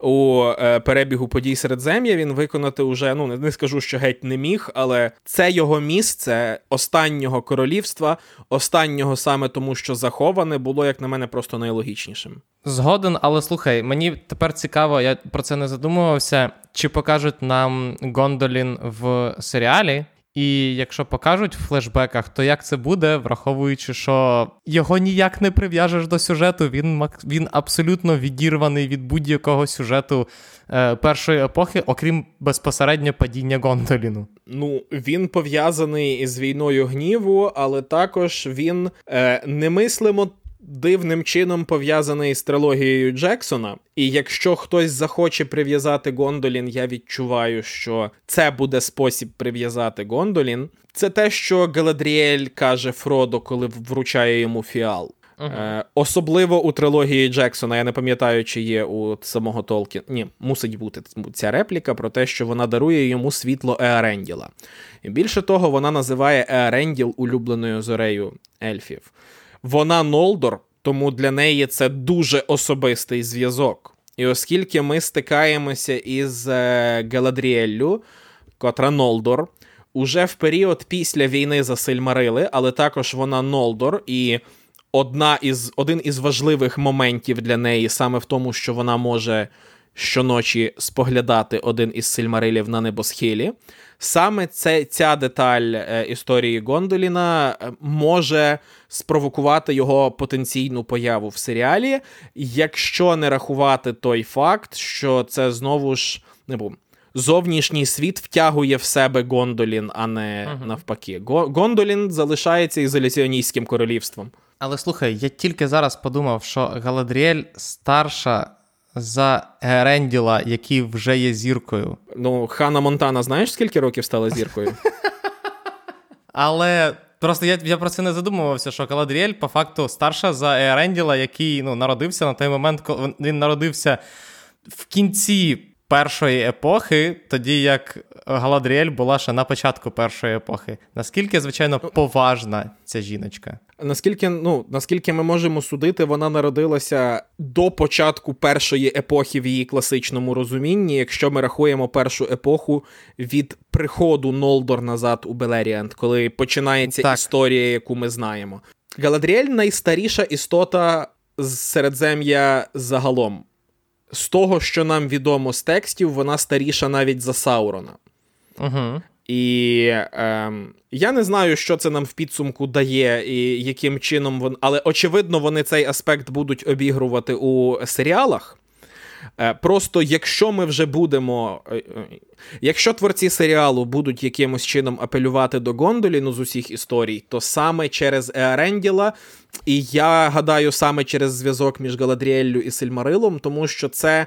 у е, перебігу подій Середзем'я він виконати уже, ну не скажу, що геть не міг, але це його місце останнього королівства, останнього саме тому, що заховане, було, як на мене, просто найлогічнішим. Згоден, але слухай, мені тепер цікаво, я про це не задумувався. Чи покажуть нам Гондолін в серіалі? І якщо покажуть в флешбеках, то як це буде, враховуючи, що його ніяк не прив'яжеш до сюжету, він він абсолютно відірваний від будь-якого сюжету е, першої епохи, окрім безпосередньо падіння Гондоліну. Ну, він пов'язаний із війною гніву, але також він е, немислимо дивним чином пов'язаний з трилогією Джексона. І якщо хтось захоче прив'язати Гондолін, я відчуваю, що це буде спосіб прив'язати Гондолін. Це те, що Галадріель каже Фродо, коли вручає йому фіал. Uh-huh. Е, Особливо у трилогії Джексона. Я не пам'ятаю, чи є у самого Толкіна. Ні, мусить бути ця репліка про те, що вона дарує йому світло Еаренділа. І більше того, вона називає Еаренділ улюбленою зорею ельфів. Вона Нолдор, тому для неї це дуже особистий зв'язок. І оскільки ми стикаємося із е, Галадріеллю, котра Нолдор, уже в період після війни за Сильмарили, але також вона Нолдор, і одна із, один із важливих моментів для неї саме в тому, що вона може щоночі споглядати один із сильмарилів на небосхилі. Саме це, ця деталь е, історії Гондоліна е, може спровокувати його потенційну появу в серіалі, якщо не рахувати той факт, що це знову ж не був. Зовнішній світ втягує в себе Гондолін, а не uh-huh. навпаки. Гондолін залишається ізоляціоністським королівством. Але слухай, я тільки зараз подумав, що Галадріель старша за Геренділа, який вже є зіркою. Ну, Хана Монтана, знаєш, скільки років стала зіркою? <laughs> Але. Просто я я про це не задумувався, що Галадріель по факту старша за Еренділа, який ну, народився на той момент, коли він народився в кінці першої епохи, тоді як Галадріель була ще на початку першої епохи. Наскільки, звичайно, поважна ця жіночка? Наскільки ну, наскільки ми можемо судити, вона народилася до початку першої епохи в її класичному розумінні, якщо ми рахуємо першу епоху від приходу Нолдор назад у Белеріант, коли починається так. історія, яку ми знаємо. Галадріель найстаріша істота з середзем'я загалом. З того, що нам відомо з текстів, вона старіша навіть за Саурона. Угу. І е, я не знаю, що це нам в підсумку дає, і яким чином вон, але очевидно, вони цей аспект будуть обігрувати у серіалах. Е, просто якщо ми вже будемо. Е, е, якщо творці серіалу будуть якимось чином апелювати до Гондоліну з усіх історій, то саме через Еаренділа, і я гадаю, саме через зв'язок між Галадріеллю і Сильмарилом, тому що це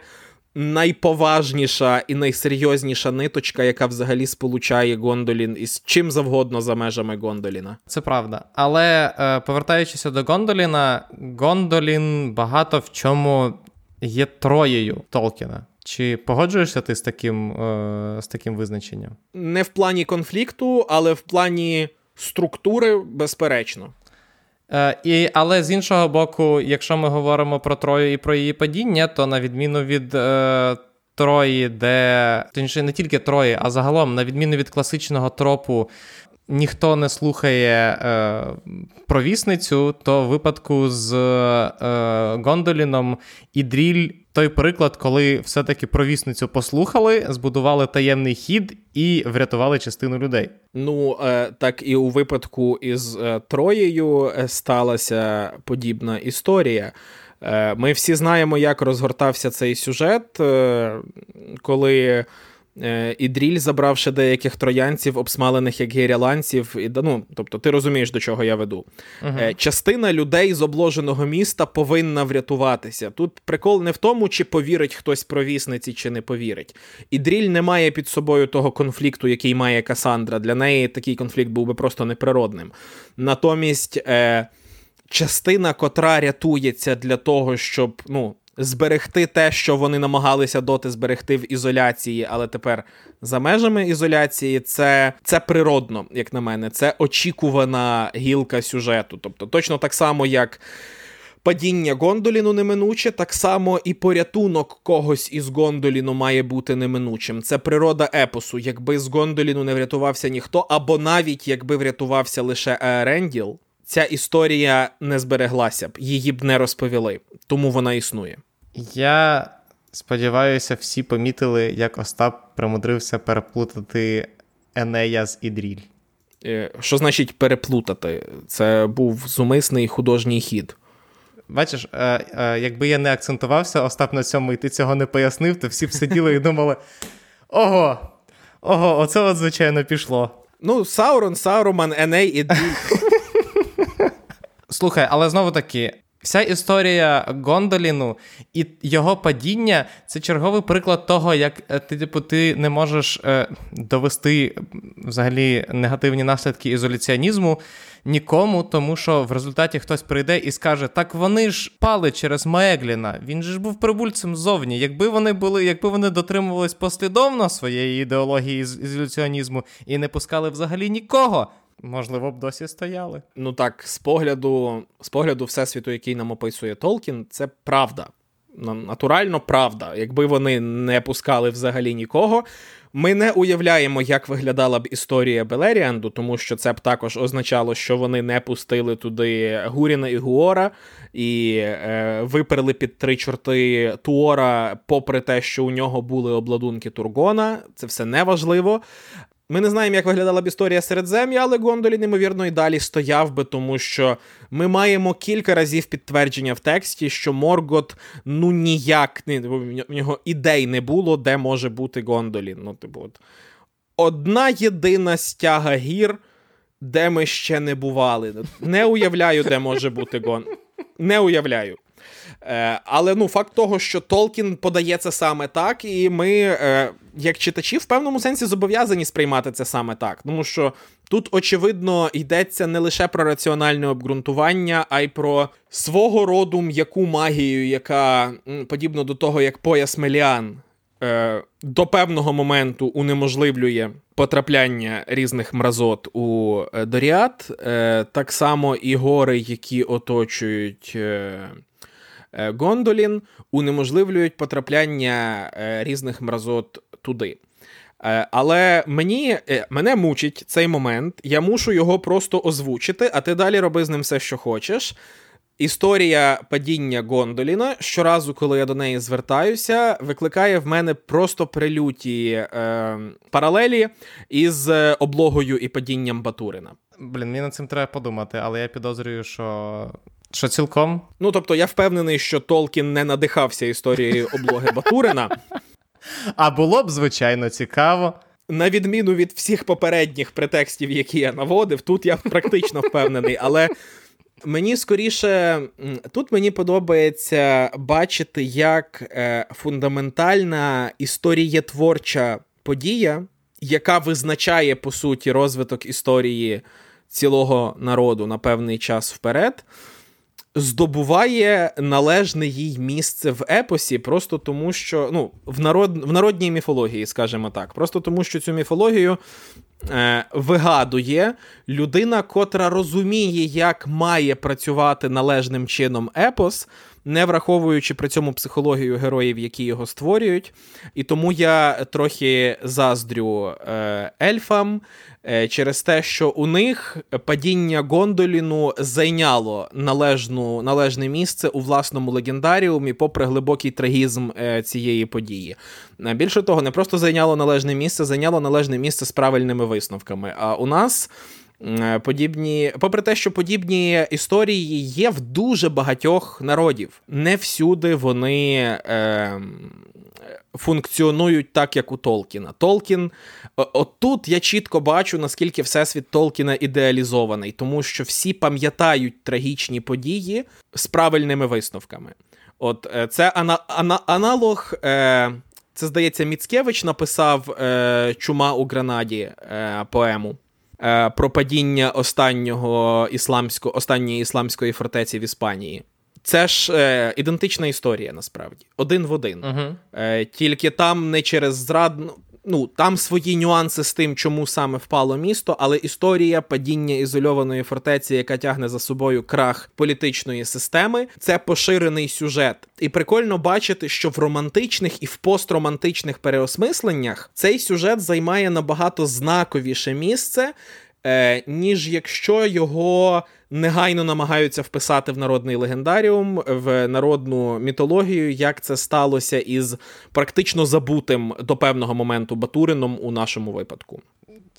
найповажніша і найсерйозніша ниточка, яка взагалі сполучає Гондолін із чим завгодно за межами Гондоліна. Це правда. Але е, повертаючися до Гондоліна, Гондолін багато в чому є троєю Толкіна. Чи погоджуєшся ти з таким, е, з таким визначенням? Не в плані конфлікту, але в плані структури, безперечно. Е, і, Але з іншого боку, якщо ми говоримо про Трою і про її падіння, то на відміну від е, Трої, де точніше, не тільки Трої, а загалом, на відміну від класичного тропу, ніхто не слухає е, провісницю, то в випадку з е, Гондоліном і Дріль той приклад, коли все-таки провісницю послухали, збудували таємний хід і врятували частину людей. Ну е, так і у випадку із е, Троєю е, сталася подібна історія. Ми всі знаємо, як розгортався цей сюжет, коли Е, і дріль, забравши деяких троянців, обсмалених як гіряланців. І, ну, Тобто, ти розумієш, до чого я веду. Uh-huh. Частина людей з обложеного міста повинна врятуватися. Тут прикол не в тому, чи повірить хтось провісниці, чи не повірить. І дріль не має під собою того конфлікту, який має Касандра. Для неї такий конфлікт був би просто неприродним. Натомість. Е, Частина, котра рятується для того, щоб ну, зберегти те, що вони намагалися доти зберегти в ізоляції, але тепер за межами ізоляції, це це природно, як на мене, це очікувана гілка сюжету. Тобто, точно так само, як. Падіння Гондоліну неминуче, так само і порятунок когось із Гондоліну має бути неминучим. Це природа епосу. Якби з Гондоліну не врятувався ніхто, або навіть якби врятувався лише Еренділ, ця історія не збереглася б, її б не розповіли, тому вона існує. Я сподіваюся, всі помітили, як Остап примудрився переплутати Енея з Ідріль. Е, що значить переплутати? Це був зумисний художній хід. Бачиш, е, е, якби я не акцентувався, Остап на цьому і ти цього не пояснив, то всі б сиділи і думали: ого, ого, оце от, звичайно, пішло. Ну, Саурон, Сауруман, Еней і Дріль. Слухай, але знову таки, Вся історія Гондоліну і його падіння це черговий приклад того, як е, ти типу, ти не можеш е, довести взагалі негативні наслідки ізоляціонізму нікому, тому що в результаті хтось прийде і скаже: так вони ж пали через Маегліна, він же ж був прибульцем ззовні. Якби вони були, якби вони дотримувались послідовно своєї ідеології ізоляціонізму і не пускали взагалі нікого. Можливо, б досі стояли. Ну так, з погляду з погляду всесвіту, який нам описує Толкін, це правда. натурально правда. Якби вони не пускали взагалі нікого. Ми не уявляємо, як виглядала б історія Белеріанду, тому що це б також означало, що вони не пустили туди Гуріна і Гуора і е, виперли під три чорти Туора, попри те, що у нього були обладунки Тургона. Це все неважливо. Ми не знаємо, як виглядала б історія Середзем'я, але Гондолі, неймовірно, і далі стояв би, тому що ми маємо кілька разів підтвердження в тексті, що Моргот ну ніяк не в нього ідей не було, де може бути Гондолі. Ну, типу, от. Одна єдина стяга гір, де ми ще не бували. Не уявляю, де може бути Гон. Не уявляю. Е, Але ну, факт того, що Толкін подає це саме так, і ми, е, як читачі, в певному сенсі зобов'язані сприймати це саме так. Тому що тут, очевидно, йдеться не лише про раціональне обґрунтування, а й про свого роду м'яку магію, яка подібно до того, як пояс Меліан. Е, до певного моменту унеможливлює потрапляння різних мразот у е, Доріат, е, так само і гори, які оточують Е, Гондолін унеможливлюють потрапляння е, різних мразот туди. Е, але мені мене мучить цей момент, я мушу його просто озвучити, а ти далі роби з ним все, що хочеш. Історія падіння Гондоліна щоразу, коли я до неї звертаюся, викликає в мене просто прилюті е, паралелі із облогою і падінням Батурина. Блін, мені над цим треба подумати, але я підозрюю, що що цілком? Ну тобто, я впевнений, що Толкін не надихався історією облоги Батурина. А було б, звичайно, цікаво. На відміну від всіх попередніх претекстів, які я наводив, тут я практично впевнений, але. Мені скоріше, тут мені подобається бачити, як е, фундаментальна історієтворча подія, яка визначає по суті розвиток історії цілого народу на певний час вперед, здобуває належне їй місце в епосі, просто тому, що ну, в народ, в народній міфології, скажімо так, просто тому, що цю міфологію е, вигадує людина, котра розуміє, як має працювати належним чином епос. Не враховуючи при цьому психологію героїв, які його створюють. І тому я трохи заздрю е, ельфам, через те, що у них падіння Гондоліну зайняло належну, належне місце у власному легендаріумі, попри глибокий трагізм е, цієї події. Е, більше того, не просто зайняло належне місце, зайняло належне місце з правильними висновками. А у нас. Подібні, попри те, що подібні історії є в дуже багатьох народів, не всюди вони е, функціонують так, як у Толкіна. Толкін, отут я чітко бачу, наскільки всесвіт Толкіна ідеалізований, тому що всі пам'ятають трагічні події з правильними висновками. От е, це ана- ана- аналог. Е- це, здається, Міцкевич написав е, Чума у Гранаді е, поему е, про падіння останнього ісламського, останньої ісламської фортеці в Іспанії. Це ж е, ідентична історія, насправді, один в один. Uh-huh. Е, Тільки там не через зрадну. Ну, там свої нюанси з тим, чому саме впало місто, але історія падіння ізольованої фортеці, яка тягне за собою крах політичної системи, це поширений сюжет. І прикольно бачити, що в романтичних і в постромантичних переосмисленнях цей сюжет займає набагато знаковіше місце, е, ніж якщо його негайно намагаються вписати в народний легендаріум, в народну мітологію, як це сталося із практично забутим до певного моменту Батурином у нашому випадку.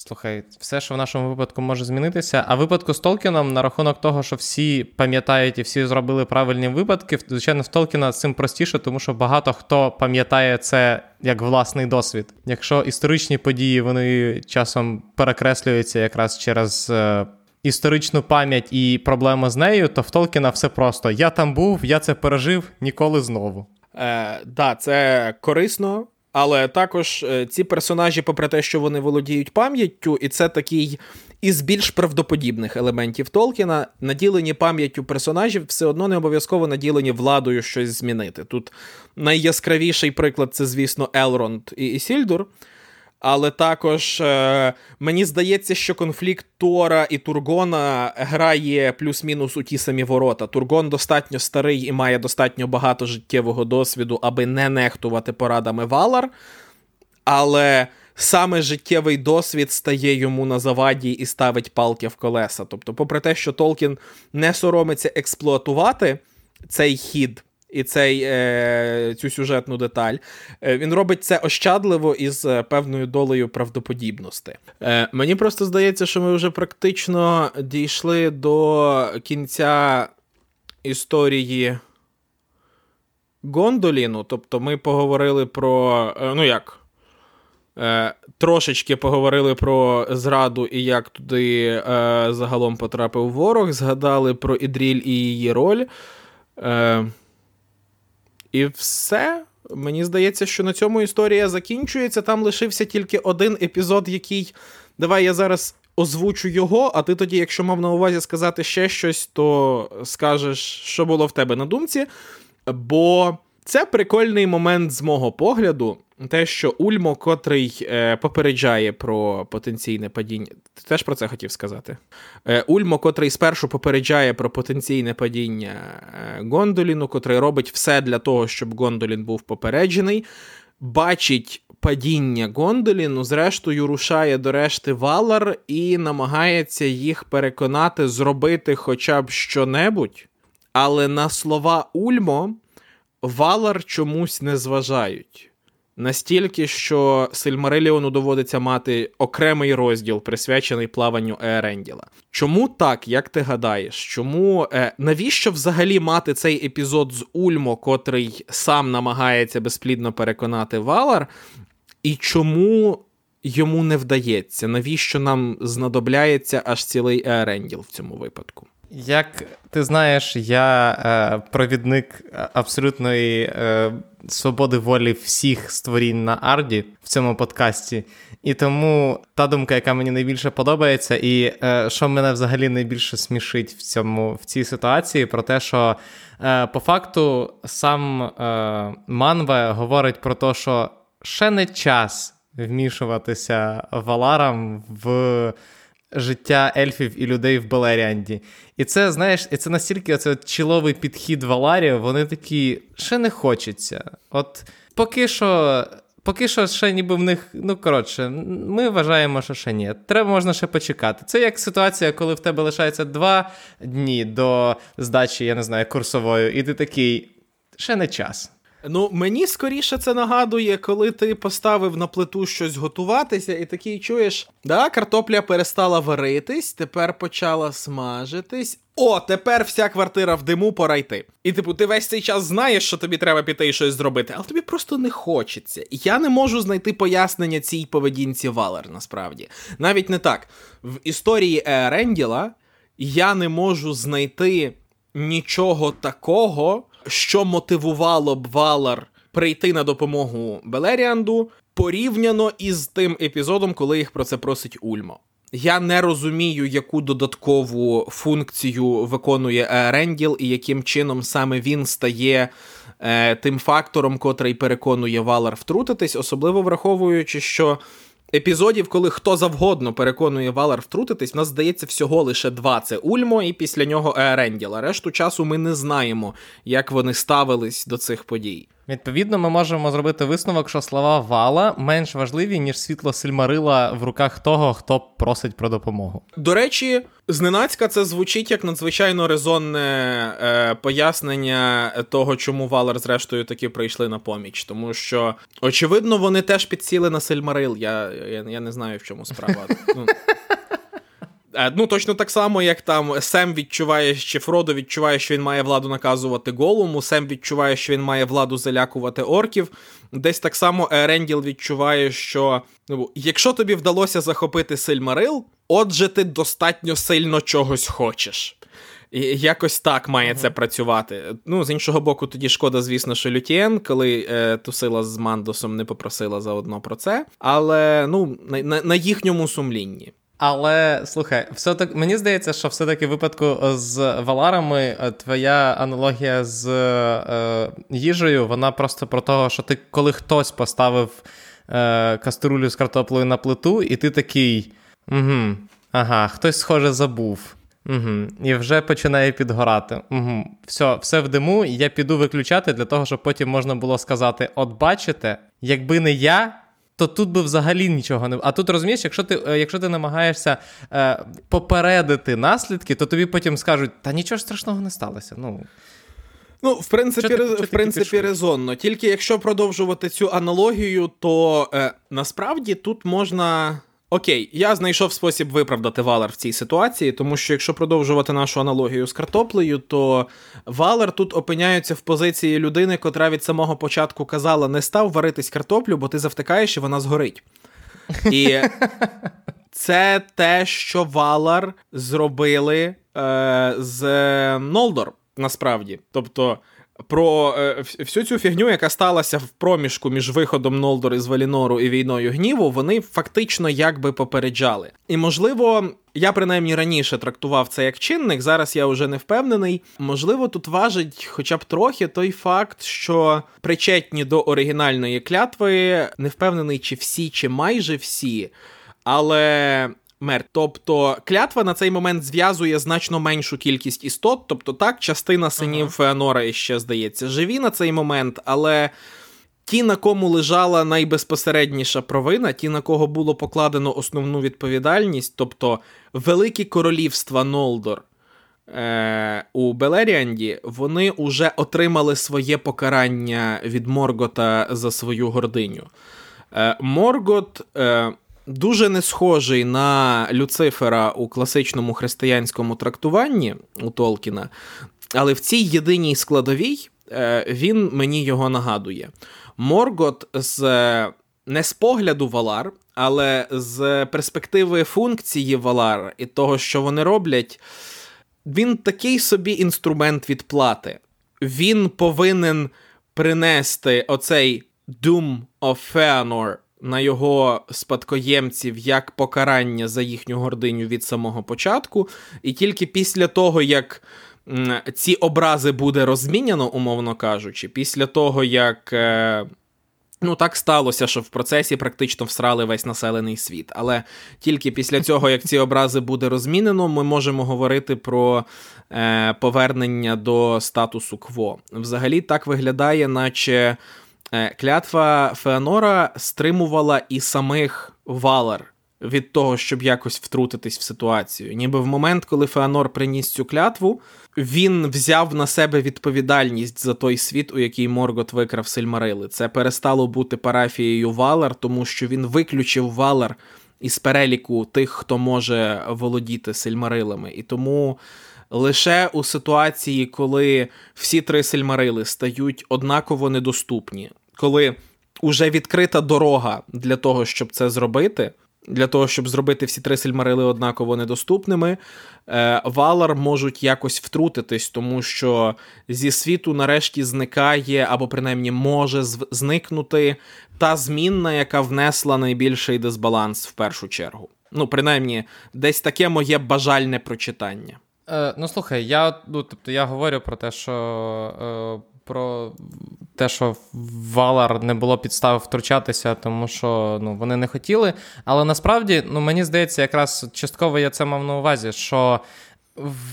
Слухай, все, що в нашому випадку може змінитися. А випадку з Толкіном на рахунок того, що всі пам'ятають і всі зробили правильні випадки, звичайно, в Толкіна з цим простіше, тому що багато хто пам'ятає це як власний досвід. Якщо історичні події вони часом перекреслюються якраз через е, історичну пам'ять і проблеми з нею, то в Толкіна все просто: я там був, я це пережив ніколи знову. Е, Да, це корисно. Але також е, ці персонажі, попри те, що вони володіють пам'яттю, і це такий із більш правдоподібних елементів Толкіна, наділені пам'яттю персонажів, все одно не обов'язково наділені владою щось змінити. Тут найяскравіший приклад це, звісно, Елронд і Ісільдур. Але також е, мені здається, що конфлікт Тора і Тургона грає плюс-мінус у ті самі ворота. Тургон достатньо старий і має достатньо багато життєвого досвіду, аби не нехтувати порадами Валар. Але саме життєвий досвід стає йому на заваді і ставить палки в колеса. Тобто, попри те, що Толкін не соромиться експлуатувати цей хід і цей, е, цю сюжетну деталь. Е, Він робить це ощадливо і з е, певною долею правдоподібності. Е, Мені просто здається, що ми вже практично дійшли до кінця історії Гондоліну. Тобто, ми поговорили про. Е, ну як? Е, Трошечки поговорили про зраду і як туди е, загалом потрапив ворог. Згадали про Ідріль і її роль. Е, і все. Мені здається, що на цьому історія закінчується. Там лишився тільки один епізод, який. Давай я зараз озвучу його, а ти тоді, якщо мав на увазі сказати ще щось, то скажеш, що було в тебе на думці. Бо це прикольний момент з мого погляду. Те, що Ульмо, котрий е, попереджає про потенційне падіння. Ти теж про це хотів сказати? Е, Ульмо, котрий спершу попереджає про потенційне падіння е, Гондоліну, котрий робить все для того, щоб Гондолін був попереджений, бачить падіння Гондоліну, зрештою рушає до решти Валар і намагається їх переконати зробити хоча б щонебудь. Але на слова Ульмо Валар чомусь не зважають. Настільки, що Сильмариліону доводиться мати окремий розділ, присвячений плаванню Ееренділа. Чому так, як ти гадаєш? Чому е, навіщо взагалі мати цей епізод з Ульмо, котрий сам намагається безплідно переконати Валар? І чому йому не вдається? Навіщо нам знадобляється аж цілий Ееренділ в цьому випадку? Як ти знаєш, я е, провідник абсолютної е, свободи волі всіх створінь на Арді в цьому подкасті. І тому та думка, яка мені найбільше подобається, і е, що мене взагалі найбільше смішить в цьому в цій ситуації, про те, що по факту сам Манве говорить про те, що ще не час вмішуватися валарам в життя ельфів і людей в Белеріанді. І це, знаєш, і це настільки оце чіловий підхід Валарів, вони такі, ще не хочеться. От поки що. Поки що ще ніби в них, ну коротше, ми вважаємо, що ще ні. Треба можна ще почекати. Це як ситуація, коли в тебе лишається два дні до здачі, я не знаю, курсової, і ти такий, ще не час. Ну, мені скоріше це нагадує, коли ти поставив на плиту щось готуватися, і такий чуєш, да, картопля перестала варитись, тепер почала смажитись. О, тепер вся квартира в диму, пора йти. І типу, ти весь цей час знаєш, що тобі треба піти і щось зробити, але тобі просто не хочеться. Я не можу знайти пояснення цій поведінці Валер, насправді. Навіть не так. В історії Еренділа я не можу знайти нічого такого що мотивувало б Валар прийти на допомогу Белеріанду, порівняно із тим епізодом, коли їх про це просить Ульмо. Я не розумію, яку додаткову функцію виконує Ренділ і яким чином саме він стає е, тим фактором, котрий переконує Валар втрутитись, особливо враховуючи, що епізодів, коли хто завгодно переконує Валар втрутитись, в нас здається всього лише два: це Ульмо і після нього Еренділ. А Решту часу ми не знаємо, як вони ставились до цих подій. Відповідно, ми можемо зробити висновок, що слова Вала менш важливі, ніж світло Сильмарила в руках того, хто просить про допомогу. До речі, зненацька це звучить як надзвичайно резонне е, пояснення того, чому Валер, зрештою, таки прийшли на поміч. Тому що, очевидно, вони теж підсіли на Сильмарил. Я я, я не знаю, в чому справа. <laughs> Ну, ну, точно так само, як там Сем відчуває, чи Фродо відчуває, що він має владу наказувати голому, Сем відчуває, що він має владу залякувати орків. Десь так само Еренділ відчуває, що ну, якщо тобі вдалося захопити Сильмарил, отже, ти достатньо сильно чогось хочеш. І Якось так має uh-huh. це працювати. Ну, з іншого боку, тоді шкода, звісно, що Лютієн, коли е, тусила з Мандосом, не попросила заодно про це. Але ну, на, на, на їхньому сумлінні. Але слухай, все так мені здається, що все-таки в випадку з Валарами е, твоя аналогія з е, їжею, вона просто про того, що ти, коли хтось поставив е, каструлю з картоплею на плиту, і ти такий. угу, Ага, хтось, схоже, забув. Угу. І вже починає підгорати. Угу. Все все в диму, я піду виключати для того, щоб потім можна було сказати: от бачите, якби не я. То тут би взагалі нічого не А тут розумієш, якщо ти е, якщо ти намагаєшся е, попередити наслідки, то тобі потім скажуть, та нічого ж страшного не сталося. Ну, Ну, в принципі, ти, в принципі, резонно. Тільки якщо продовжувати цю аналогію, то е, насправді тут можна Окей, я знайшов спосіб виправдати Валер в цій ситуації, тому що якщо продовжувати нашу аналогію з картоплею, то Валер тут опиняється в позиції людини, котра від самого початку казала: не став варитись картоплю, бо ти завтикаєш і вона згорить. І <laughs> це те, що Валар зробили е, з Нолдор, насправді. Тобто про е, всю цю фігню, яка сталася в проміжку між виходом Нолдор із Валінору і війною гніву, вони фактично якби попереджали. І можливо, я принаймні раніше трактував це як чинник. Зараз я вже не впевнений. Можливо, тут важить, хоча б трохи той факт, що причетні до оригінальної клятви не впевнений, чи всі, чи майже всі. Але мертв. Тобто клятва на цей момент зв'язує значно меншу кількість істот. Тобто, так, частина синів ага. Феонора іще здається живі на цей момент, але. Ті, на кому лежала найбезпосередніша провина, ті, на кого було покладено основну відповідальність, тобто великі королівства Нолдор е- у Белеріанді, вони уже отримали своє покарання від Моргота за свою гординю. Е- Моргот е- дуже не схожий на Люцифера у класичному християнському трактуванні у Толкіна, але в цій єдиній складовій е, він мені його нагадує. Моргот з не з погляду Валар, але з перспективи функції Валар і того, що вони роблять, він такий собі інструмент відплати. Він повинен принести оцей Doom of Feanor на його спадкоємців як покарання за їхню гординю від самого початку, і тільки після того, як ці образи буде розміняно, умовно кажучи, після того, як. Е, ну, так сталося, що в процесі практично всрали весь населений світ. Але тільки після цього, як ці образи буде розмінено, ми можемо говорити про е, повернення до статусу кво. Взагалі так виглядає, наче клятва Феонора стримувала і самих Валар від того, щоб якось втрутитись в ситуацію. Ніби в момент, коли Феонор приніс цю клятву, він взяв на себе відповідальність за той світ, у який Моргот викрав Сильмарили. Це перестало бути парафією Валар, тому що він виключив Валар із переліку тих, хто може володіти Сильмарилами. І тому. Лише у ситуації, коли всі три сельмарили стають однаково недоступні, коли вже відкрита дорога для того, щоб це зробити. Для того, щоб зробити всі три сельмарили однаково недоступними, е, Валар можуть якось втрутитись, тому що зі світу нарешті зникає, або принаймні може зникнути та змінна, яка внесла найбільший дисбаланс в першу чергу. Ну, принаймні, десь таке моє бажальне прочитання. Е, Ну, слухай, я ну, тобто я говорю про те, що е, про те, що Валар не було підстав втручатися, тому що ну, вони не хотіли. Але насправді, ну, мені здається, якраз частково я це мав на увазі, що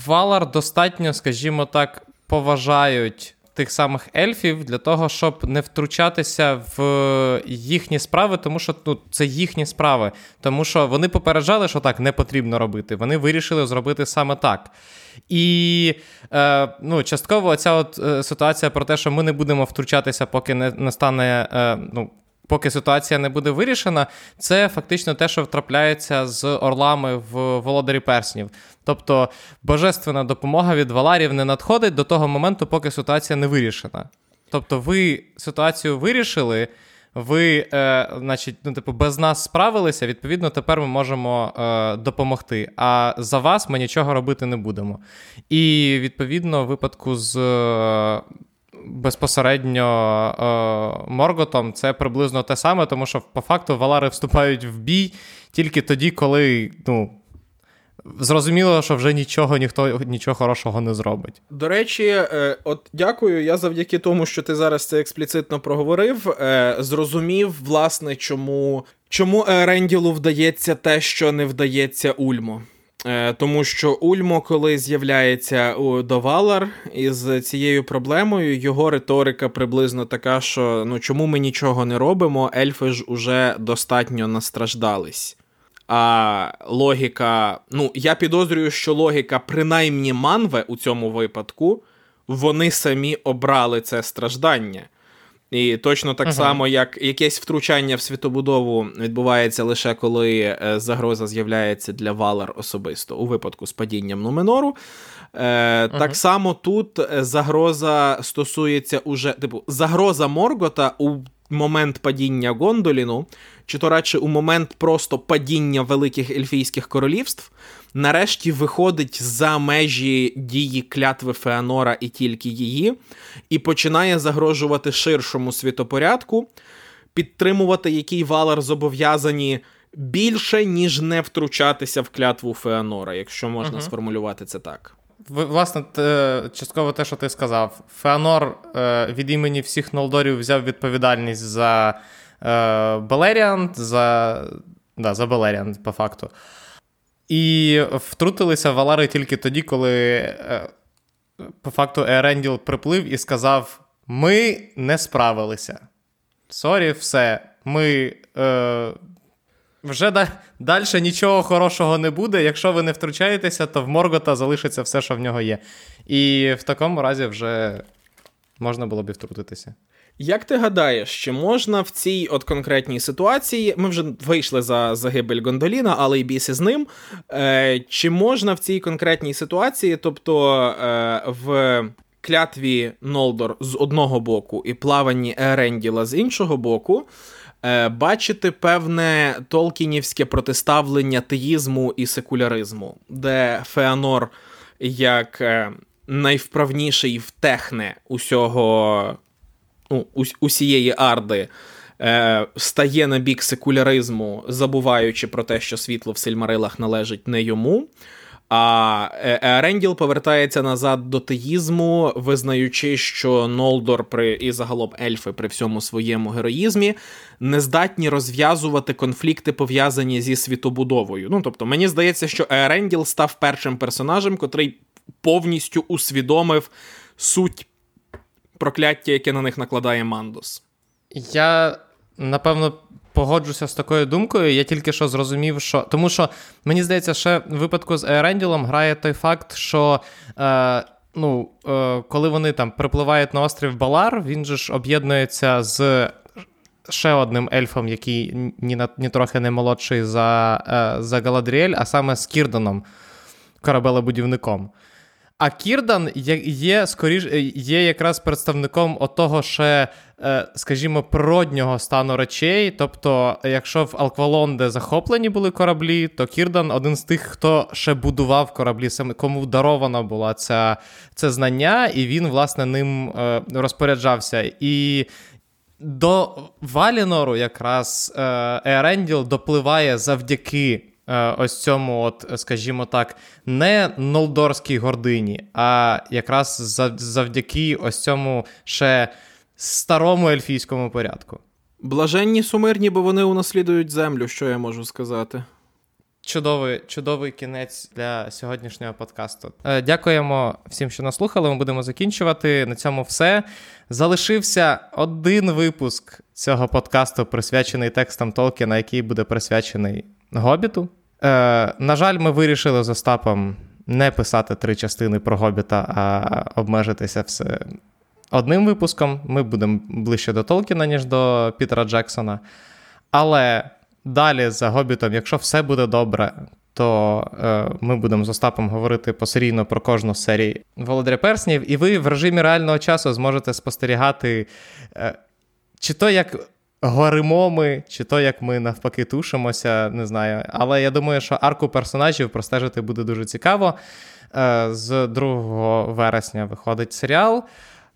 Валар достатньо, скажімо так, поважають. Тих самих ельфів для того, щоб не втручатися в їхні справи, тому що ну, це їхні справи. Тому що вони попереджали, що так не потрібно робити. Вони вирішили зробити саме так. І е, ну, частково ця от е, ситуація про те, що ми не будемо втручатися, поки не настане. Е, ну, Поки ситуація не буде вирішена, це фактично те, що втрапляється з орлами в володарі перснів. Тобто божественна допомога від валарів не надходить до того моменту, поки ситуація не вирішена. Тобто, ви ситуацію вирішили, ви, е, значить, ну, типу, без нас справилися, відповідно, тепер ми можемо е, допомогти. А за вас ми нічого робити не будемо. І відповідно, в випадку з. Е, безпосередньо е, Морготом це приблизно те саме, тому що по факту Валари вступають в бій тільки тоді, коли ну, зрозуміло, що вже нічого ніхто нічого хорошого не зробить. До речі, е, от дякую. Я завдяки тому, що ти зараз це експліцитно проговорив, е, зрозумів, власне, чому чому Ренділу вдається те, що не вдається Ульмо. Е, тому що Ульмо, коли з'являється до Валар із цією проблемою, його риторика приблизно така, що ну чому ми нічого не робимо, ельфи ж уже достатньо настраждались. А логіка, ну, я підозрюю, що логіка, принаймні манве у цьому випадку, вони самі обрали це страждання. І точно так uh-huh. само, як якесь втручання в світобудову відбувається лише коли е, загроза з'являється для Валар особисто у випадку з падінням Нуменору. Е, uh-huh. Так само тут е, загроза стосується уже, типу, загроза Моргота у момент падіння Гондоліну, чи то радше у момент просто падіння великих ельфійських королівств, нарешті виходить за межі дії клятви Феанора і тільки її, і починає загрожувати ширшому світопорядку, підтримувати який Валар зобов'язані. Більше, ніж не втручатися в клятву Феанора, якщо можна uh сформулювати це так. Власне, частково те, що ти сказав, Феанор е, від імені всіх Нолдорів взяв відповідальність за е, Белеріанд, за да, за Белеріанд, по факту. І втрутилися Валари тільки тоді, коли е, по факту Еаренділ приплив і сказав: Ми не справилися. Sorry, все. Ми е, вже да, далі нічого хорошого не буде. Якщо ви не втручаєтеся, то в Моргота залишиться все, що в нього є. І в такому разі вже можна було б і втрутитися. Як ти гадаєш, чи можна в цій от конкретній ситуації, ми вже вийшли за загибель Гондоліна, але й біси з ним. Е, Чи можна в цій конкретній ситуації, тобто е, в клятві Нолдор з одного боку і плаванні Еренділа з іншого боку, бачити певне толкінівське протиставлення теїзму і секуляризму, де Феанор як е, найвправніший в техне усього ну, усієї арди е, стає на бік секуляризму, забуваючи про те, що світло в Сильмарилах належить не йому. А е, Ренділ повертається назад до теїзму, визнаючи, що Нолдор при і загалом ельфи при всьому своєму героїзмі не здатні розв'язувати конфлікти, пов'язані зі світобудовою. Ну тобто, мені здається, що Ренділ став першим персонажем, котрий повністю усвідомив суть прокляття, яке на них накладає Мандос. Я напевно погоджуся з такою думкою. Я тільки що зрозумів, що. Тому що мені здається, ще в випадку з Еренділом грає той факт, що. Е... Ну, е, коли вони там припливають на острів Балар, він же ж об'єднується з ще одним ельфом, який ні на ні трохи не молодший за е, за Галадріель, а саме з Кірданом, корабелебудівником. А Кірдан є скоріш, є якраз представником отого ще, скажімо, природнього стану речей. Тобто, якщо в Алквалонде захоплені були кораблі, то Кірдан один з тих, хто ще будував кораблі, кому дарована була ця, це знання, і він, власне, ним е, розпоряджався. І до Валінору якраз Еренділ допливає завдяки. Е, ось цьому, от, скажімо так, не нолдорській гордині, а якраз завдяки ось цьому ще старому ельфійському порядку. Блаженні сумирні, бо вони унаслідують землю, що я можу сказати. Чудовий чудовий кінець для сьогоднішнього подкасту. Е, дякуємо всім, що нас слухали. Ми будемо закінчувати. На цьому все. Залишився один випуск цього подкасту, присвячений текстам Толкіна, який буде присвячений Гобіту. Е, На жаль, ми вирішили з Остапом не писати три частини про Гобіта, а обмежитися все одним випуском. Ми будемо ближче до Толкіна, ніж до Пітера Джексона. Але далі за Гобітом, якщо все буде добре, то е, ми будемо з Остапом говорити посерійно про кожну з серій Володаря Перснів, і ви в режимі реального часу зможете спостерігати, е, чи то як горимо ми, чи то як ми навпаки тушимося, не знаю. Але я думаю, що арку персонажів простежити буде дуже цікаво. Е, з 2 вересня виходить серіал.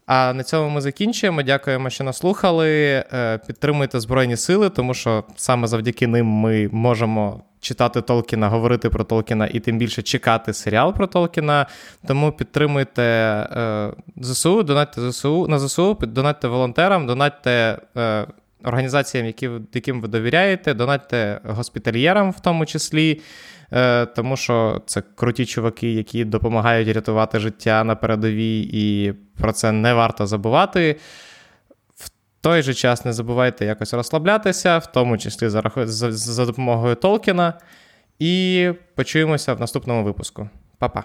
А на цьому ми закінчуємо. Дякуємо, що нас слухали. Е, підтримуйте Збройні Сили, тому що саме завдяки ним ми можемо читати Толкіна, говорити про Толкіна і тим більше чекати серіал про Толкіна. Тому підтримуйте е, ЗСУ, донатьте ЗСУ на ЗСУ, донатьте волонтерам, донатьте е, організаціям, яким ви довіряєте, донатьте госпітальєрам в тому числі. Е, тому що це круті чуваки, які допомагають рятувати життя на передовій, і про це не варто забувати. В той же час не забувайте якось розслаблятися, в тому числі за, за, за допомогою Толкіна. І почуємося в наступному випуску. Па-па.